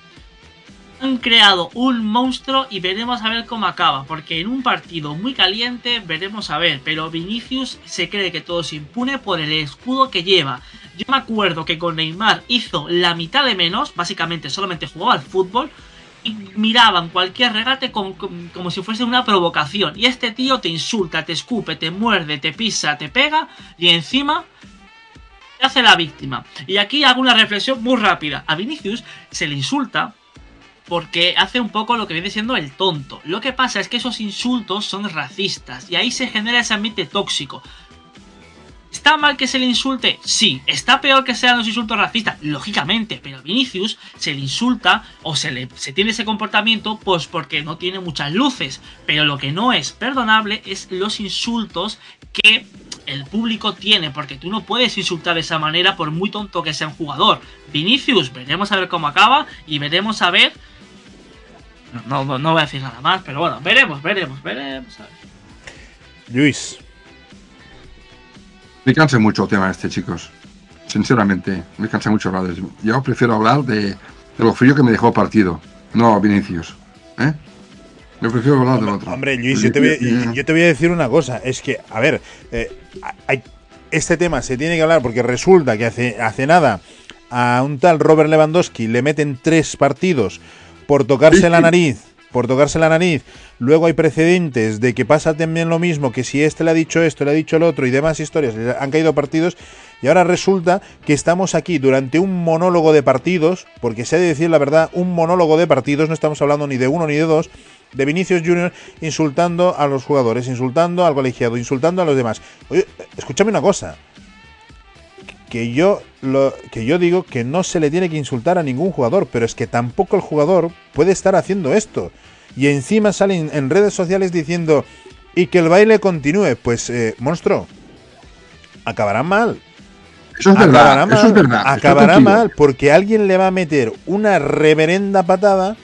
han creado un monstruo y veremos a ver cómo acaba. Porque en un partido muy caliente veremos a ver. Pero Vinicius se cree que todo se impune por el escudo que lleva. Yo me acuerdo que con Neymar hizo la mitad de menos. Básicamente solamente jugaba al fútbol. Y miraban cualquier regate como, como si fuese una provocación. Y este tío te insulta, te escupe, te muerde, te pisa, te pega. Y encima hace la víctima. Y aquí hago una reflexión muy rápida. A Vinicius se le insulta porque hace un poco lo que viene siendo el tonto. Lo que pasa es que esos insultos son racistas y ahí se genera ese ambiente tóxico. ¿Está mal que se le insulte? Sí. ¿Está peor que sean los insultos racistas? Lógicamente, pero a Vinicius se le insulta o se, le, se tiene ese comportamiento pues porque no tiene muchas luces. Pero lo que no es perdonable es los insultos que el público tiene, porque tú no puedes insultar de esa manera por muy tonto que sea un jugador. Vinicius, veremos a ver cómo acaba y veremos a ver no, no, no voy a decir nada más, pero bueno, veremos, veremos, veremos. Luis. Me cansa mucho el tema este, chicos. Sinceramente, me cansa mucho hablar de Yo prefiero hablar de, de, lo frío que me dejó el partido, no Vinicius. ¿eh? Yo prefiero hablar del otro. Hombre, Luis, yo te, voy, yo te, voy, a decir una cosa. Es que, a ver, eh, hay, este tema se tiene que hablar porque resulta que hace, hace nada a un tal Robert Lewandowski le meten tres partidos por tocarse la nariz, por tocarse la nariz. Luego hay precedentes de que pasa también lo mismo, que si este le ha dicho esto, le ha dicho el otro y demás historias, han caído partidos y ahora resulta que estamos aquí durante un monólogo de partidos, porque se ha de decir la verdad, un monólogo de partidos, no estamos hablando ni de uno ni de dos, de Vinicius Junior insultando a los jugadores, insultando al colegiado, insultando a los demás. Oye, escúchame una cosa, que yo lo que yo digo que no se le tiene que insultar a ningún jugador, pero es que tampoco el jugador puede estar haciendo esto. Y encima salen en redes sociales diciendo y que el baile continúe, pues eh, monstruo, acabará mal. Eso es acabará verdad, mal, eso es verdad. Acabará mal porque alguien le va a meter una reverenda patada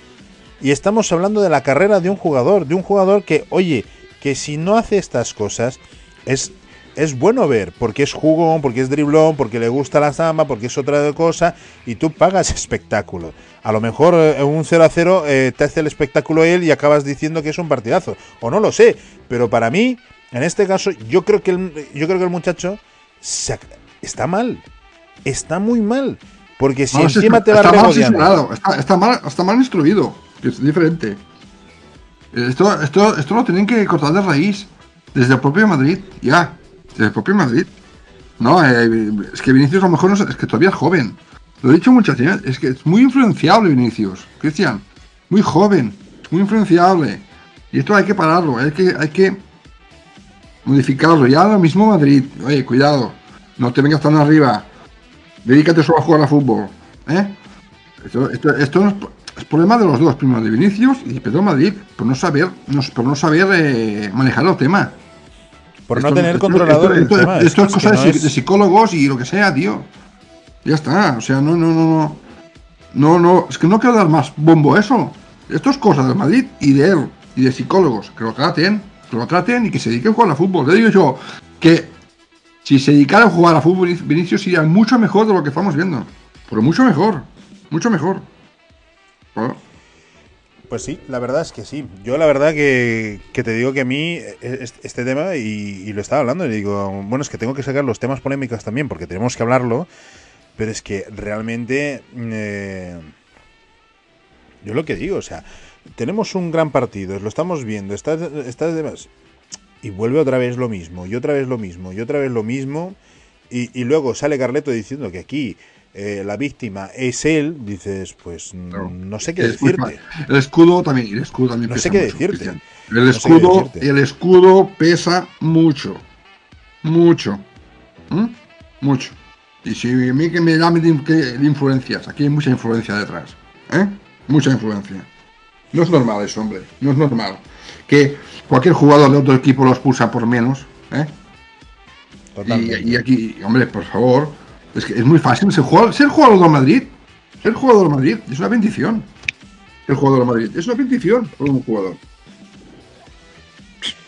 y estamos hablando de la carrera de un jugador, de un jugador que, oye, que si no hace estas cosas es es bueno ver, porque es jugón, porque es driblón, porque le gusta la samba, porque es otra cosa, y tú pagas espectáculo. A lo mejor en un 0 a 0 eh, te hace el espectáculo él y acabas diciendo que es un partidazo. O no lo sé, pero para mí, en este caso, yo creo que el, yo creo que el muchacho se, está mal. Está muy mal. Porque si No, encima te va mal está, está mal, está mal instruido, que es diferente. Esto, esto, esto lo tienen que cortar de raíz, desde el propio Madrid, ya, desde el propio Madrid. No, eh, es que Vinicius a lo mejor no es, que todavía es joven. Lo he dicho muchas veces, es que es muy influenciable Vinicius, Cristian, muy joven, muy influenciable. Y esto hay que pararlo, hay que, hay que modificarlo. Ya ahora mismo Madrid, oye, cuidado, no te vengas tan arriba, dedícate solo a jugar a fútbol. ¿eh? Esto, esto, esto es, problema de los dos, primero de Vinicius y Pedro Madrid, por no saber, no, por no saber eh, manejar el tema. por no tener controlador esto, esto- es cosa no es- de psicólogos y lo que sea, tío. Ya está, o sea, no, no, no, no. No, no, es que no quiero dar más bombo a eso. Esto es cosa de Madrid y de él y de psicólogos. Que lo traten, que lo traten y que se dediquen a jugar a fútbol. Le digo yo que si se dedicara a jugar a fútbol, Vinicius iría mucho mejor de lo que estamos viendo. Pero mucho mejor, mucho mejor. Bueno, Pues sí, la verdad es que sí. Yo la verdad que, que te digo que a mí eh, es- este tema, y, lo estaba hablando, y digo, bueno, es que tengo que sacar los temas polémicos también, porque tenemos que hablarlo, pero es que realmente... eh, yo lo que digo, o sea, tenemos un gran partido, lo estamos viendo, estás, estás demás, y vuelve otra vez lo mismo, y otra vez lo mismo, y otra vez lo mismo, y, y luego sale Carleto diciendo que aquí eh, la víctima es él, dices, pues No. no sé qué es muy decirte. El escudo también, el escudo también No pesa sé qué mucho, decirte. Cristian. El escudo, decirte. el escudo pesa mucho. Mucho. ¿Mm? Mucho. Y si a mí que me de influencias, aquí hay mucha influencia detrás. ¿Eh? Mucha influencia. No es normal eso, hombre. No es normal. Que cualquier jugador de otro equipo lo expulsa por menos. ¿eh? Y, y aquí, hombre, por favor, Es que es muy fácil ser jugador, ser del Madrid. Ser jugador del Madrid es una bendición. El jugador del Madrid es una bendición como jugador.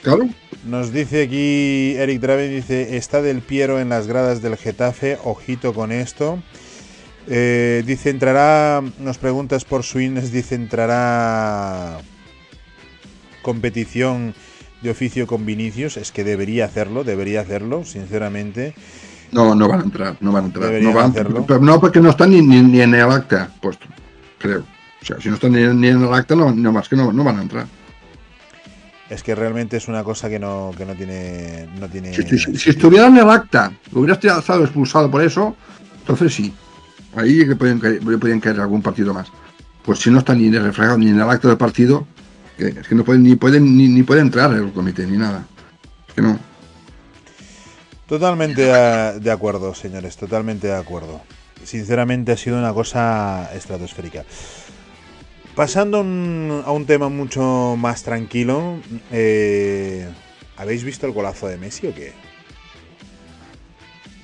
Claro. Nos dice aquí Eric Draven, dice, está del Piero en las gradas del Getafe, ojito con esto. Eh, dice, entrará, nos preguntas por Swings, dice, entrará competición de oficio con Vinicius, es que debería hacerlo, debería hacerlo, sinceramente. No, no van a entrar, no van a entrar. Deberían No, van, hacerlo. pero no, porque no están ni, ni, ni en el acta puesto, creo. O sea, si no están ni, ni en el acta, no, no más que no, no van a entrar. Es que realmente es una cosa que no, que no tiene... No tiene... Si, si- si estuviera en el acta, hubiera estado expulsado por eso, entonces sí. Ahí que pueden caer, podrían caer algún partido más. Pues si no está ni reflejado ni en el acta del partido, que, es que no pueden ni pueden ni, ni puede entrar el comité ni nada. Es que no. Totalmente de acuerdo, señores, totalmente de acuerdo. Sinceramente ha sido una cosa estratosférica. Pasando a un, a un tema mucho más tranquilo, eh, ¿habéis visto el golazo de Messi o qué?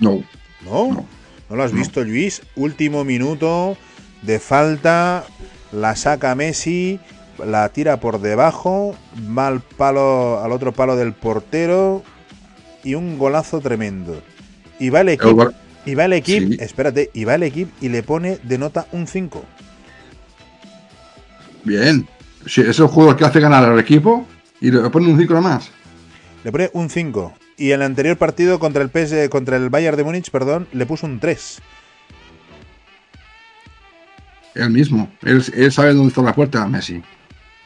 No. ¿No? No. ¿No lo has No. visto, Luis? Último minuto de falta, la saca Messi, la tira por debajo, va al palo, al otro palo del portero y un golazo tremendo. Y va el equipo, y va el equipo, Sí. espérate, y va el equipo y le pone de nota un 5. Bien. Sí, es el jugador que hace ganar al equipo y le pone un ciclo más. Le pone un 5. Y el anterior partido contra el PS, contra el Bayern de Múnich, perdón, le puso un 3. Él mismo. Él, él sabe dónde está la puerta, Messi.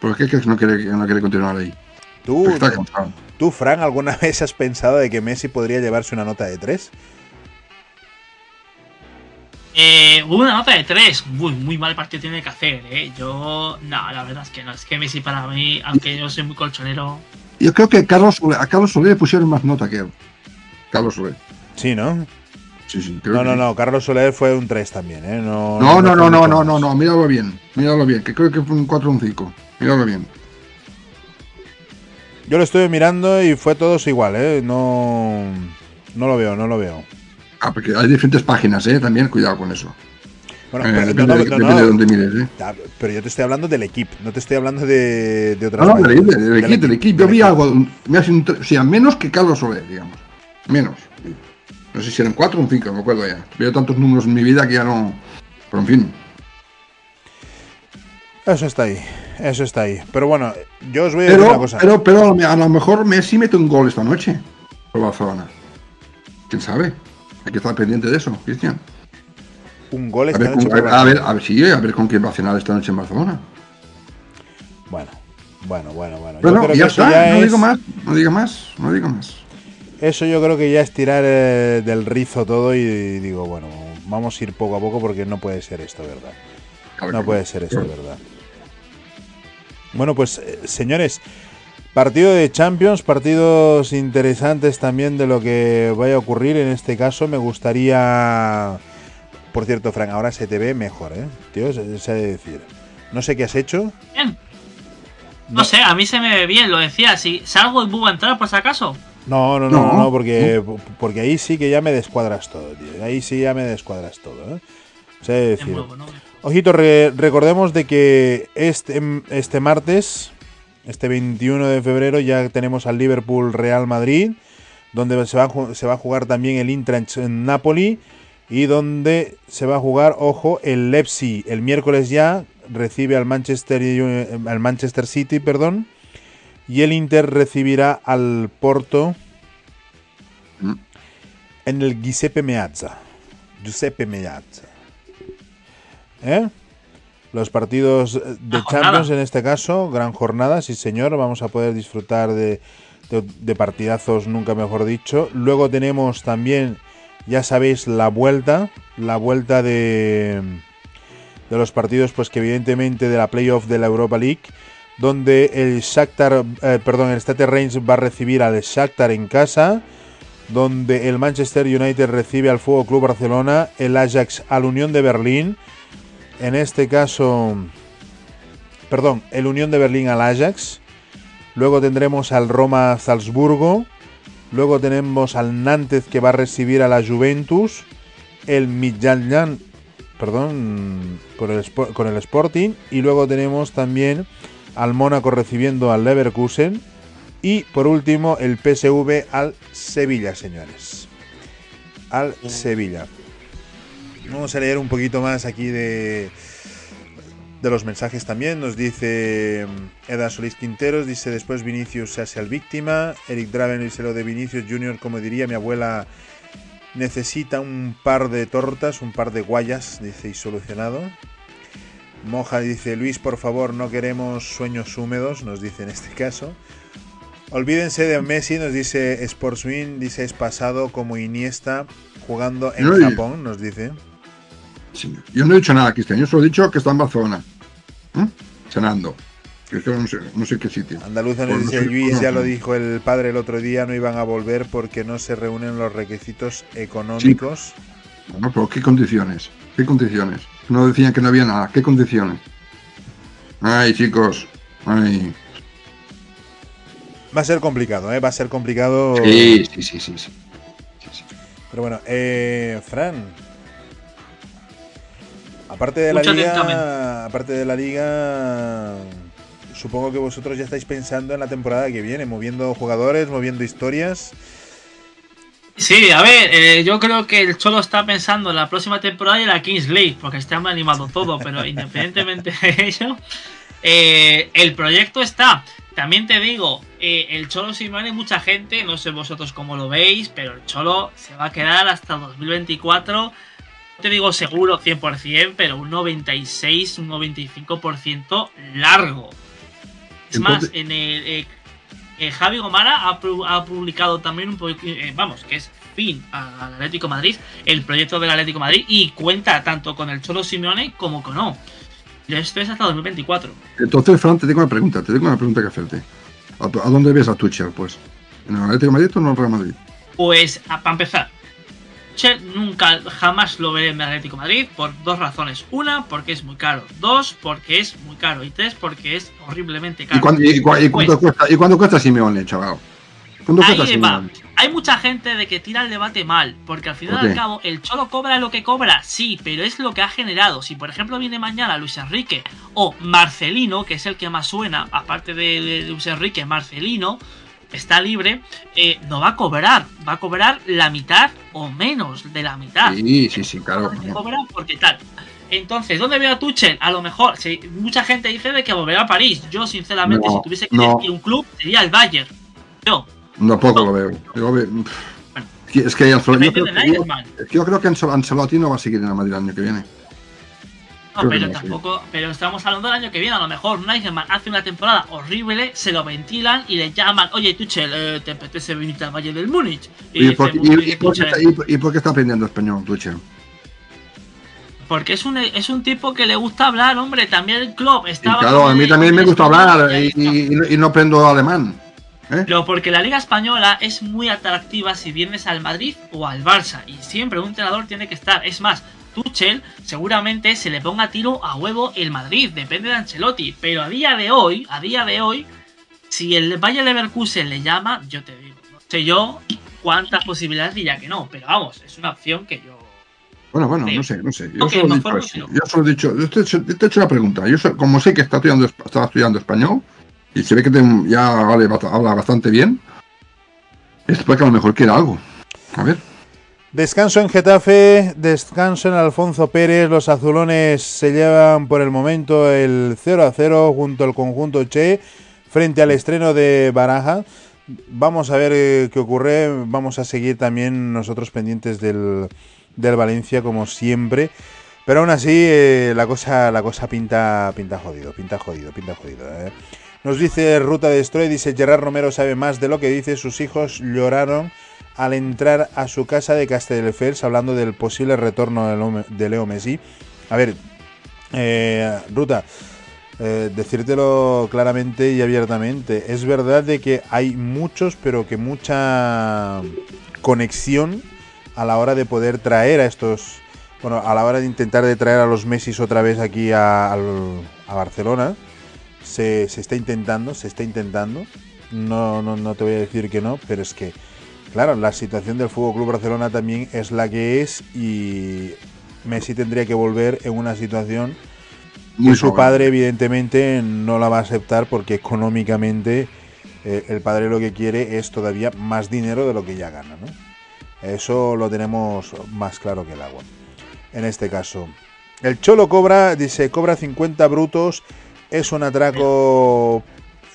¿Por qué crees que no quiere, no quiere continuar ahí? ¿Tú. ¿Tú, Fran, alguna vez has pensado de que Messi podría llevarse una nota de 3? Eh, una nota de 3. Muy, muy mal partido tiene que hacer, ¿eh? Yo, no, la verdad es que no. Es que Messi para mí, aunque yo soy muy colchonero. Yo creo que Carlos a Carlos Soler le pusieron más nota que él. Carlos Soler. Sí, ¿no? Sí, sí. creo No, que no, no. Carlos Soler fue un 3 también, ¿eh? No, No, no, no, no, no, no, no, míralo bien, míralo bien, que creo que fue un 4 o un 5. Míralo bien. Yo lo estuve mirando y fue todos igual, ¿eh? No, no lo veo, no lo veo. Ah, porque hay diferentes páginas, eh, también, cuidado con eso. Bueno, Eh, pero, depende no, no, de, no, depende no. de dónde mires, eh. Pero yo te estoy hablando del equipo, no te estoy hablando de, de otras No, no, del, del, del equipo, del equipo. Yo vi algo, me hace un, tre- o sea, menos que Carlos Soler, digamos. Menos. No sé si eran 4 o 5, no me acuerdo ya. Veo tantos números en mi vida que ya no. Pero en fin. Eso está ahí, eso está ahí. Pero bueno, yo os voy a decir una Pero, cosa. pero, pero a lo mejor Messi mete un gol esta noche por Barcelona. ¿Quién sabe? Hay que estar pendiente de eso, Cristian. un gol A esta ver, noche con, a, ver, a ver, sí, a ver con quién va a cenar esta noche en Barcelona. Bueno, bueno, bueno, bueno. Yo Bueno, creo ya que está, ya no es- digo más, no digo más, no digo más. Eso yo creo que ya es tirar eh, del rizo todo y digo, bueno, vamos a ir poco a poco porque no puede ser esto, ¿verdad? Claro No puede ser esto, ¿verdad? Bueno, pues eh, señores, partido de Champions, partidos interesantes también de lo que vaya a ocurrir. En este caso me gustaría... Por cierto, Frank, ahora se te ve mejor, ¿eh? Tío, se, se ha de decir. No sé qué has hecho. Bien. No sé, a mí se me ve bien, lo decía. Si salgo y vuelvo a entrar, por si acaso. No, no, no, no, No, no, porque, porque ahí sí que ya me descuadras todo, tío. Ahí sí ya me descuadras todo, ¿eh? Se ha de De decir. Ojito, re- recordemos de que este, este martes, este 21 de febrero, ya tenemos al Liverpool Real Madrid, donde se va, a se va a jugar también el Inter en Napoli y donde se va a jugar, ojo, el Leipzig el miércoles ya recibe al Manchester, Uni- al Manchester City, perdón, y el Inter recibirá al Porto Mm. en el Giuseppe Meazza. Giuseppe Meazza. ¿Eh? Los partidos eh, de. Champions en este caso, gran jornada, sí señor, vamos a poder disfrutar de, de- de partidazos, nunca mejor dicho. Luego tenemos también, ya sabéis, la vuelta, la vuelta de, de los partidos, pues que evidentemente de la playoff de la Europa League, donde el Shakhtar, eh, perdón, el Stade Reims va a recibir al Shakhtar en casa, donde el Manchester United recibe al Fútbol Club Barcelona, el Ajax al Unión de Berlín, en este caso, perdón, el Unión de Berlín al Ajax, luego tendremos al Roma Salzburgo, luego tenemos al Nantes que va a recibir a la Juventus, el Midtjylland, perdón, con el, con el Sporting. Y luego tenemos también al Mónaco recibiendo al Leverkusen. Y por último, el PSV al Sevilla, señores. Al Sevilla. Vamos a leer un poquito más aquí de, de los mensajes también. Nos dice mm, Eda Solís Quinteros, dice después Vinicius se hace al víctima. Eric Draven dice lo de Vinicius Junior, como diría mi abuela, necesita un par de tortas, un par de guayas, dice y solucionado. Moja dice Luis, por favor, no queremos sueños húmedos, nos dice en este caso. Olvídense de Messi, nos dice Sportswin, dice es pasado como Iniesta jugando en Japón, nos dice. Yo no he dicho nada, Cristian, yo solo he dicho que está en Barcelona, ¿eh? cenando. No sé, no sé, qué sitio. Andaluza nos dice Luis, ya lo dijo el padre el otro día, no iban a volver porque no se reúnen los requisitos económicos. Bueno, pero ¿qué condiciones? ¿Qué condiciones? No decían que no había nada. ¿Qué condiciones? Ay, chicos. Ay. Va a ser complicado, ¿eh? Va a ser complicado. Sí, sí, sí, sí. sí. Pero bueno, eh, Fran. Aparte de la liga, aparte de la liga, supongo que vosotros ya estáis pensando en la temporada que viene, moviendo jugadores, moviendo historias. Sí, a ver, eh, yo creo que el Cholo está pensando en la próxima temporada y en la Kings League, porque está animado todo, pero independientemente de ello, eh, el proyecto está. También te digo, eh, el Cholo Simeone, mucha gente, no sé vosotros cómo lo veis, pero el Cholo se va a quedar hasta 2024. Te digo seguro 100%, pero un 96, un 95% largo. Es más, en el, eh, eh, Javi Gomara ha, publicado también un poquito, vamos, que es fin al Atlético Madrid, el proyecto del Atlético Madrid y cuenta tanto con el Cholo Simeone como con no. Esto es hasta 2024. Entonces, Fran, te tengo una pregunta, te tengo una pregunta que hacerte. ¿A, dónde ves a Tuchel, pues? ¿En el Atlético de Madrid o en el Real Madrid? Pues, para empezar, Tuchel nunca, jamás lo veré en el Atlético de Madrid por dos razones. Una, porque es muy caro. Dos, porque es muy caro. Y tres, porque es horriblemente caro. ¿Y, cuánto, pues cuesta, ¿y cuánto cuesta Simeone, chaval? Hay mucha gente de que tira el debate mal, porque al final y al cabo el Cholo cobra lo que cobra, sí, pero es lo que ha generado. Si por ejemplo viene mañana Luis Enrique o Marcelino, que es el que más suena, aparte de, Luis Enrique, Marcelino, está libre, eh, no va a cobrar, va a cobrar la mitad o menos de la mitad. Sí, sí, sí, claro. porque tal. Entonces, ¿dónde veo a Tuchel? A lo mejor, si, mucha gente dice de que volverá a París. Yo, sinceramente, si tuviese que elegir un club, sería el Bayern. Yo, no poco lo veo. es que yo, creo, yo, creo que Ancelotti no va a seguir en el Madrid el año que viene. No, pero tampoco, pero estamos hablando del año que viene. A lo mejor Nightman hace una temporada horrible, se lo ventilan y le llaman, oye Tuchel, eh, ¿te apetece venir al Valle del Múnich? ¿Y, por, qué está, aprendiendo español, Tuchel? Porque es un, es un tipo que le gusta hablar, hombre. También el club estaba. claro, a mí también me gusta hablar y no aprendo alemán. ¿Eh? Pero porque la Liga Española es muy atractiva si vienes al Madrid o al Barça. Y siempre un entrenador tiene que estar. Es más, Tuchel seguramente se le ponga tiro a huevo el Madrid. Depende de Ancelotti. Pero a día de hoy, a día de hoy, si el Valle Leverkusen le llama, yo te digo. No sé yo cuántas posibilidades diría que no. Pero vamos, es una opción que yo bueno, bueno, no sé, no sé. Yo solo, he dicho yo solo he dicho, yo te, he hecho una pregunta. Yo como sé que está estudiando, estaba estudiando español, y se ve que ya habla bastante bien. Es que a lo mejor quiera algo. A ver. Descanso en Getafe, descanso en Alfonso Pérez. Los azulones se llevan por el momento el 0 a 0 junto al conjunto Che frente al estreno de Baraja. Vamos a ver eh, qué ocurre. Vamos a seguir también nosotros pendientes del, del Valencia como siempre. Pero aún así eh, la cosa la cosa pinta pinta jodido, pinta jodido, pinta jodido. Eh. Nos dice Ruta Destroy, dice Gerard Romero sabe más de lo que dice, sus hijos lloraron al entrar a su casa de Castelldefels hablando del posible retorno de Leo Messi. A ver, eh, Ruta, eh, decírtelo claramente y abiertamente, es verdad de que hay muchos, pero que mucha conexión a la hora de poder traer a estos, bueno, a la hora de intentar de traer a los Messi otra vez aquí a Barcelona se, está intentando, se está intentando. No, no, no te voy a decir que no, pero es que claro, la situación del Fútbol Club Barcelona también es la que es y Messi tendría que volver en una situación Muy que su padre evidentemente no la va a aceptar porque económicamente eh, el padre lo que quiere es todavía más dinero de lo que ya gana, ¿no? Eso lo tenemos más claro que el agua. En este caso, el Cholo cobra, dice, cobra 50 brutos, es un atraco,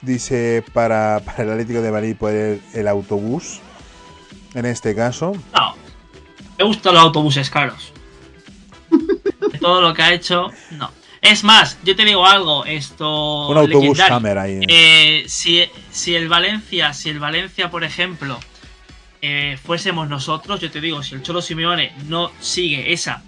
dice, para, para el Atlético de Madrid por el, el autobús. En este caso, No. Me gustan los autobuses caros. De todo lo que ha hecho, no. Es más, yo te digo algo, esto. un autobús. Hammer ahí. Eh, si, si el Valencia, si el Valencia, por ejemplo, eh, fuésemos nosotros, yo te digo, si el Cholo Simeone no sigue esa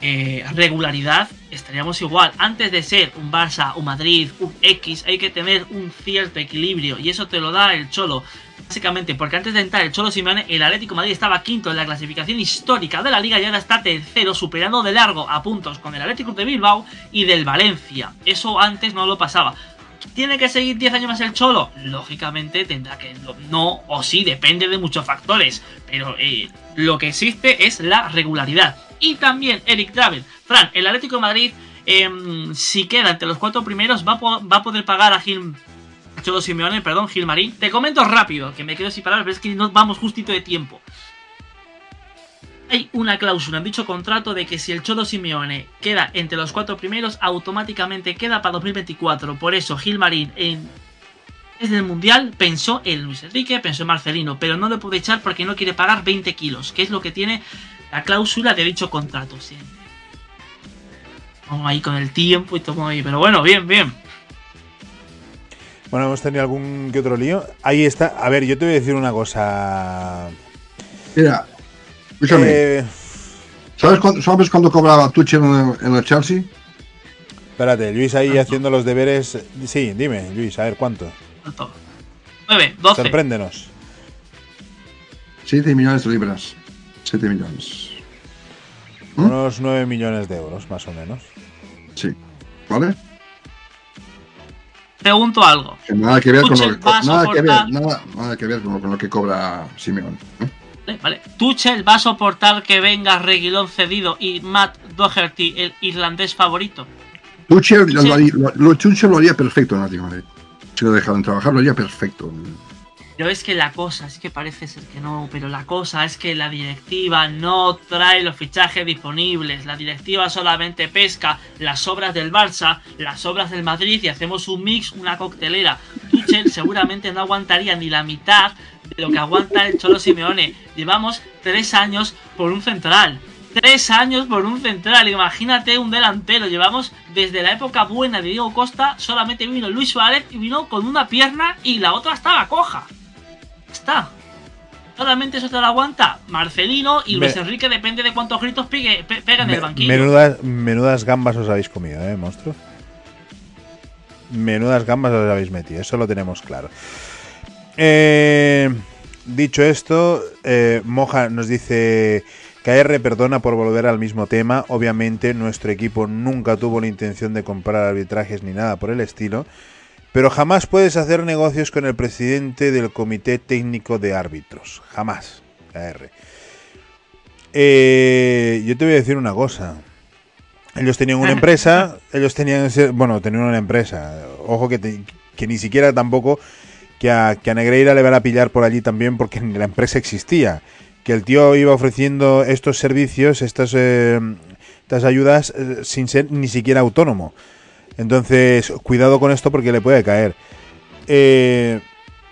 eh, regularidad, estaríamos igual. Antes de ser un Barça, un Madrid, un X, hay que tener un cierto equilibrio y eso te lo da el Cholo. Básicamente, porque antes de entrar el Cholo Simeone, el Atlético Madrid estaba quinto en la clasificación histórica de la liga y ahora está tercero, superando de largo a puntos con el Atlético de Bilbao y del Valencia. Eso antes no lo pasaba. ¿Tiene que seguir 10 años más el Cholo? Lógicamente tendrá que. No, o sí, depende de muchos factores. Pero eh, lo que existe es la regularidad. Y también Eric Travel. Fran, el Atlético Madrid, em, si queda entre los cuatro primeros, va va a poder pagar a Gil. Cholo Simeone, perdón, Gil Marín. Te comento rápido, que me quedo sin palabras, pero es que nos vamos justito de tiempo. Hay una cláusula en dicho contrato de que si el Cholo Simeone queda entre los cuatro primeros, automáticamente queda para 2024. Por eso Gil Marín en desde el Mundial pensó en Luis Enrique, pensó en Marcelino, pero no lo puede echar porque no quiere pagar 20 kilos, que es lo que tiene la cláusula de dicho contrato. Sí. Vamos ahí con el tiempo y todo ahí, pero bueno, bien, bien. Bueno, hemos tenido algún que otro lío. Ahí está. A ver, yo te voy a decir una cosa. Mira, escúchame, Eh, ¿sabes, cuándo, ¿sabes cuándo cobraba Tuchel en el, en el Chelsea? espérate, Luis ahí haciendo los deberes. Sí, dime, Luis, a ver cuánto. ¿Cuánto? 9, 12. Sorpréndenos. 7 millones de libras. 7 millones. ¿Mm? Unos 9 millones de euros, más o menos. Sí. ¿Vale? Pregunto algo. Que nada que ver con lo que, va a nada que ver, soportar- nada, nada que ver con lo, con lo que cobra Simeone. ¿eh? Vale, vale. Tuchel va a soportar que venga Reguilón cedido y Matt Doherty, el irlandés favorito. Tuchel, lo, haría- lo- lo- Tuchel lo haría perfecto en Atlético Madrid. Si lo dejaran trabajar, lo haría perfecto. Pero es que la cosa, es que parece ser que no, pero la cosa es que la directiva no trae los fichajes disponibles. La directiva solamente pesca las obras del Barça, las obras del Madrid y hacemos un mix, una coctelera. Tuchel seguramente no aguantaría ni la mitad de lo que aguanta el Cholo Simeone. Llevamos tres años por un central. Tres años por un central, imagínate un delantero. Llevamos desde la época buena de Diego Costa, solamente vino Luis Suárez y vino con una pierna y la otra estaba coja. Está. Solamente eso te lo aguanta Marcelino y Me- Luis Enrique depende de cuántos gritos pegue, pe- pega en Me- el banquillo. menudas, menudas gambas os habéis comido, ¿eh, monstruo? Menudas gambas os habéis metido, eso lo tenemos claro. Eh, dicho esto, eh, Moja nos dice... KR perdona por volver al mismo tema. Obviamente nuestro equipo nunca tuvo la intención de comprar arbitrajes ni nada por el estilo. Pero jamás puedes hacer negocios con el presidente del Comité Técnico de Árbitros. Jamás, KR. Eh, yo te voy a decir una cosa. Ellos tenían una empresa, ellos tenían, bueno, tenían una empresa. Ojo que, te- que ni siquiera tampoco que a, que a Negreira le van a pillar por allí también porque la empresa existía. Que el tío iba ofreciendo estos servicios, estas, eh, estas ayudas eh, sin ser ni siquiera autónomo. Entonces, cuidado con esto porque le puede caer. Eh,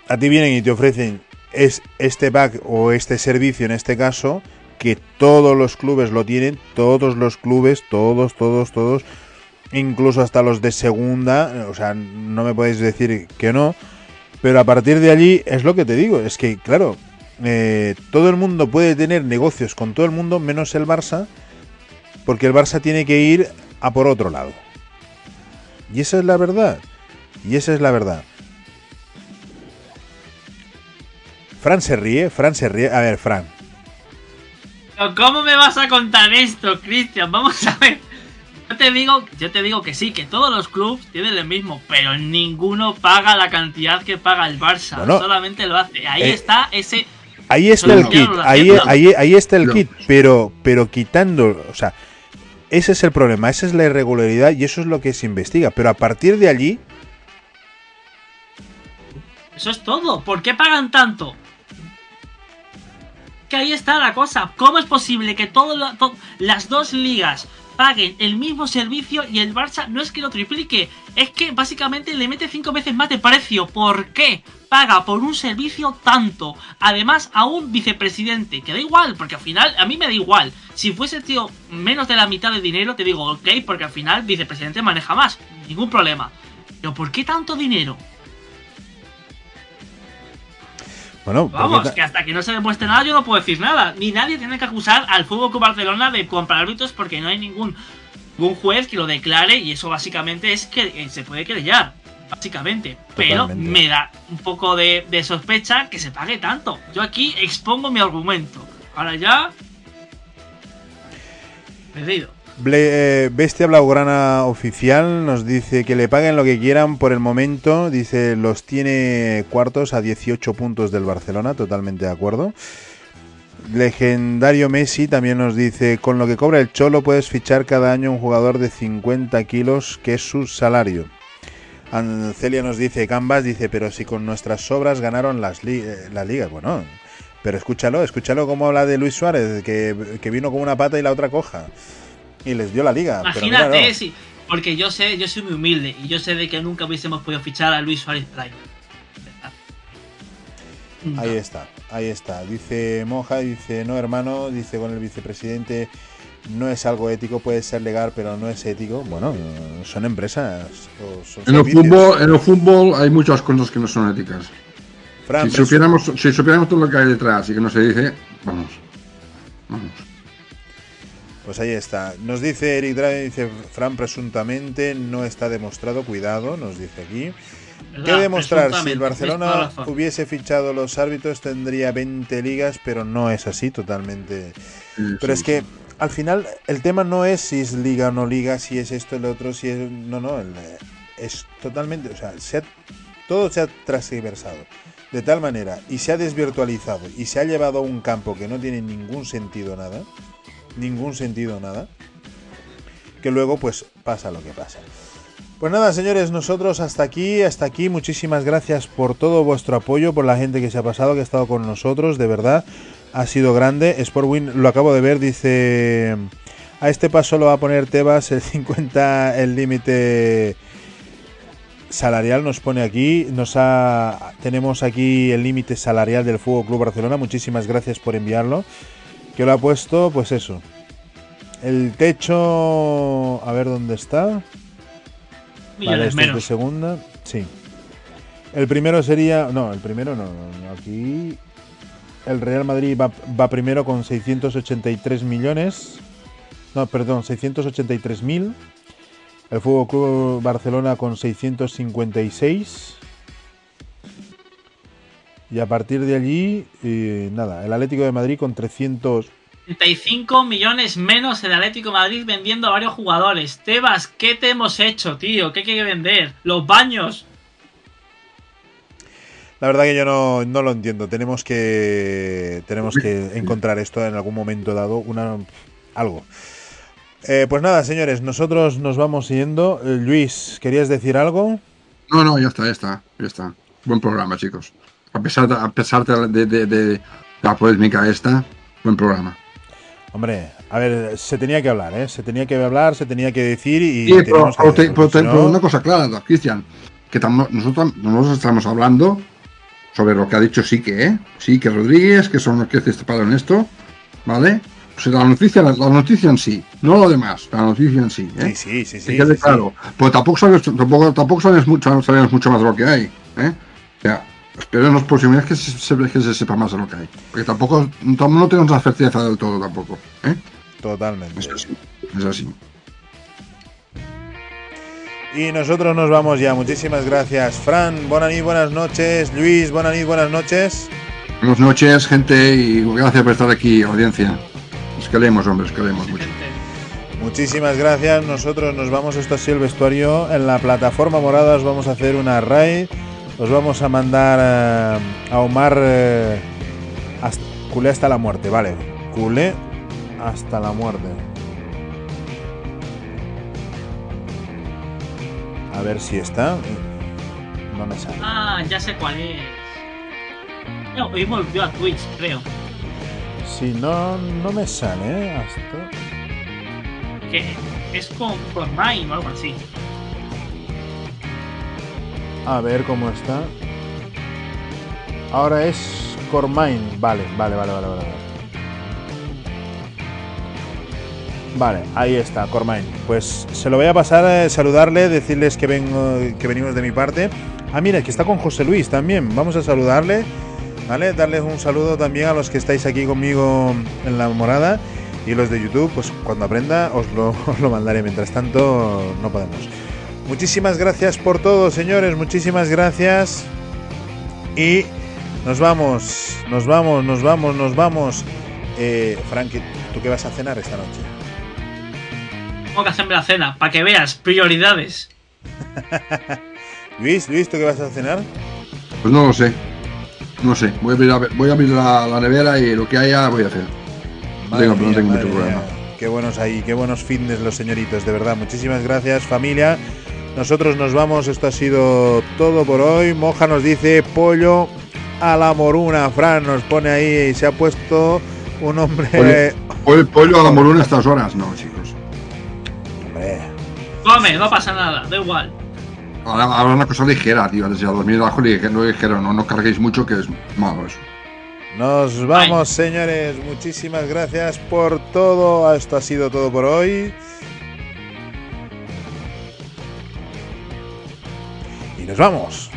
a ti vienen y te ofrecen es este pack o este servicio en este caso que todos los clubes lo tienen, todos los clubes, todos, todos, todos, incluso hasta los de segunda, o sea, no me podéis decir que no, pero a partir de allí es lo que te digo, es que claro, eh, todo el mundo puede tener negocios con todo el mundo menos el Barça, porque el Barça tiene que ir a por otro lado. Y esa es la verdad. Y esa es la verdad. Fran se ríe, Fran se ríe. A ver, Fran. Pero ¿Cómo me vas a contar esto, Cristian? Vamos a ver. Yo te digo, yo te digo que sí, que todos los clubes tienen el mismo, pero ninguno paga la cantidad que paga el Barça. Bueno, solamente lo hace. Ahí eh, está ese Ahí está el kit, ahí, ahí, ahí está el kit, pero, pero quitando, o sea, ese es el problema, esa es la irregularidad y eso es lo que se investiga. Pero a partir de allí. Eso es todo. ¿Por qué pagan tanto? Que ahí está la cosa. ¿Cómo es posible que todas las dos ligas paguen el mismo servicio y el Barça no es que lo triplique? Es que básicamente le mete cinco veces más de precio. ¿Por qué? paga por un servicio tanto. Además, a un vicepresidente, que da igual, porque al final a mí me da igual. Si fuese, tío, menos de la mitad de dinero, te digo, ok, porque al final vicepresidente maneja más. Ningún problema. Pero ¿por qué tanto dinero? Bueno, vamos, que hasta que no se demuestre nada yo no puedo decir nada. Ni nadie tiene que acusar al Fútbol Club Barcelona de comprar árbitros porque no hay ningún, ningún juez que lo declare y eso básicamente es que eh, se puede querellar básicamente. Pero me da un poco de, sospecha que se pague tanto. Yo aquí expongo mi argumento. Ahora ya. Perdido. Eh, Bestia Blaugrana oficial nos dice que le paguen lo que quieran por el momento. Dice, los tiene cuartos a 18 puntos del Barcelona, totalmente de acuerdo. Legendario Messi también nos dice, con lo que cobra el Cholo puedes fichar cada año un jugador de 50 kilos, que es su salario. Ancelia nos dice, Gambas dice, pero si con nuestras obras ganaron las eh, la liga. Bueno, pero escúchalo, escúchalo cómo habla de Luis Suárez, que, vino con una pata y la otra coja. Y les dio la liga. Imagínate, sí, porque yo sé, yo soy muy humilde y yo sé de que nunca hubiésemos podido fichar a Luis Suárez Prime. Ahí está, ahí está. Dice Moja, dice, no hermano, dice con el vicepresidente no es algo ético, puede ser legal, pero no es ético. Bueno, son empresas. en, el fútbol, en el fútbol hay muchas cosas que no son éticas. si, supiéramos, si supiéramos todo lo que hay detrás y que no se dice, vamos. Vamos. Pues ahí está. Nos dice Eric Drake, dice Fran, presuntamente no está demostrado, cuidado, nos dice aquí. ¿Qué demostrar? Si el Barcelona hubiese fichado los árbitros tendría 20 ligas, pero no es así totalmente. pero es que al final el tema no es si es liga o no liga, si es esto, el otro, si es... No, no, es totalmente... O sea, todo se ha transversado de tal manera y se ha desvirtualizado y se ha llevado a un campo que no tiene ningún sentido nada, ningún sentido nada, que luego pues pasa lo que pasa. Pues nada, señores, nosotros hasta aquí, hasta aquí. Muchísimas gracias por todo vuestro apoyo, por la gente que se ha pasado, que ha estado con nosotros, de verdad ha sido grande. Sportwin, lo acabo de ver, dice, a este paso lo va a poner Tebas el 50, el límite salarial nos pone aquí, nos ha, tenemos aquí el límite salarial del Fútbol Club Barcelona, muchísimas gracias por enviarlo, que lo ha puesto, pues eso, el techo, a ver dónde está, vale, este de segunda, sí, el primero sería, no, el primero no, no aquí el Real Madrid va, primero con 683 millones. No, perdón, 683 mil. El Fútbol Club Barcelona con 656. Y a partir de allí, eh, nada, el Atlético de Madrid con 300. 35 millones menos el Atlético de Madrid vendiendo a varios jugadores. Tebas, ¿qué te hemos hecho, tío? ¿Qué hay que vender? Los baños. La verdad que yo no, no lo entiendo. Tenemos que tenemos que encontrar esto en algún momento dado, una algo. Eh, pues nada, señores, nosotros nos vamos yendo. Eh, Luis, ¿querías decir algo? No, no, ya está, ya está, ya está. Buen programa, chicos. A pesar de, a pesar de, de, la polémica esta, buen programa. Hombre, a ver, se tenía que hablar, ¿eh? Se tenía que hablar, se tenía que decir y... Sí, pero, una cosa clara, Cristian, que nosotros, nosotros estamos hablando sobre lo que ha dicho Sique, ¿eh? Sique Rodríguez, que son los que en esto, ¿vale? Pues la noticia, la, noticia en sí, no lo demás, la noticia en sí, ¿eh? Sí, sí, sí. sí, quede claro. Pues tampoco sabes, tampoco, tampoco sabes mucho, sabemos mucho más de lo que hay, ¿eh? O sea, espero en los próximos que se, que se sepa más de lo que hay. Porque tampoco, no tenemos la certeza del todo tampoco, ¿eh? Totalmente. Es así, es así. Y nosotros nos vamos ya. Muchísimas gracias. Fran, buenas buenas noches. Luis, buenas buenas noches. Buenas noches, gente, y gracias por estar aquí, audiencia. Es que leemos, hombre, es que leemos mucho. Muchísimas gracias. Nosotros nos vamos, esto ha sido el vestuario. En la plataforma morada os vamos a hacer una raid. Os vamos a mandar eh, a Omar. Eh, Hasta, culé hasta la muerte, vale. Culé hasta la muerte. A ver si está. No me sale. Ah, ya sé cuál es. No, hoy volvió a Twitch, creo. Si no, no me sale, ¿eh? Hasta... Que es con Cormine o algo así. A ver cómo está. Ahora es Cormine. Vale, vale, vale, vale, vale. Vale, ahí está, Cormine. Pues se lo voy a pasar a saludarle, decirles que vengo, que venimos de mi parte. Ah, mira, que está con José Luis también. Vamos a saludarle, ¿vale? Darles un saludo también a los que estáis aquí conmigo en la morada. Y los de YouTube, pues cuando aprenda os lo, os lo mandaré. Mientras tanto, no podemos. Muchísimas gracias por todo, señores. Muchísimas gracias. Y nos vamos, nos vamos, nos vamos, nos vamos. Eh, Frankie, ¿tú qué vas a cenar esta noche? Tengo que hacerme la cena, para que veas, prioridades. Luis, Luis, ¿tú qué vas a cenar? Pues no lo sé. No sé. Voy a abrir, la, voy a abrir la, la nevera y lo que haya voy a hacer. No tengo, no tengo mucho problema. mía. Qué buenos ahí, qué buenos fitness los señoritos, de verdad. Muchísimas gracias, familia. Nosotros nos vamos, esto ha sido todo por hoy. Moja nos dice pollo a la moruna. Fran nos pone ahí y se ha puesto un hombre. Pollo, pollo, pollo a la moruna a estas horas. No, chicos. Hombre, Come, no pasa nada, da igual. Ahora, ahora una cosa ligera, tío. Desde a dormir abajo no ligero. No, no carguéis mucho, que es malo eso. Nos vamos, señores. Muchísimas gracias por todo. Esto ha sido todo por hoy. Y nos vamos.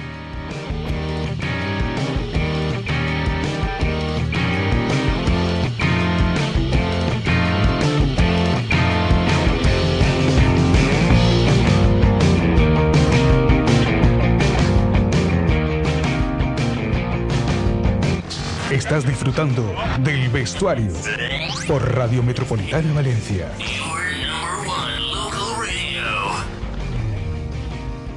Estás disfrutando del vestuario por Radio Metropolitana Valencia.